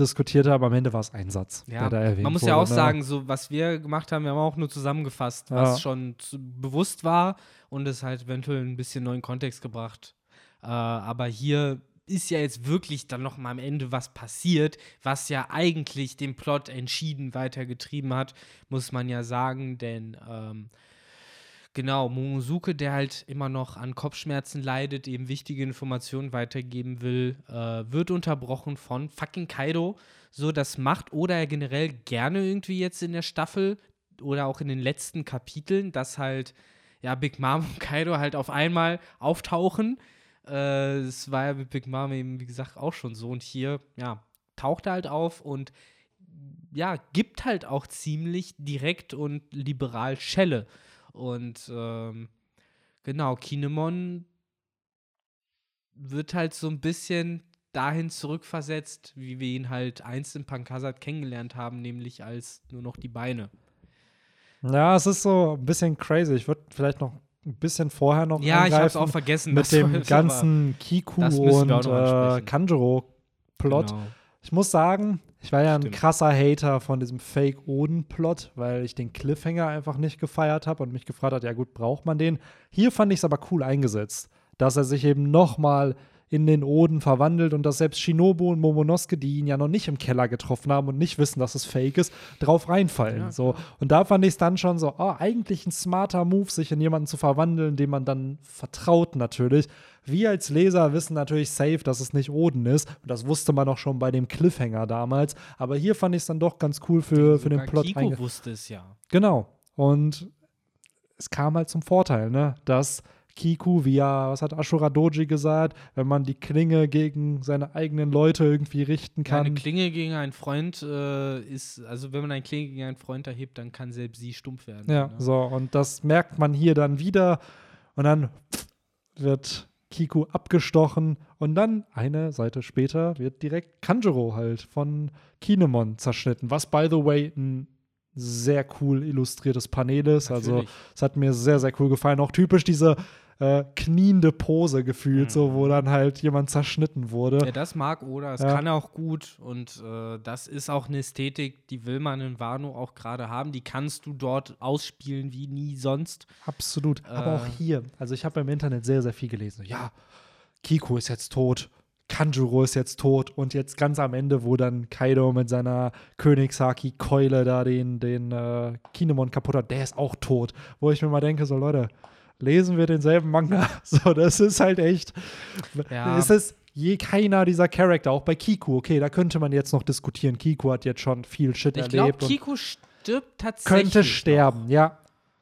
diskutiert haben, am Ende war es ein Satz, Ja, der da erwähnt man muss ja auch ne? sagen, so was wir gemacht haben, wir haben auch nur zusammengefasst, Ja. was schon zu, bewusst war und es halt eventuell ein bisschen neuen Kontext gebracht. Äh, aber hier ist ja jetzt wirklich dann noch mal am Ende was passiert, was ja eigentlich den Plot entschieden weitergetrieben hat, muss man ja sagen, denn ähm, Genau, Momosuke, der halt immer noch an Kopfschmerzen leidet, eben wichtige Informationen weitergeben will, äh, wird unterbrochen von fucking Kaido. So, das macht Oda ja generell gerne irgendwie jetzt in der Staffel oder auch in den letzten Kapiteln, dass halt, ja, Big Mom und Kaido halt auf einmal auftauchen. Äh, Es war ja mit Big Mom eben, wie gesagt, auch schon so. Und hier, ja, taucht er halt auf und ja, gibt halt auch ziemlich direkt und liberal Schelle. Und ähm, genau, Kinemon wird halt so ein bisschen dahin zurückversetzt, wie wir ihn halt einst in Pankasat kennengelernt haben, nämlich als nur noch die Beine. Ja, es ist so ein bisschen crazy. Ich würde vielleicht noch ein bisschen vorher noch Ja, ich angreifen auch vergessen. mit [LAUGHS] dem ganzen Kiku und noch äh. Kanjuro-Plot. Genau. Ich muss sagen, ich war ja ein Stimmt. krasser Hater von diesem Fake-Oden-Plot, weil ich den Cliffhanger einfach nicht gefeiert habe und mich gefragt hat, ja gut, braucht man den? Hier fand ich es aber cool eingesetzt, dass er sich eben nochmal in den Oden verwandelt und dass selbst Shinobu und Momonosuke, die ihn ja noch nicht im Keller getroffen haben und nicht wissen, dass es fake ist, drauf reinfallen. Ja, so. Und da fand ich es dann schon so, oh, eigentlich ein smarter Move, sich in jemanden zu verwandeln, dem man dann vertraut natürlich. Wir als Leser wissen natürlich safe, dass es nicht Oden ist. Und das wusste man auch schon bei dem Cliffhanger damals. Aber hier fand ich es dann doch ganz cool für, für den Plot. Kiko wusste es ja. Genau. Und es kam halt zum Vorteil, ne? Dass Kiku, wie ja, was hat Ashura Doji gesagt, wenn man die Klinge gegen seine eigenen Leute irgendwie richten Eine kann. Klinge gegen einen Freund äh, ist, also wenn man eine Klinge gegen einen Freund erhebt, dann kann selbst sie stumpf werden. Ja, ne? so. Und das merkt man hier dann wieder. Und dann wird Kiku abgestochen. Und dann, eine Seite später, wird direkt Kanjuro halt von Kinemon zerschnitten. Was, by the way, ein sehr cool illustriertes Panel ist. Also, Natürlich. es hat mir sehr, sehr cool gefallen. Auch typisch diese äh, kniende Pose gefühlt, Mhm. so, wo dann halt jemand zerschnitten wurde. Ja, das mag Oda, das Ja. kann auch gut und äh, das ist auch eine Ästhetik, die will man in Wano auch gerade haben. Die kannst du dort ausspielen wie nie sonst. Absolut. Aber auch Äh. hier, also ich habe im Internet sehr, sehr viel gelesen. Ja, Kiko ist jetzt tot, Kanjuro ist jetzt tot und jetzt ganz am Ende, wo dann Kaido mit seiner Königshaki-Keule da den, den äh, Kinemon kaputt hat, der ist auch tot. Wo ich mir mal denke, so Leute, lesen wir denselben Manga. [LAUGHS] So, das ist halt echt. Ja. Es ist je keiner dieser Charakter, auch bei Kiku, okay, da könnte man jetzt noch diskutieren. Kiku hat jetzt schon viel Shit Ich glaube, erlebt und Kiko stirbt tatsächlich. könnte sterben, ja.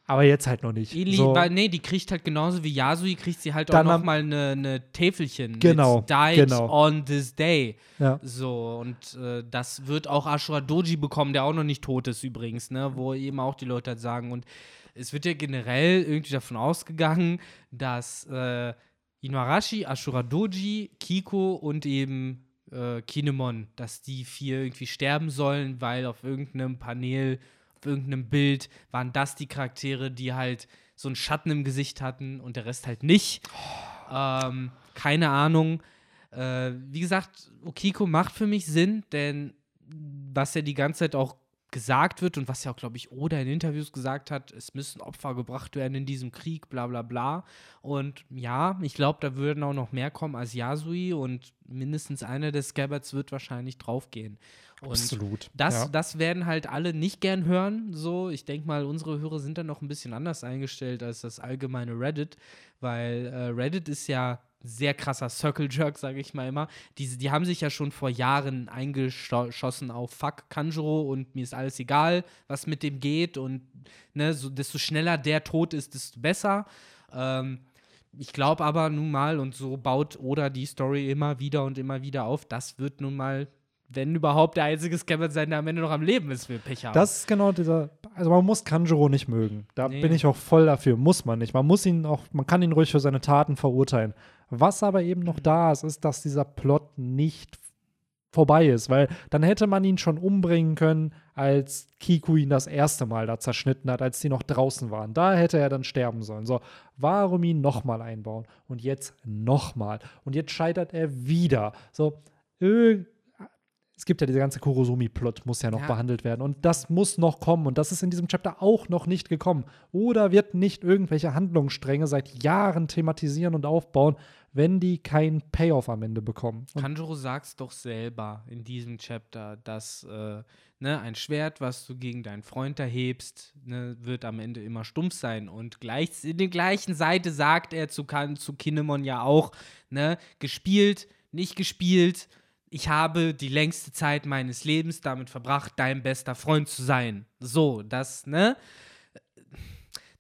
Aber jetzt halt noch nicht. Eli, So. weil, nee, die kriegt halt genauso wie Yasui, kriegt sie halt Dann auch am- noch mal eine ne Täfelchen. Genau, Died genau. on this day. Ja. So, und äh, das wird auch Ashura Doji bekommen, der auch noch nicht tot ist übrigens, ne? Wo eben auch die Leute halt sagen. Und es wird ja generell irgendwie davon ausgegangen, dass äh, Inuarashi, Ashura Doji, Kiko und eben äh, Kinemon, dass die vier irgendwie sterben sollen, weil auf irgendeinem Panel, auf irgendeinem Bild waren das die Charaktere, die halt so einen Schatten im Gesicht hatten und der Rest halt nicht. Ähm, keine Ahnung. Äh, wie gesagt, Okiko macht für mich Sinn, denn was ja die ganze Zeit auch gesagt wird und was ja auch, glaube ich, Oda in Interviews gesagt hat, es müssen Opfer gebracht werden in diesem Krieg, bla bla bla. Und ja, ich glaube, da würden auch noch mehr kommen als Yasui und mindestens einer der Scabbards wird wahrscheinlich draufgehen. Und Absolut. das, ja. das werden halt alle nicht gern hören. So, ich denke mal, unsere Hörer sind dann noch ein bisschen anders eingestellt als das allgemeine Reddit, weil äh, Reddit ist ja sehr krasser Circle Jerk, sage ich mal immer. Die, die haben sich ja schon vor Jahren eingeschossen auf Fuck Kanjuro und mir ist alles egal, was mit dem geht und ne, so, desto schneller der tot ist, desto besser. Ähm, ich glaube aber nun mal, und so baut Oda die Story immer wieder und immer wieder auf, das wird nun mal, wenn überhaupt, der einzige Scammer sein, der am Ende noch am Leben ist, wir Pech haben. Das ist genau dieser. Also man muss Kanjuro nicht mögen. Da Nee. bin ich auch voll dafür. Muss man nicht. Man muss ihn auch, man kann ihn ruhig für seine Taten verurteilen. Was aber eben noch da ist, ist, dass dieser Plot nicht vorbei ist, weil dann hätte man ihn schon umbringen können, als Kiku ihn das erste Mal da zerschnitten hat, als die noch draußen waren. Da hätte er dann sterben sollen. So, warum ihn nochmal einbauen? Und jetzt nochmal. Und jetzt scheitert er wieder. So, irg- es gibt ja diese ganze Kurosumi-Plot, muss ja noch Ja. behandelt werden. Und das muss noch kommen. Und das ist in diesem Chapter auch noch nicht gekommen. Oder wird nicht irgendwelche Handlungsstränge seit Jahren thematisieren und aufbauen, wenn die keinen Payoff am Ende bekommen. Und Kanjuro sagt's doch selber in diesem Chapter, dass äh, ne, ein Schwert, was du gegen deinen Freund erhebst, ne, wird am Ende immer stumpf sein. Und gleich in der gleichen Seite sagt er zu, kan zu Kinemon ja auch, ne, gespielt, nicht gespielt. Ich habe die längste Zeit meines Lebens damit verbracht, dein bester Freund zu sein. So, das, ne?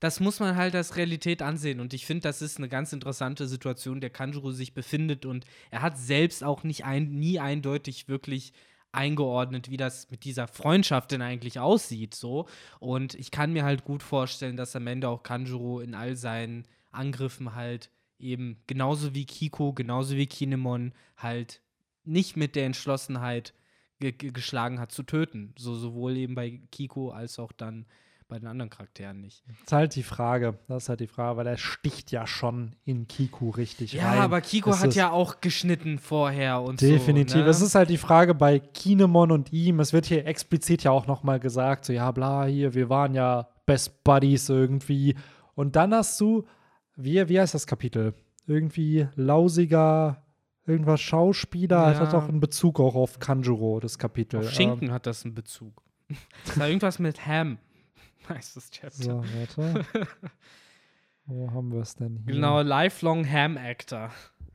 Das muss man halt als Realität ansehen. Und ich finde, das ist eine ganz interessante Situation, der Kanjuro sich befindet. Und er hat selbst auch nicht ein, nie eindeutig wirklich eingeordnet, wie das mit dieser Freundschaft denn eigentlich aussieht. So. Und ich kann mir halt gut vorstellen, dass am Ende auch Kanjuro in all seinen Angriffen halt eben genauso wie Kiko, genauso wie Kinemon halt nicht mit der Entschlossenheit ge geschlagen hat zu töten. So sowohl eben bei Kiko als auch dann bei den anderen Charakteren nicht. Das ist halt die Frage. Das ist halt die Frage, weil er sticht ja schon in Kiko richtig Ja, rein. aber Kiko Es hat ja auch geschnitten vorher und Definitiv. so. Ne? Es ist halt die Frage bei Kinemon und ihm. Es wird hier explizit ja auch noch mal gesagt, so ja, bla, hier, wir waren ja Best Buddies irgendwie. Und dann hast du, wie, wie heißt das Kapitel? Irgendwie lausiger, irgendwas Schauspieler. Ja. Das hat auch einen Bezug auch auf Kanjuro, das Kapitel. Auf Schinken hat das einen Bezug. [LAUGHS] Das war irgendwas mit Ham. Heißt das Chapter. so, warte. [LAUGHS] Wo haben wir es denn hier? Genau, Lifelong Ham Actor.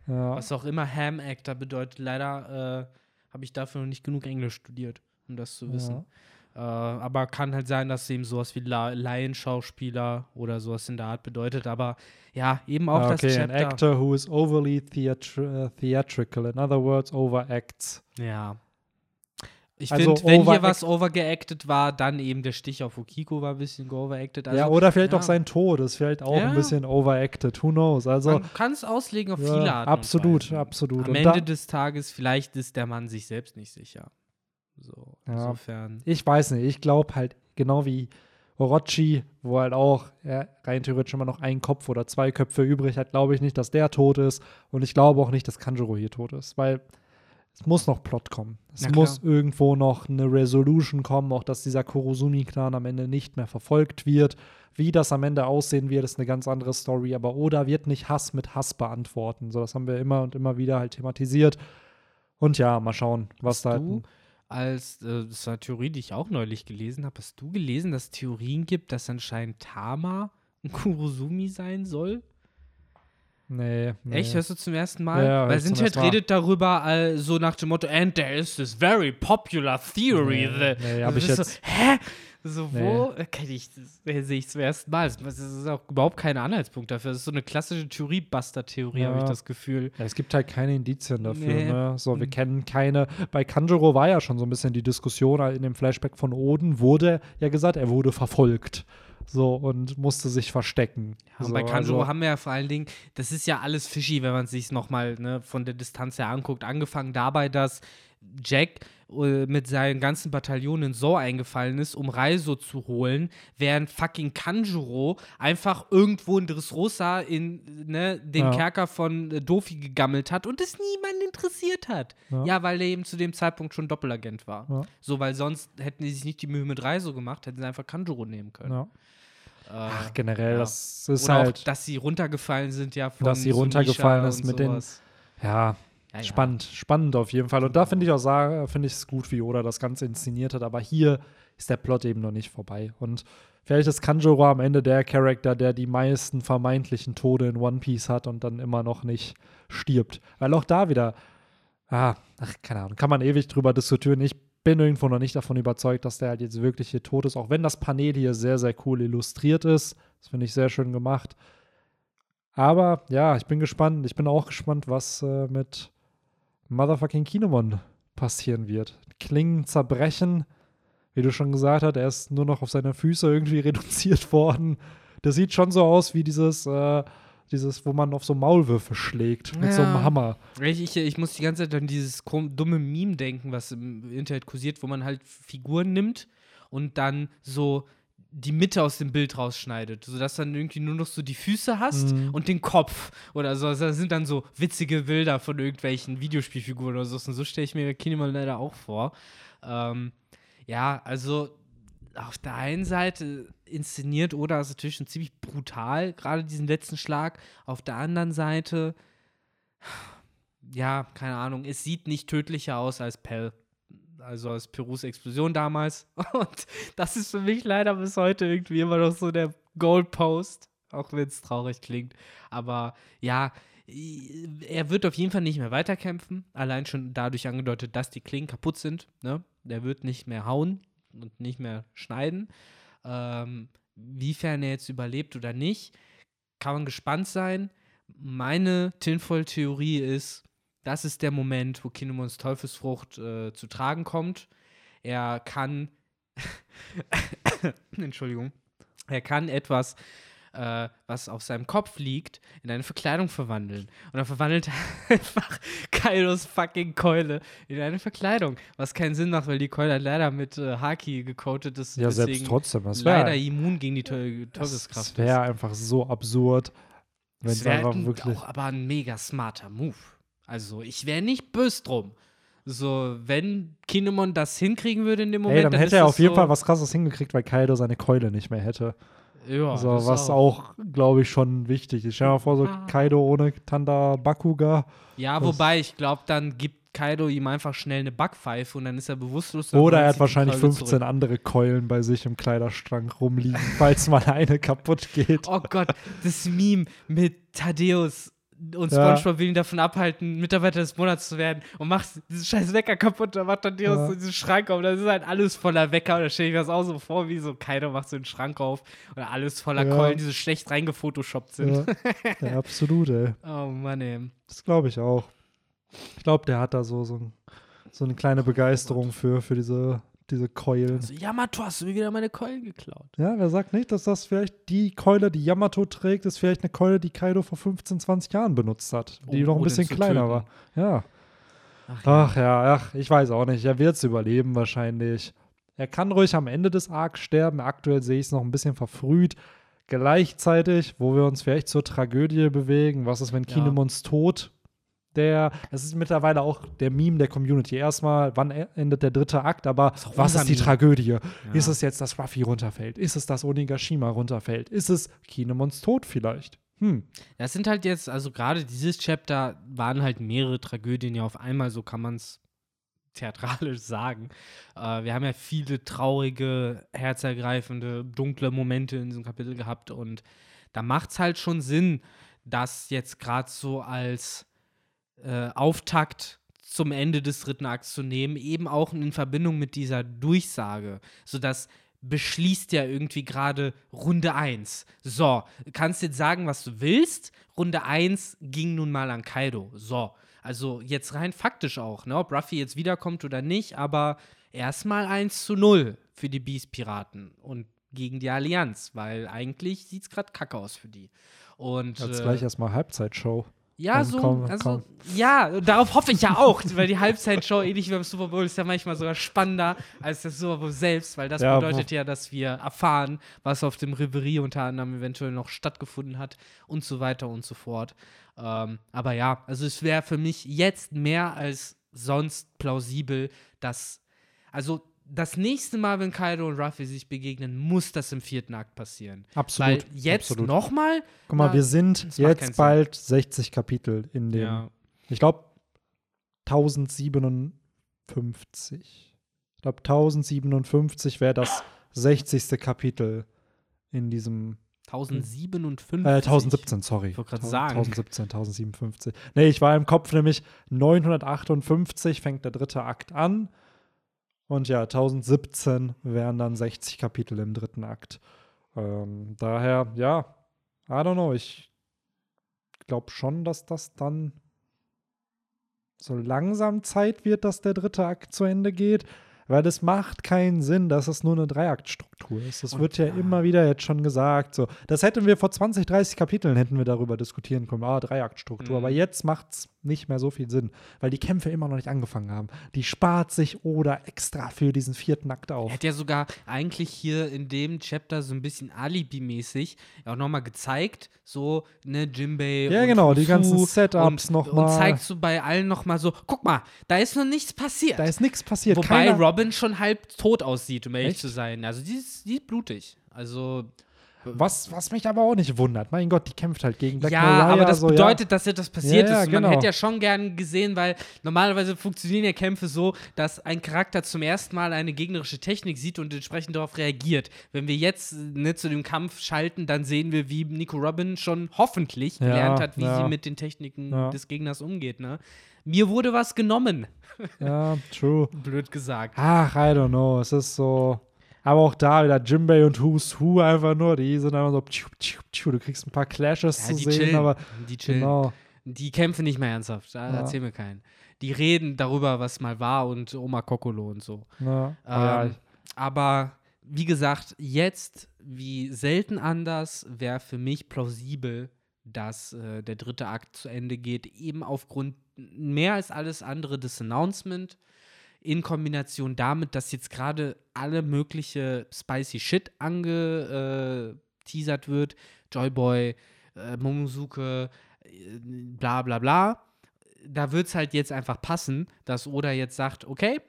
Ja. Was auch immer Ham Actor bedeutet. Leider äh, habe ich dafür noch nicht genug Englisch studiert, um das zu wissen. Äh, aber kann halt sein, dass eben sowas wie La Laienschauspieler oder sowas in der Art bedeutet. Aber ja, eben auch Ah, das okay, an Chapter. actor who is overly theatr uh, theatrical. In other words, overacts. Ja. Ich Also finde, wenn hier was overgeacted war, dann eben der Stich auf Okiko war ein bisschen overacted. Also, ja, oder vielleicht ja. auch sein Tod ist vielleicht auch Ja. ein bisschen overacted. Who knows? Also, Man kann es auslegen auf ja, viele Arten. absolut, absolut. Am Und Ende des Tages, vielleicht ist der Mann sich selbst nicht sicher. So, Ja. insofern. ich weiß nicht. Ich glaube halt, genau wie Orochi, wo halt auch er rein theoretisch immer noch einen Kopf oder zwei Köpfe übrig hat, glaube ich nicht, dass der tot ist. Und ich glaube auch nicht, dass Kanjuro hier tot ist, weil es muss noch Plot kommen. Es muss irgendwo noch eine Resolution kommen, auch dass dieser Kurosumi-Clan am Ende nicht mehr verfolgt wird. Wie das am Ende aussehen wird, ist eine ganz andere Story. Aber Oda wird nicht Hass mit Hass beantworten. So, das haben wir immer und immer wieder halt thematisiert. Und ja, mal schauen, was Hast da du als, äh, das war eine Theorie, die ich auch neulich gelesen habe, hast du gelesen, dass es Theorien gibt, dass anscheinend Tama ein Kurosumi sein soll? Nee, nee. Echt? Hörst du zum ersten Mal? Ja, Weil Mal. redet darüber äh, so nach dem Motto, and there is this very popular theory. Nee, that-" nee, hab ich jetzt- So, hä? So, wo? Kenn ich, das sehe ich zum ersten Mal. Das ist auch überhaupt kein Anhaltspunkt dafür. Das ist so eine klassische Theorie-Buster-Theorie, habe ich Ja. das Gefühl. Ja, es gibt halt keine Indizien dafür. Nee. Ne? So, wir Mhm. kennen keine. Bei Kanjuro war ja schon so ein bisschen die Diskussion in dem Flashback von Oden, wurde ja gesagt, er wurde verfolgt. So und musste sich verstecken. Ja, und so, bei Kanjuro also, haben wir ja vor allen Dingen, das ist ja alles fishy, wenn man es sich nochmal ne, von der Distanz her anguckt. Angefangen dabei, dass Jack äh, mit seinen ganzen Bataillonen so eingefallen ist, um Reiso zu holen, während fucking Kanjuro einfach irgendwo in Dressrosa in ne, den Ja. Kerker von äh, Dofi gegammelt hat und es niemanden interessiert hat. Ja. Ja. weil er eben zu dem Zeitpunkt schon Doppelagent war. Ja. So, weil sonst hätten die sich nicht die Mühe mit Reiso gemacht, hätten sie einfach Kanjuro nehmen können. Äh, Ach, generell, ja. das ist oder halt. auch, dass sie runtergefallen sind, ja, von Dass sie Sumisha runtergefallen ist mit den- sowas. ja, Ja, ja. spannend, spannend auf jeden Fall. Und da finde ich auch finde ich es gut, wie Oda das Ganze inszeniert hat. Aber hier ist der Plot eben noch nicht vorbei. Und vielleicht ist Kanjuro am Ende der Charakter, der die meisten vermeintlichen Tode in One Piece hat und dann immer noch nicht stirbt. Weil auch da wieder, ah, ach, keine Ahnung, kann man ewig drüber diskutieren. Ich bin irgendwo noch nicht davon überzeugt, dass der halt jetzt wirklich hier tot ist. Auch wenn das Panel hier sehr, sehr cool illustriert ist. Das finde ich sehr schön gemacht. Aber ja, ich bin gespannt. Ich bin auch gespannt, was äh, mit Motherfucking Kinemon passieren wird. Klingen zerbrechen. Wie du schon gesagt hast, er ist nur noch auf seine Füße irgendwie [LAUGHS] reduziert worden. Das sieht schon so aus wie dieses, äh, dieses, wo man auf so Maulwürfe schlägt mit so einem Ja. Hammer. Ich, ich, ich muss die ganze Zeit an dieses dumme Meme denken, was im Internet kursiert, wo man halt Figuren nimmt und dann so die Mitte aus dem Bild rausschneidet, sodass dann irgendwie nur noch so die Füße hast Mhm. und den Kopf oder so. Das sind dann so witzige Bilder von irgendwelchen Videospielfiguren oder so. Und so stelle ich mir Kinemon leider auch vor. Ähm, ja, also auf der einen Seite inszeniert Oda ist natürlich schon ziemlich brutal, gerade diesen letzten Schlag. Auf der anderen Seite, ja, keine Ahnung, es sieht nicht tödlicher aus als Pell. Also als Perus Explosion damals. [LAUGHS] Und das ist für mich leider bis heute irgendwie immer noch so der Goalpost, auch wenn es traurig klingt. Aber ja, er wird auf jeden Fall nicht mehr weiterkämpfen. Allein schon dadurch angedeutet, dass die Klingen kaputt sind. Ne? Der wird nicht mehr hauen und nicht mehr schneiden. Ähm, wiefern er jetzt überlebt oder nicht, kann man gespannt sein. Meine Tinfoil-Theorie ist, das ist der Moment, wo Kinemons Teufelsfrucht äh, zu tragen kommt. Er kann, [COUGHS] Entschuldigung, er kann etwas äh, was auf seinem Kopf liegt, in eine Verkleidung verwandeln. Und dann verwandelt er [LAUGHS] einfach Kaidos fucking Keule in eine Verkleidung. Was keinen Sinn macht, weil die Keule leider mit äh, Haki gecoatet ist. Ja, selbst trotzdem. Das leider wäre immun gegen die Teu- Teufelskraft das wär einfach so absurd, wenn Das es wäre einfach ein- wirklich. auch aber ein mega smarter Move. Also, ich wäre nicht böse drum. So, wenn Kinemon das hinkriegen würde in dem Moment, Ey, dann ist hätte er auf jeden so, Fall was krasses hingekriegt, weil Kaido seine Keule nicht mehr hätte. Ja, so, das was auch, glaube ich, schon wichtig ist. Stell dir mal vor, so Ah. Kaido ohne Tanda Bakuga. Ja, wobei, ich glaube, dann gibt Kaido ihm einfach schnell eine Backpfeife und dann ist er bewusstlos. Oder er hat wahrscheinlich Keule 15 zurück. andere Keulen bei sich im Kleiderschrank rumliegen, [LAUGHS] falls mal eine kaputt geht. Oh Gott, das Meme mit Thaddeus und Ja. SpongeBob will ihn davon abhalten, Mitarbeiter des Monats zu werden und macht diesen scheiß Wecker kaputt. Dann macht Thaddeus Ja. so diesen Schrank auf. Das ist halt alles voller Wecker. Und da stelle ich mir das auch so vor, wie so Kaido macht so einen Schrank auf und alles voller Ja. Keulen, die so schlecht reingefotoshoppt sind. Ja, [LAUGHS] ja, absolut, ey. Oh Mann, ey. Das glaube ich auch. Ich glaube, der hat da so, so, ein, so eine kleine Begeisterung für, für diese, diese Keulen. Also, Yamato, hast du mir wieder meine Keulen geklaut? Ja, wer sagt nicht, dass das vielleicht die Keule, die Yamato trägt, ist vielleicht eine Keule, die Kaido vor 15, 20 Jahren benutzt hat, die Um noch ein bisschen kleiner töten. war. Ja. Ach ja. Ach ja, ach, ich weiß auch nicht. Er wird es überleben wahrscheinlich. Er kann ruhig am Ende des Arcs sterben. Aktuell sehe ich es noch ein bisschen verfrüht. Gleichzeitig, wo wir uns vielleicht zur Tragödie bewegen, was ist, wenn Ja. Kinemons Tod der, es ist mittlerweile auch der Meme der Community. Erstmal, wann e- endet der dritte Akt, aber Ist was ist die Meme. Tragödie? Ist es jetzt, dass Ruffy runterfällt? Ist es, dass Onigashima runterfällt? Ist es Kinemons Tod vielleicht? Hm. Das sind halt jetzt, also gerade dieses Chapter waren halt mehrere Tragödien ja auf einmal, so kann man es theatralisch [LAUGHS] sagen. Äh, wir haben ja viele traurige, herzergreifende, dunkle Momente in diesem Kapitel gehabt und da macht es halt schon Sinn, das jetzt gerade so als äh, Auftakt zum Ende des dritten Akts zu nehmen, eben auch in Verbindung mit dieser Durchsage, sodass beschließt ja irgendwie gerade Runde 1. So, kannst jetzt sagen, was du willst. Runde 1 ging nun mal an Kaido. So, also jetzt rein faktisch auch, ne? ob Ruffy jetzt wiederkommt oder nicht, aber erstmal 1 zu 0 für die Beast-Piraten und gegen die Allianz, weil eigentlich sieht es gerade kacke aus für die. Und Jetzt äh, gleich erstmal Halbzeitshow. Ja, Komm, so, komm, also, komm. ja, darauf hoffe ich ja auch, [LAUGHS] weil die Halbzeitshow, ähnlich wie beim Super Bowl, ist ja manchmal sogar spannender als das Super Bowl selbst, weil das Ja, bedeutet ja, dass wir erfahren, was auf dem Reverie unter anderem eventuell noch stattgefunden hat und so weiter und so fort. Ähm, aber ja, also es wäre für mich jetzt mehr als sonst plausibel, dass, also das nächste Mal, wenn Kaido und Ruffy sich begegnen, muss das im vierten Akt passieren. Absolut. Weil jetzt nochmal, Guck mal, wir sind jetzt bald 60 Kapitel in dem, ja, ich glaube, 1057. Ich glaube, 1057 wäre das 60. Kapitel in diesem, 1057. äh, 1017, sorry. Ich wollte 1000- sagen. 1017, 1057. Nee, ich war im Kopf nämlich 958 fängt der dritte Akt an. Und ja, 1017 wären dann 60 Kapitel im dritten Akt. Ähm, daher, ja, I don't know. Ich glaube schon, dass das dann so langsam Zeit wird, dass der dritte Akt zu Ende geht. Weil es macht keinen Sinn, dass es nur eine Dreiaktstruktur ist. Das Und wird ja, ja. immer wieder jetzt schon gesagt. So, das hätten wir vor 20, 30 Kapiteln hätten wir darüber diskutieren können. Ah, Dreiaktstruktur. Mhm. Aber jetzt macht es nicht mehr so viel Sinn, weil die Kämpfe immer noch nicht angefangen haben. Die spart sich oder extra für diesen vierten Akt auf. Hat ja sogar eigentlich hier in dem Chapter so ein bisschen Alibi-mäßig auch nochmal gezeigt, so, ne, Jimbei. Ja, und genau, die Fufu ganzen Setups und, noch Und zeigt so bei allen nochmal so, guck mal, da ist noch nichts passiert. Da ist nichts passiert. Wobei Keiner, Robin schon halb tot aussieht, um ehrlich Echt? zu sein. Also die ist, die ist blutig. Also. was, was mich aber auch nicht wundert. Mein Gott, die kämpft halt gegen Black ja, Mariah. aber das so, bedeutet, dass etwas passiert Ja, ja, ist. Und Man genau. hätte ja schon gern gesehen, weil normalerweise funktionieren ja Kämpfe so, dass ein Charakter zum ersten Mal eine gegnerische Technik sieht und entsprechend darauf reagiert. Wenn wir jetzt ne, zu dem Kampf schalten, dann sehen wir, wie Nico Robin schon hoffentlich Ja, gelernt hat, wie ja. sie mit den Techniken Ja. des Gegners umgeht. Ne? Mir wurde was genommen, Ja, ja, true. [LAUGHS] blöd gesagt. Ach, I don't know. Es ist so. Aber auch da wieder Jimbei und Who's Who einfach nur. Die sind einfach so. Tschu, tschu, tschu. Du kriegst ein paar Clashes Ja, zu die sehen, chillen. aber die chillen. genau. Die kämpfen nicht mehr ernsthaft. Da Ja. erzähl mir keinen. Die reden darüber, was mal war und Oma Kokolo und so. Ja, Ähm, aber wie gesagt, jetzt wie selten anders wäre für mich plausibel, dass äh, der dritte Akt zu Ende geht, eben aufgrund mehr als alles andere des Announcement in Kombination damit, dass jetzt gerade alle mögliche spicy Shit angeteasert wird, Joyboy, äh, Momosuke, äh, bla bla bla. Da wird es halt jetzt einfach passen, dass Oda jetzt sagt, okay,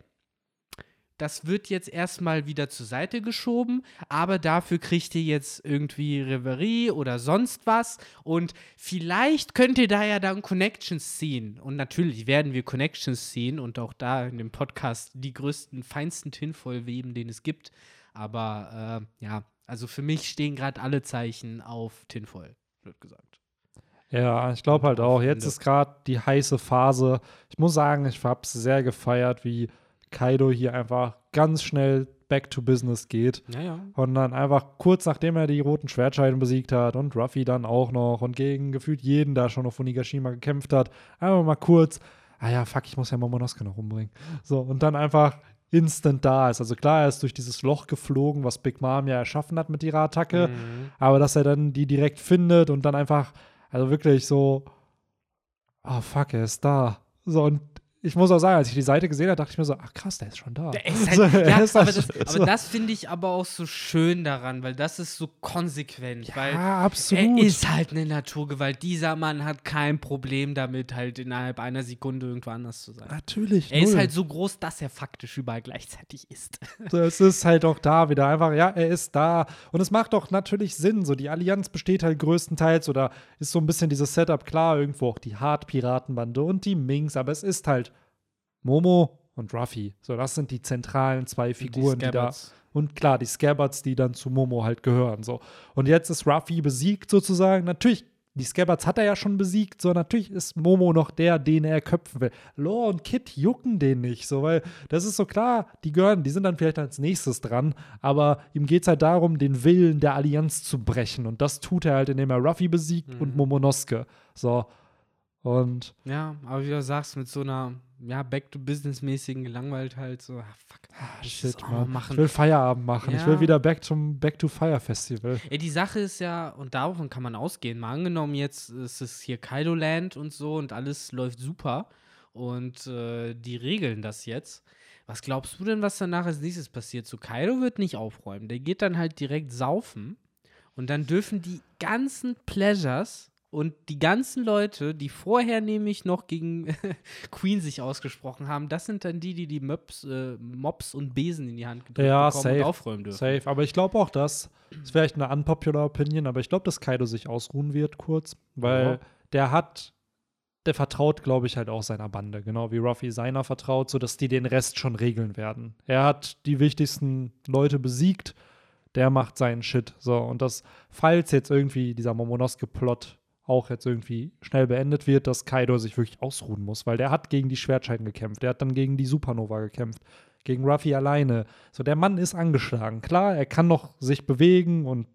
das wird jetzt erstmal wieder zur Seite geschoben, aber dafür kriegt ihr jetzt irgendwie Reverie oder sonst was und vielleicht könnt ihr da ja dann Connections ziehen und natürlich werden wir Connections ziehen und auch da in dem Podcast die größten, feinsten Tinfoil weben, den es gibt, aber äh, ja, also für mich stehen gerade alle Zeichen auf Tinfoil, wird gesagt. Ja, ich glaube halt auch. Jetzt ist gerade die heiße Phase. Ich muss sagen, ich habe es sehr gefeiert, wie Kaido hier einfach ganz schnell back to business geht. Ja, ja. Und dann einfach kurz nachdem er die roten Schwertscheiden besiegt hat und Ruffy dann auch noch und gegen gefühlt jeden da schon auf Onigashima gekämpft hat, einfach mal kurz, ah ja, fuck, ich muss ja Momonosuke noch umbringen. So, und dann einfach instant da ist. Also klar, er ist durch dieses Loch geflogen, was Big Mom ja erschaffen hat mit ihrer Attacke, Mhm. aber dass er dann die direkt findet und dann einfach, also wirklich so, oh fuck, er ist da. So, und ich muss auch sagen, als ich die Seite gesehen habe, dachte ich mir so, ach krass, der ist schon da. Der [LAUGHS] ist So, halt, er ja, ist aber halt das, so. aber das finde ich aber auch so schön daran, weil das ist so konsequent. weil ja, absolut. er ist halt eine Naturgewalt. Dieser Mann hat kein Problem damit, halt innerhalb einer Sekunde irgendwo anders zu sein. Natürlich. Er ist null. halt so groß, dass er faktisch überall gleichzeitig ist. [LAUGHS] So, es ist halt auch da wieder einfach, ja, er ist da. Und es macht doch natürlich Sinn. So, die Allianz besteht halt größtenteils oder ist so ein bisschen dieses Setup klar, irgendwo auch die Hart-Piratenbande und die Minks, aber es ist halt Momo und Ruffy. So, das sind die zentralen zwei Figuren, die, da. Scabbards. Und klar, die Scabbards, die dann zu Momo halt gehören. So. Und jetzt ist Ruffy besiegt sozusagen. Natürlich, die Scabbards hat er ja schon besiegt. So, natürlich ist Momo noch der, den er köpfen will. Law und Kid jucken den nicht. So, weil das ist so klar, die gehören, die sind dann vielleicht als nächstes dran. Aber ihm geht es halt darum, den Willen der Allianz zu brechen. Und das tut er halt, indem er Ruffy besiegt Mhm. und Momonosuke. So. Und Ja, aber wie du sagst, mit so einer ja, Back-to-Business-mäßigen gelangweilt halt so, ah, fuck, ich auch noch Mann, machen. ich will Feierabend machen. Ich Ja. will wieder back zum Back to Fire Festival. Ey, die Sache ist ja, und davon kann man ausgehen, mal angenommen, jetzt ist es hier Kaido Land und so und alles läuft super und äh, die regeln das jetzt. Was glaubst du denn, was danach als nächstes passiert? So, Kaido wird nicht aufräumen. Der geht dann halt direkt saufen und dann dürfen die ganzen Pleasures und die ganzen Leute, die vorher nämlich noch gegen [LAUGHS] Queen sich ausgesprochen haben, das sind dann die, die die Möps, äh, Mops und Besen in die Hand gedrückt Ja, bekommen safe. und aufräumen dürfen. Safe. Aber ich glaube auch, dass, das ist vielleicht eine unpopular Opinion, aber ich glaube, dass Kaido sich ausruhen wird kurz, weil Ja. der hat, der vertraut, glaube ich, halt auch seiner Bande, genau wie Ruffy seiner vertraut, sodass die den Rest schon regeln werden. Er hat die wichtigsten Leute besiegt, der macht seinen Shit. So, und das, falls jetzt irgendwie dieser Momonosuke-Plot auch jetzt irgendwie schnell beendet wird, dass Kaido sich wirklich ausruhen muss, weil der hat gegen die Schwertscheiden gekämpft, der hat dann gegen die Supernova gekämpft, gegen Ruffy alleine. So, der Mann ist angeschlagen. Klar, er kann noch sich bewegen und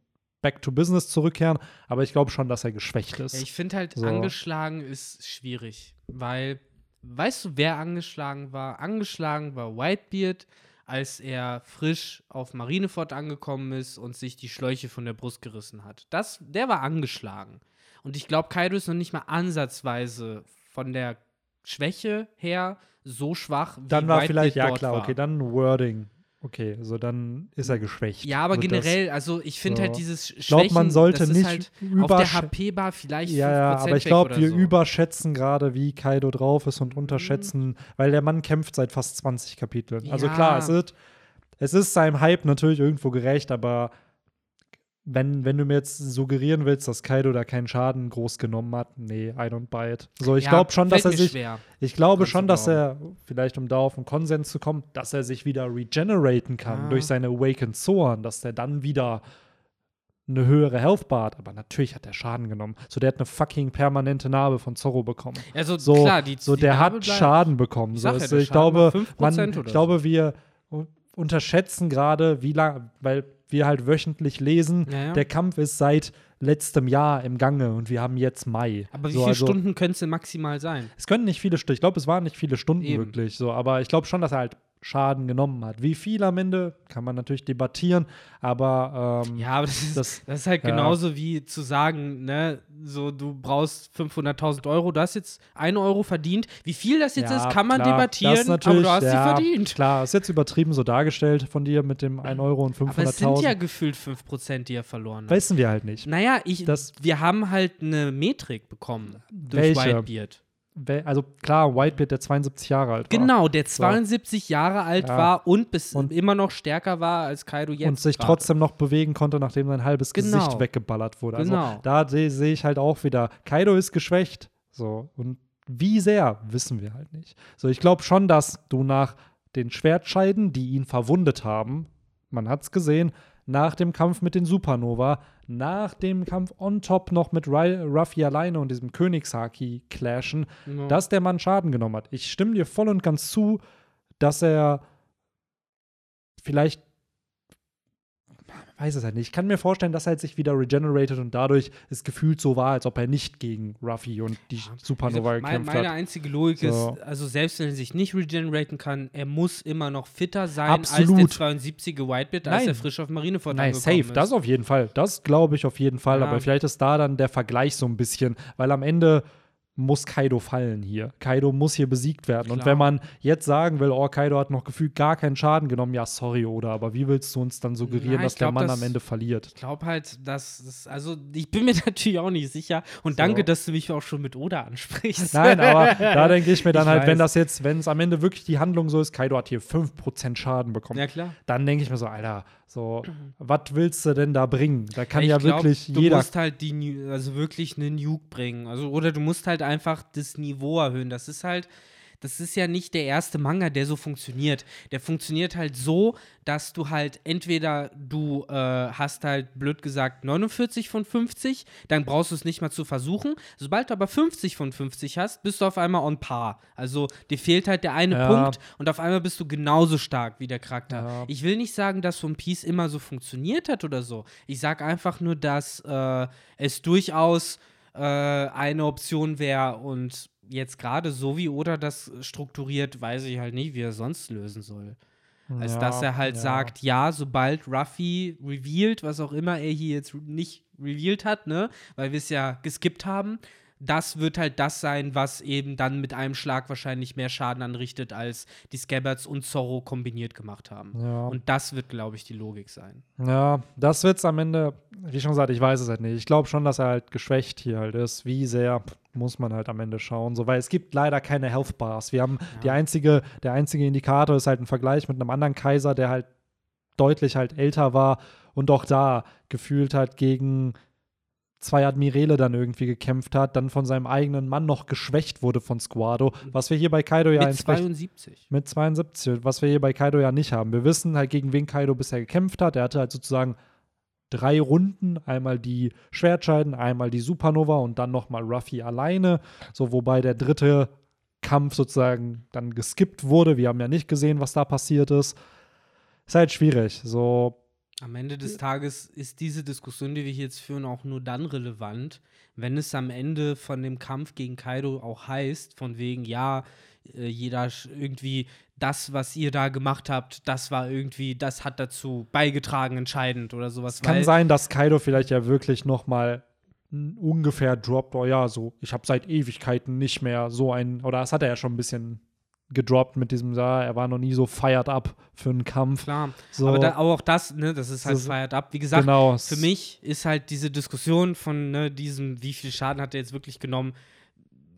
back to business zurückkehren, aber ich glaube schon, dass er geschwächt ist. Ja, ich finde halt, So. angeschlagen ist schwierig, weil, weißt du, wer angeschlagen war? Angeschlagen war Whitebeard, als er frisch auf Marineford angekommen ist und sich die Schläuche von der Brust gerissen hat. Das, der war angeschlagen. Und ich glaube, Kaido ist noch nicht mal ansatzweise von der Schwäche her so schwach, wie dann war vielleicht, ja klar, war. okay, dann Wording. Okay, also dann ist er geschwächt. Ja, aber generell, also ich finde so. halt dieses Schwächen, Ich glaube, man sollte das ist nicht halt auf der HP-Bar vielleicht Ja, ja, 5% aber ich glaube, wir so. überschätzen gerade, wie Kaido drauf ist und unterschätzen, weil der Mann kämpft seit fast 20 Kapiteln. Also Ja. klar, es ist, es ist seinem Hype natürlich irgendwo gerecht, aber wenn, wenn du mir jetzt suggerieren willst, dass Kaido da keinen Schaden groß genommen hat, nee, I don't buy it. So, ich Ja, glaube schon, dass er sich, Schwer. ich glaube schon, dass er, vielleicht um da auf einen Konsens zu kommen, dass er sich wieder regeneraten kann Ah. durch seine Awakened Zoan, dass der dann wieder eine höhere Health Bar hat. Aber natürlich hat er Schaden genommen. So, der hat eine fucking permanente Narbe von Zorro bekommen. Also So, klar, die, so die der Narbe hat Schaden bekommen. Ich So, ja, also, ich Schaden glaube, 5% man, ich glaube, wir unterschätzen gerade, wie lange, weil wir halt wöchentlich lesen, Ja, ja. der Kampf ist seit letztem Jahr im Gange und wir haben jetzt Mai. Aber wie so, viele also, Stunden können es denn maximal sein? Es können nicht viele Stunden, ich glaube, es waren nicht viele Stunden Eben. wirklich so, aber ich glaube schon, dass er halt Schaden genommen hat. Wie viel am Ende, kann man natürlich debattieren, aber ähm, Ja, aber das ist, das, das- ist halt ja. genauso wie zu sagen, ne, so du brauchst 500.000 Euro, du hast jetzt 1 Euro verdient. Wie viel das jetzt ja, ist, kann man klar, debattieren, aber du hast ja, sie verdient. Klar, ist jetzt übertrieben so dargestellt von dir mit dem 1 Euro und Aber es sind ja 500.000. gefühlt 5%, die er verloren hat. Wissen wir halt nicht. Naja, ich, Das- wir haben halt eine Metrik bekommen durch Welche? Whitebeard. Also klar, Whitebeard, der 72 Jahre alt war. Genau, der 72 Jahre alt Ja. war und bis Und- immer noch stärker war als Kaido jetzt. und sich gerade. trotzdem noch bewegen konnte, nachdem sein halbes Genau. Gesicht weggeballert wurde. Also Genau. da sehe seh ich halt auch wieder, Kaido ist geschwächt. So. Und wie sehr, wissen wir halt nicht. So, ich glaube schon, dass du nach den Schwertscheiden, die ihn verwundet haben, man hat es gesehen, nach dem Kampf mit den Supernova, nach dem Kampf on top noch mit Ruffy alleine und diesem Königshaki clashen, Ja. dass der Mann Schaden genommen hat. Ich stimme dir voll und ganz zu, dass er vielleicht weiß es halt nicht. Ich kann mir vorstellen, dass er halt sich wieder regenerated und dadurch es gefühlt so war, als ob er nicht gegen Ruffy und die Supernova Also, gekämpft meine hat. einzige Logik So. ist, also selbst wenn er sich nicht regeneraten kann, er muss immer noch fitter sein als Absolut. der 72er Whitebeard, als Nein. er frisch auf Marineford Nein, safe, ist. das auf jeden Fall. Das glaube ich auf jeden Fall. Ja. Aber vielleicht ist da dann der Vergleich so ein bisschen, weil am Ende muss Kaido fallen hier. Kaido muss hier besiegt werden. Und Klar. wenn man jetzt sagen will, oh, Kaido hat noch gefühlt gar keinen Schaden genommen, ja, sorry, oder, aber wie willst du uns dann suggerieren, Ja, dass der glaub, Mann das- am Ende verliert? Ich glaube halt, dass das, also ich bin mir [LAUGHS] natürlich auch nicht sicher und So. danke, dass du mich auch schon mit Oda ansprichst. Nein, aber [LAUGHS] da denke ich mir dann Ich halt, wenn weiß. das jetzt, wenn es am Ende wirklich die Handlung so ist, Kaido hat hier 5% Schaden bekommen, Ja, klar. dann denke ich mir so, Alter, so, was willst du denn da bringen? Da kann ich ja glaub, wirklich du jeder musst halt die, also wirklich einen Nuke bringen. Also, oder du musst halt einfach das Niveau erhöhen. Das ist halt, das ist ja nicht der erste Manga, der so funktioniert. Der funktioniert halt so, dass du halt entweder du äh, hast halt blöd gesagt 49 von 50, dann brauchst du es nicht mal zu versuchen. Sobald du aber 50 von 50 hast, bist du auf einmal on par. Also dir fehlt halt der eine Ja. Punkt und auf einmal bist du genauso stark wie der Charakter. Ja. Ich will nicht sagen, dass One Piece immer so funktioniert hat oder so. Ich sage einfach nur, dass äh, es durchaus äh, eine Option wäre und jetzt gerade so wie Oda das strukturiert, weiß ich halt nicht, wie er sonst lösen soll. Als Ja, dass er halt ja. sagt, ja, sobald Ruffy revealed, was auch immer er hier jetzt nicht revealed hat, ne, weil wir es ja geskippt haben, das wird halt das sein, was eben dann mit einem Schlag wahrscheinlich mehr Schaden anrichtet, als die Scabbards und Zorro kombiniert gemacht haben. Ja. Und das wird, glaube ich, die Logik sein. Ja, das wird's am Ende, wie schon gesagt, ich weiß es halt nicht. Ich glaube schon, dass er halt geschwächt hier halt ist. Wie sehr muss man halt am Ende schauen, so weil es gibt leider keine Health Bars. Wir haben die einzige, der einzige Indikator ist halt ein Vergleich mit einem anderen Kaiser, der halt deutlich halt älter war und auch da gefühlt halt gegen zwei Admirale dann irgendwie gekämpft hat, dann von seinem eigenen Mann noch geschwächt wurde von Squado, was wir hier bei Kaido ja Mit entsprechend 72. mit 72, was wir hier bei Kaido ja nicht haben. Wir wissen halt, gegen wen Kaido bisher gekämpft hat. Er hatte halt sozusagen drei Runden, einmal die Schwertscheiden, einmal die Supernova und dann nochmal Ruffy alleine. So, wobei der dritte Kampf sozusagen dann geskippt wurde. Wir haben ja nicht gesehen, was da passiert ist. Ist halt schwierig. So, Am Ende des Tages ist diese Diskussion, die wir hier jetzt führen, auch nur dann relevant, wenn es am Ende von dem Kampf gegen Kaido auch heißt, von wegen, ja, äh, jeder irgendwie das, was ihr da gemacht habt, das war irgendwie, das hat dazu beigetragen, entscheidend oder sowas. kann weil- sein, dass Kaido vielleicht ja wirklich nochmal ungefähr droppt, oh ja, so, ich habe seit Ewigkeiten nicht mehr so ein, oder das hat er ja schon ein bisschen gedroppt mit diesem, ja, er war noch nie so fired up für einen Kampf. Klar, So, aber, da, aber auch das, ne, das ist halt So- fired up. Wie gesagt, genau, für mich ist halt diese Diskussion von ne, diesem, wie viel Schaden hat er jetzt wirklich genommen,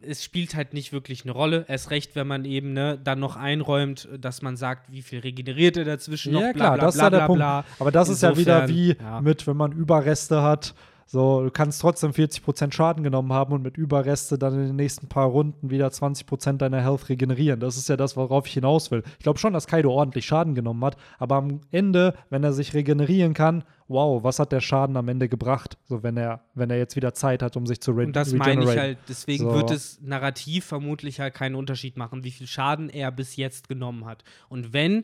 es spielt halt nicht wirklich eine Rolle. Erst recht, wenn man eben ne, dann noch einräumt, dass man sagt, wie viel regeneriert er dazwischen noch, Ja, bla, klar, bla, das ist bla, ja der bla, Punkt. bla. Aber das ist ja wieder Insofern, wie ja. mit, wenn man Überreste hat. So, du kannst trotzdem 40% Schaden genommen haben und mit Überreste dann in den nächsten paar Runden wieder 20% deiner Health regenerieren. Das ist ja das, worauf ich hinaus will. Ich glaube schon, dass Kaido ordentlich Schaden genommen hat, aber am Ende, wenn er sich regenerieren kann, wow, was hat der Schaden am Ende gebracht? So, wenn er, wenn er jetzt wieder Zeit hat, um sich zu re Und das meine ich regenerieren. halt, deswegen So. wird es narrativ vermutlich halt keinen Unterschied machen, wie viel Schaden er bis jetzt genommen hat. Und wenn,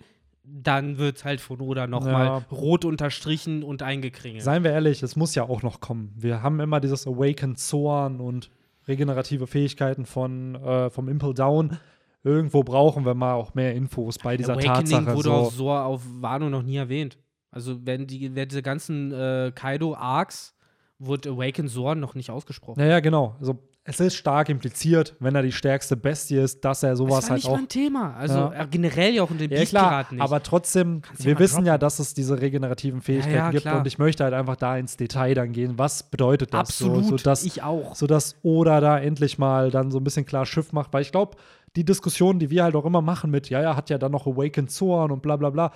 dann wird es halt von Oda nochmal Ja. rot unterstrichen und eingekringelt. Seien wir ehrlich, es muss ja auch noch kommen. Wir haben immer dieses Awakened Zorn und regenerative Fähigkeiten von, äh, vom Impel Down. irgendwo brauchen wir mal auch mehr Infos bei dieser Awakening Tatsache. wurde so. auch so auf Wano noch nie erwähnt. Also wenn die, wenn diese ganzen äh, Kaido-Arcs wurde Awaken Zorn noch nicht ausgesprochen. Naja, genau. Also es ist stark impliziert, wenn er die stärkste Bestie ist, dass er das sowas war halt nicht auch. ein Thema. Also Ja. generell ja auch in den Ja, klar, nicht. aber trotzdem, Kannst ja wir wissen droppen. ja, dass es diese regenerativen Fähigkeiten ja, gibt klar. und ich möchte halt einfach da ins Detail dann gehen. Was bedeutet das? Absolut, So, sodass, ich auch. sodass Oda da endlich mal dann so ein bisschen klar Schiff macht. Weil ich glaube, die Diskussion, die wir halt auch immer machen mit, ja, ja, hat ja dann noch Awakened Zorn und bla bla bla,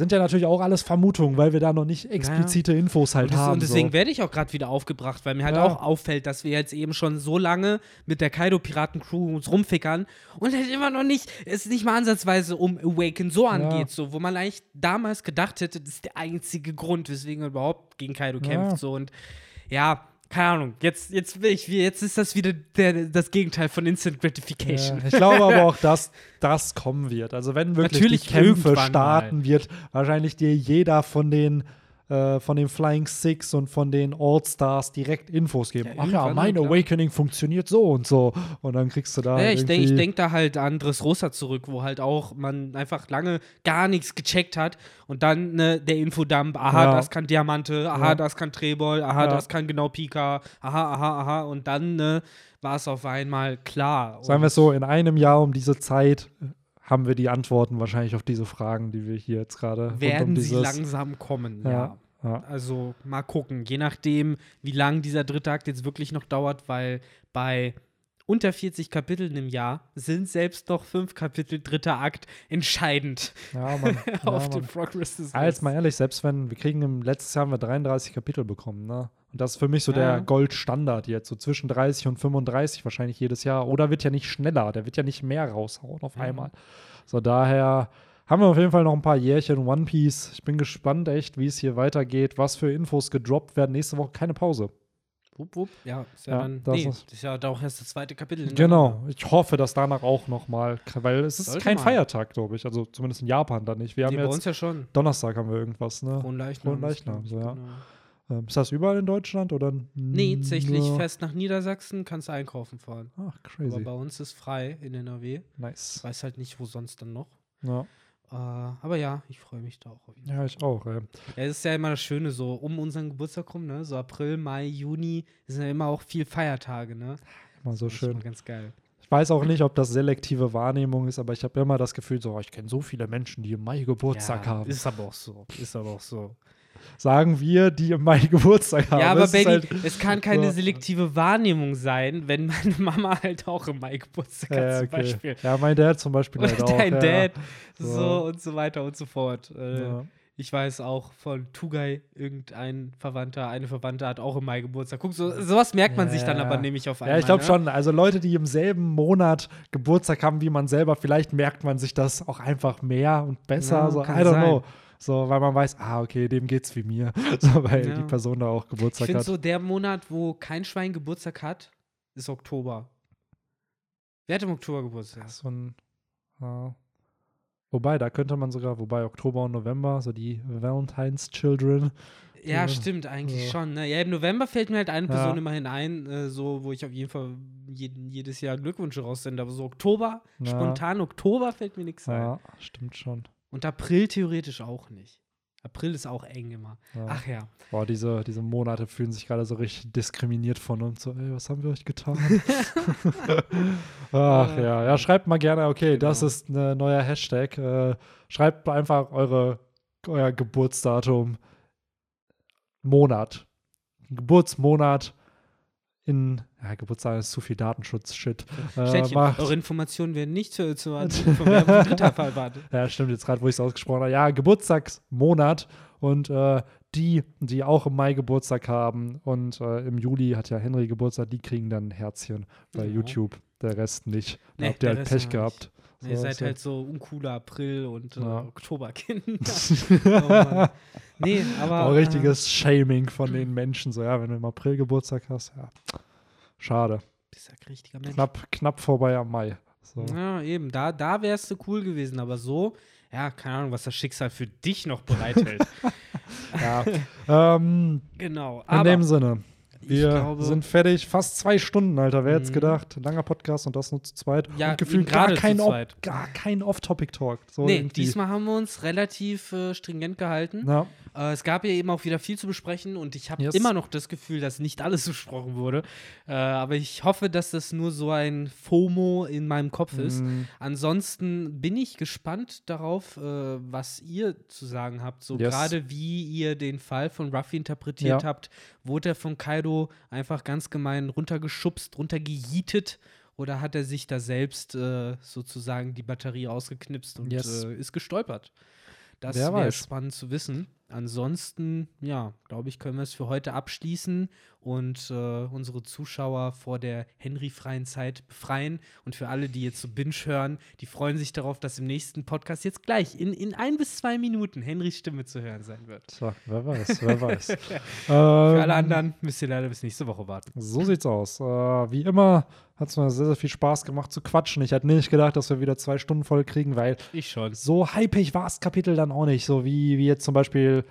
sind ja natürlich auch alles Vermutungen, weil wir da noch nicht explizite Infos halt Und, das, haben. und deswegen so. werde ich auch gerade wieder aufgebracht, weil mir halt Ja. auch auffällt, dass wir jetzt eben schon so lange mit der Kaido-Piraten-Crew uns rumfickern und halt immer noch nicht, es nicht mal ansatzweise um Awaken so angeht, so, wo man eigentlich damals gedacht hätte, das ist der einzige Grund, weswegen er überhaupt gegen Kaido Ja. kämpft, so und ja, keine Ahnung, jetzt, jetzt ich, jetzt ist das wieder der, das Gegenteil von Instant Gratification. Ja, ich glaube aber [LAUGHS] auch, dass das kommen wird. Also wenn wirklich Natürlich die Kämpfe starten, wird wahrscheinlich dir jeder von den äh, von den Flying Six und von den All-Stars direkt Infos geben. Ja, Ach ja, mein klar. Awakening funktioniert so und so. Und dann kriegst du da Ja, ich denke denk da halt an Dressrosa zurück, wo halt auch man einfach lange gar nichts gecheckt hat und dann ne, der Infodump, aha, Ja. das kann Diamante, aha, Ja. das kann Trebol, aha, das kann genau Pika, aha, aha, aha und dann ne, war es auf einmal klar. Sagen wir es so, in einem Jahr um diese Zeit haben wir die Antworten wahrscheinlich auf diese Fragen, die wir hier jetzt gerade rund werden um sie dieses, langsam kommen, ja. Ja, ja. Also mal gucken, je nachdem, wie lang dieser dritte Akt jetzt wirklich noch dauert, weil bei unter 40 Kapiteln im Jahr sind selbst noch fünf Kapitel dritter Akt entscheidend Ja, Mann. [LAUGHS] auf ja, den. Progress des jetzt Rests. mal ehrlich, selbst wenn wir kriegen im letzten Jahr haben wir 33 Kapitel bekommen, ne? Und das ist für mich so Ja. der Goldstandard jetzt, so zwischen 30 und 35 wahrscheinlich jedes Jahr. Oder wird ja nicht schneller, der wird ja nicht mehr raushauen auf Ja. einmal. So daher haben wir auf jeden Fall noch ein paar Jährchen One Piece. Ich bin gespannt echt, wie es hier weitergeht, was für Infos gedroppt werden. Nächste Woche keine Pause. Wupp, wupp. Ja, ist ja, Ja, dann. das nee, ist- ist ja auch erst das zweite Kapitel. Genau. Ich hoffe, dass danach auch noch mal, weil es ist kein mal. Feiertag, glaube ich. Also zumindest in Japan dann nicht. Wir haben Nee, bei jetzt uns ja schon. Donnerstag haben wir irgendwas, ne? Frohenleichnam. Frohenleichnam, so, ja. Genau. Ähm, Ist das überall in Deutschland oder? Nee, tatsächlich fest nach Niedersachsen kannst du einkaufen fahren. Ach, Aber crazy. bei uns ist frei in NRW. Ich Nice. weiß halt nicht, wo sonst dann noch. Ja, Äh, aber ja, ich freue mich da auch. Ja ich auch. Ey. Ja, es ist ja immer das Schöne, so um unseren Geburtstag rum, ne? So April, Mai, Juni, sind ja immer auch viel Feiertage, ne? Immer so Das ist schön. immer ganz geil. Ich weiß auch nicht, ob das selektive Wahrnehmung ist, aber ich habe immer das Gefühl, so, oh, ich kenne so viele Menschen, die im Mai Geburtstag ja, haben. Ist aber auch so. Ist aber auch so. Sagen wir, die im Mai [LAUGHS] Geburtstag haben. Ja, aber Es Benny, halt- es kann keine so. selektive Wahrnehmung sein, wenn meine Mama halt auch im Mai Geburtstag hat, ja, zum okay. Beispiel. ja, mein Dad zum Beispiel Und halt auch. dein ja. Dad, so So. und so weiter und so fort. Äh, Ja. Ich weiß auch von Tugai, irgendein Verwandter, eine Verwandte hat auch im Mai Geburtstag. Guck, so, sowas merkt man sich dann Ja. aber nämlich auf einmal. Ja, ich glaube ne? schon. Also Leute, die im selben Monat Geburtstag haben wie man selber, vielleicht merkt man sich das auch einfach mehr und besser. Ja, so, I don't sein. know. So, weil man weiß, ah, okay, dem geht's wie mir. [LAUGHS] So, weil Ja. die Person da auch Ich Geburtstag finde hat. so, der Monat, wo kein Schwein Geburtstag hat, ist Oktober. Wer hat im Oktober Geburtstag? so ein, ja. Wobei, da könnte man sogar, wobei Oktober und November, so die Valentine's Children. Ja, Ja. stimmt, eigentlich Ja. schon. Ne? Ja, im November fällt mir halt eine Ja. Person immerhin ein, äh, so, wo ich auf jeden Fall jeden, jedes Jahr Glückwünsche raussende. Aber so Oktober, Ja. spontan Oktober fällt mir nichts ein. Ja, stimmt schon. Und April theoretisch auch nicht. April ist auch eng immer. Ja. Ach ja. Boah, diese, diese Monate fühlen sich gerade so richtig diskriminiert von uns. So, ey, was haben wir euch getan? [LAUGHS] [LAUGHS] Ach ja, ja, schreibt mal gerne, okay, das Genau. ist ein neuer Hashtag. Äh, schreibt einfach eure, euer Geburtsdatum, Monat, Geburtsmonat in, ja, Geburtstag ist zu viel Datenschutz-Shit. Äh, eure Informationen werden nicht zu, zu [LAUGHS] dritter verwartet. Ja, stimmt, jetzt gerade, wo ich es ausgesprochen habe. Ja, Geburtstagsmonat und äh, die, die auch im Mai Geburtstag haben und äh, im Juli hat ja Henry Geburtstag, die kriegen dann ein Herzchen bei Ja. YouTube, der Rest nicht. Da Nee, habt ihr halt Pech gehabt. Ihr So, seid halt so uncooler April- und äh, Ja. Oktoberkinder. [LAUGHS] [LAUGHS] oh nee, aber. Auch richtiges Shaming von den Menschen. So, ja, wenn du im April Geburtstag hast, ja. Schade. Äh, bist ja richtiger Mensch. Knapp, knapp vorbei am Mai. So. Ja, eben. Da, da wärst du cool gewesen, aber so, ja, keine Ahnung, was das Schicksal für dich noch bereithält. [LAUGHS] Ja. ähm, genau. in Aber dem Sinne. Wir glaube- sind fertig. Fast zwei Stunden, Alter. Wer hätte es Mhm. gedacht? Langer Podcast und das nur zu zweit. Ja, und gefühlt gar kein, Off- gar kein Off-Topic-Talk. So nee, irgendwie. diesmal haben wir uns relativ äh, stringent gehalten. Ja, Äh, es gab ja eben auch wieder viel zu besprechen und ich habe Yes. immer noch das Gefühl, dass nicht alles [LAUGHS] besprochen wurde. Äh, aber ich hoffe, dass das nur so ein FOMO in meinem Kopf ist. Mm, Ansonsten bin ich gespannt darauf, äh, was ihr zu sagen habt. So Yes. gerade wie ihr den Fall von Ruffy interpretiert Ja. habt. Wurde er von Kaido einfach ganz gemein runtergeschubst, runtergejietet? Oder hat er sich da selbst äh, sozusagen die Batterie ausgeknipst und Yes. äh, ist gestolpert? Das wäre spannend zu wissen. Ansonsten, ja, glaube ich, können wir es für heute abschließen und äh, unsere Zuschauer vor der Henry-freien Zeit befreien. Und für alle, die jetzt so Binge hören, die freuen sich darauf, dass im nächsten Podcast jetzt gleich in, in ein bis zwei Minuten Henrys Stimme zu hören sein wird. tja, wer weiß, wer weiß. [LAUGHS] Für Ähm, alle anderen müsst ihr leider bis nächste Woche warten. So sieht's aus. Äh, wie immer hat es mir sehr, sehr viel Spaß gemacht zu quatschen. Ich hätte nicht gedacht, dass wir wieder zwei Stunden voll kriegen, weil Ich schon. so hypig war das Kapitel dann auch nicht. So wie, wie jetzt zum Beispiel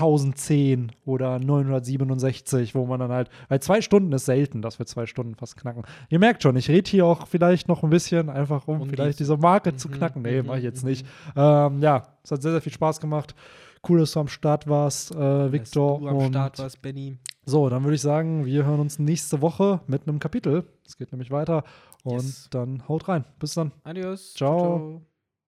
1010 oder 967, wo man dann halt, weil zwei Stunden ist selten, dass wir zwei Stunden fast knacken. Ihr merkt schon, ich rede hier auch vielleicht noch ein bisschen, einfach um, Um die- vielleicht diese Marke zu Mhm, knacken. Nee, mhm, mache ich jetzt mhm. nicht. Ähm, ja, es hat sehr, sehr viel Spaß gemacht. Cool, dass du am Start warst, äh, Victor. Dass du am und Start warst, Benny. so, dann würde ich sagen, wir hören uns nächste Woche mit einem Kapitel. Es geht nämlich weiter. Und Yes. dann haut rein. Bis dann. Adios. Ciao.